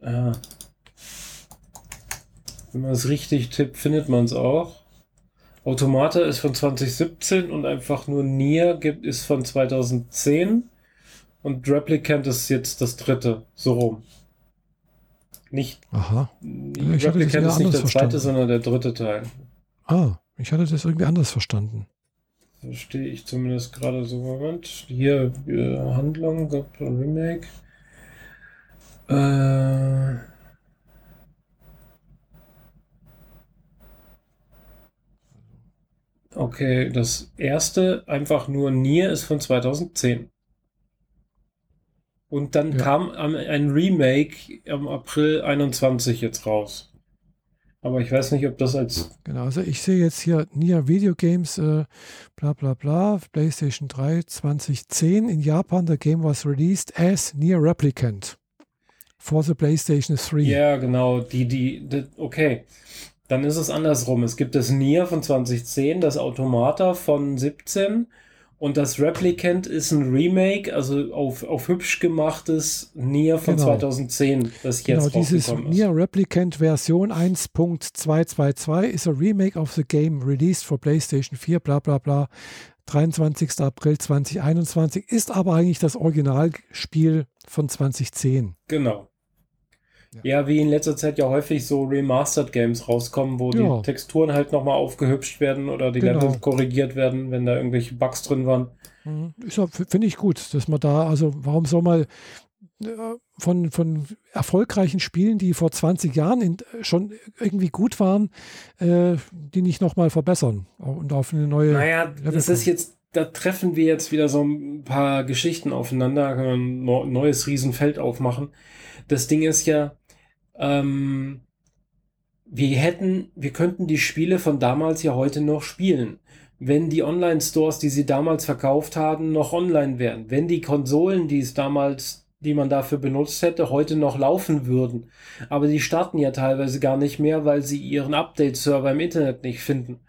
Ah. Wenn man es richtig tippt, findet man es auch. Automata ist von 2017 und einfach nur Nier gibt ist von 2010 und Replicant ist jetzt das dritte, so rum. Nicht. Aha. Ich Replicant ist nicht der zweite, sondern der dritte Teil. Ah, ich hatte das irgendwie anders verstanden. Verstehe ich zumindest gerade so. Moment. Hier äh, Handlung, Remake. Äh. Okay, das erste einfach nur Nier ist von 2010. Und dann ja. kam ein Remake im April 21 jetzt raus. Aber ich weiß nicht, ob das als. Genau, also ich sehe jetzt hier Nia Video Games, äh, bla bla bla, PlayStation 3 2010. In Japan, the game was released as Nier Replicant for the PlayStation 3. Ja, genau, die, die, die, okay. Dann ist es andersrum. Es gibt das Nier von 2010, das Automata von 17 und das Replicant ist ein Remake, also auf, auf hübsch gemachtes Nier von genau. 2010, das jetzt genau, dieses ist. Nier Replicant Version 1.222 ist ein Remake of the game released for PlayStation 4, bla bla bla. 23. April 2021 ist aber eigentlich das Originalspiel von 2010. Genau. Ja. wie in letzter Zeit ja häufig so Remastered Games rauskommen, wo ja. die Texturen halt nochmal aufgehübscht werden oder die genau. Level korrigiert werden, wenn da irgendwelche Bugs drin waren. Mhm. Finde ich gut, dass man da, also warum soll man äh, von, von erfolgreichen Spielen, die vor 20 Jahren in, schon irgendwie gut waren, äh, die nicht nochmal verbessern und auf eine neue. Naja, Level das ist jetzt, da treffen wir jetzt wieder so ein paar Geschichten aufeinander, können ein neues Riesenfeld aufmachen. Das Ding ist ja, ähm, wir hätten, wir könnten die Spiele von damals ja heute noch spielen. Wenn die Online-Stores, die sie damals verkauft haben, noch online wären. Wenn die Konsolen, die es damals, die man dafür benutzt hätte, heute noch laufen würden. Aber die starten ja teilweise gar nicht mehr, weil sie ihren Update-Server im Internet nicht finden.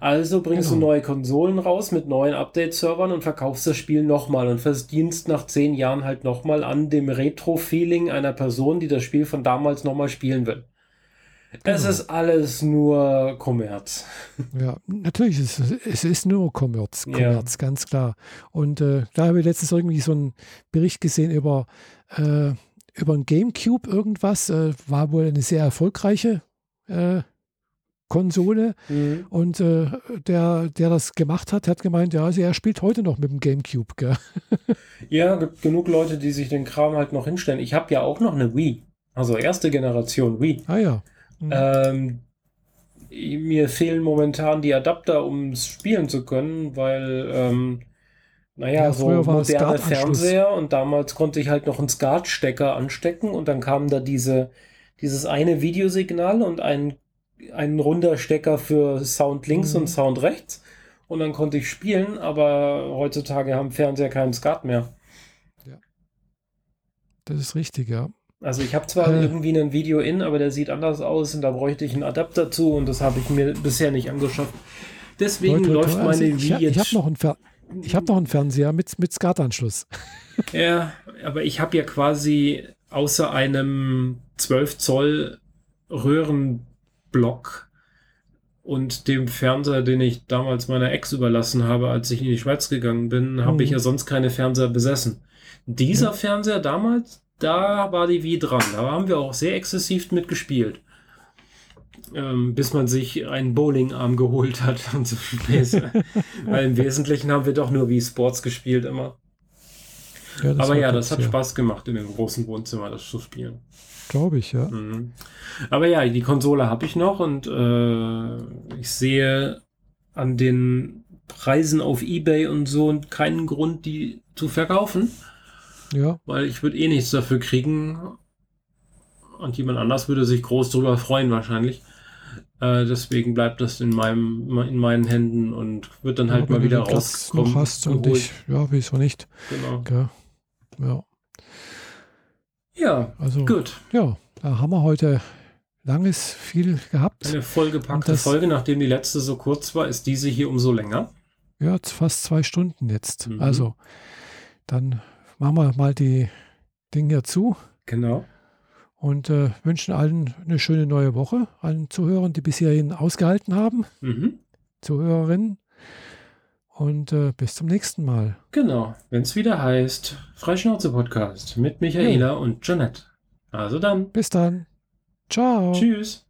Also bringst genau. du neue Konsolen raus mit neuen Update-Servern und verkaufst das Spiel nochmal und verdienst nach zehn Jahren halt nochmal an dem Retro-Feeling einer Person, die das Spiel von damals nochmal spielen will. Genau. Es ist alles nur Kommerz. Ja, natürlich, es, es ist nur Kommerz, Kommerz, ja. ganz klar. Und äh, da habe ich letztens irgendwie so einen Bericht gesehen über, äh, über ein Gamecube irgendwas, äh, war wohl eine sehr erfolgreiche äh, Konsole. Mhm. Und äh, der, der das gemacht hat, hat gemeint, ja, also er spielt heute noch mit dem Gamecube. Gell? Ja, gibt genug Leute, die sich den Kram halt noch hinstellen. Ich habe ja auch noch eine Wii. Also erste Generation Wii. Ah ja. Mhm. Ähm, mir fehlen momentan die Adapter, um es spielen zu können, weil, ähm, naja, ja, so moderne Fernseher und damals konnte ich halt noch einen SCART-Stecker anstecken und dann kam da diese, dieses eine Videosignal und ein ein runder Stecker für Sound links mhm. und Sound rechts. Und dann konnte ich spielen, aber heutzutage haben Fernseher keinen Skat mehr. Ja. Das ist richtig, ja. Also ich habe zwar äh, irgendwie ein Video in, aber der sieht anders aus und da bräuchte ich einen Adapter zu und das habe ich mir bisher nicht angeschafft. Deswegen Leute, läuft meine also ich, Wii jetzt. Ich habe noch, einen hab noch einen Fernseher mit, mit SCART-Anschluss. ja, aber ich habe ja quasi außer einem 12 Zoll Röhren Block und dem Fernseher, den ich damals meiner Ex überlassen habe, als ich in die Schweiz gegangen bin, mhm. habe ich ja sonst keine Fernseher besessen. Dieser ja. Fernseher damals, da war die Wii dran. Da haben wir auch sehr exzessiv mitgespielt. Ähm, bis man sich einen Bowlingarm geholt hat und so Weil im Wesentlichen haben wir doch nur Wii Sports gespielt immer. Ja, Aber ja, das hat ja. Spaß gemacht, in dem großen Wohnzimmer das zu spielen. Glaube ich, ja. Mhm. Aber ja, die Konsole habe ich noch und äh, ich sehe an den Preisen auf Ebay und so keinen Grund, die zu verkaufen. Ja. Weil ich würde eh nichts dafür kriegen. Und jemand anders würde sich groß darüber freuen, wahrscheinlich. Äh, deswegen bleibt das in meinem, in meinen Händen und wird dann halt ja, mal wieder rauskommen. Noch hast und dich, ja, wieso nicht. Genau. Ja. ja. Ja, also, gut. Ja, da haben wir heute langes, viel gehabt. Eine vollgepackte das, Folge, nachdem die letzte so kurz war, ist diese hier umso länger. Ja, fast zwei Stunden jetzt. Mhm. Also, dann machen wir mal die Dinge zu. Genau. Und äh, wünschen allen eine schöne neue Woche, allen Zuhörern, die bis hierhin ausgehalten haben. Mhm. Zuhörerinnen. Und äh, bis zum nächsten Mal. Genau, wenn es wieder heißt Freischnauze Podcast mit Michaela ja. und Jeanette. Also dann. Bis dann. Ciao. Tschüss.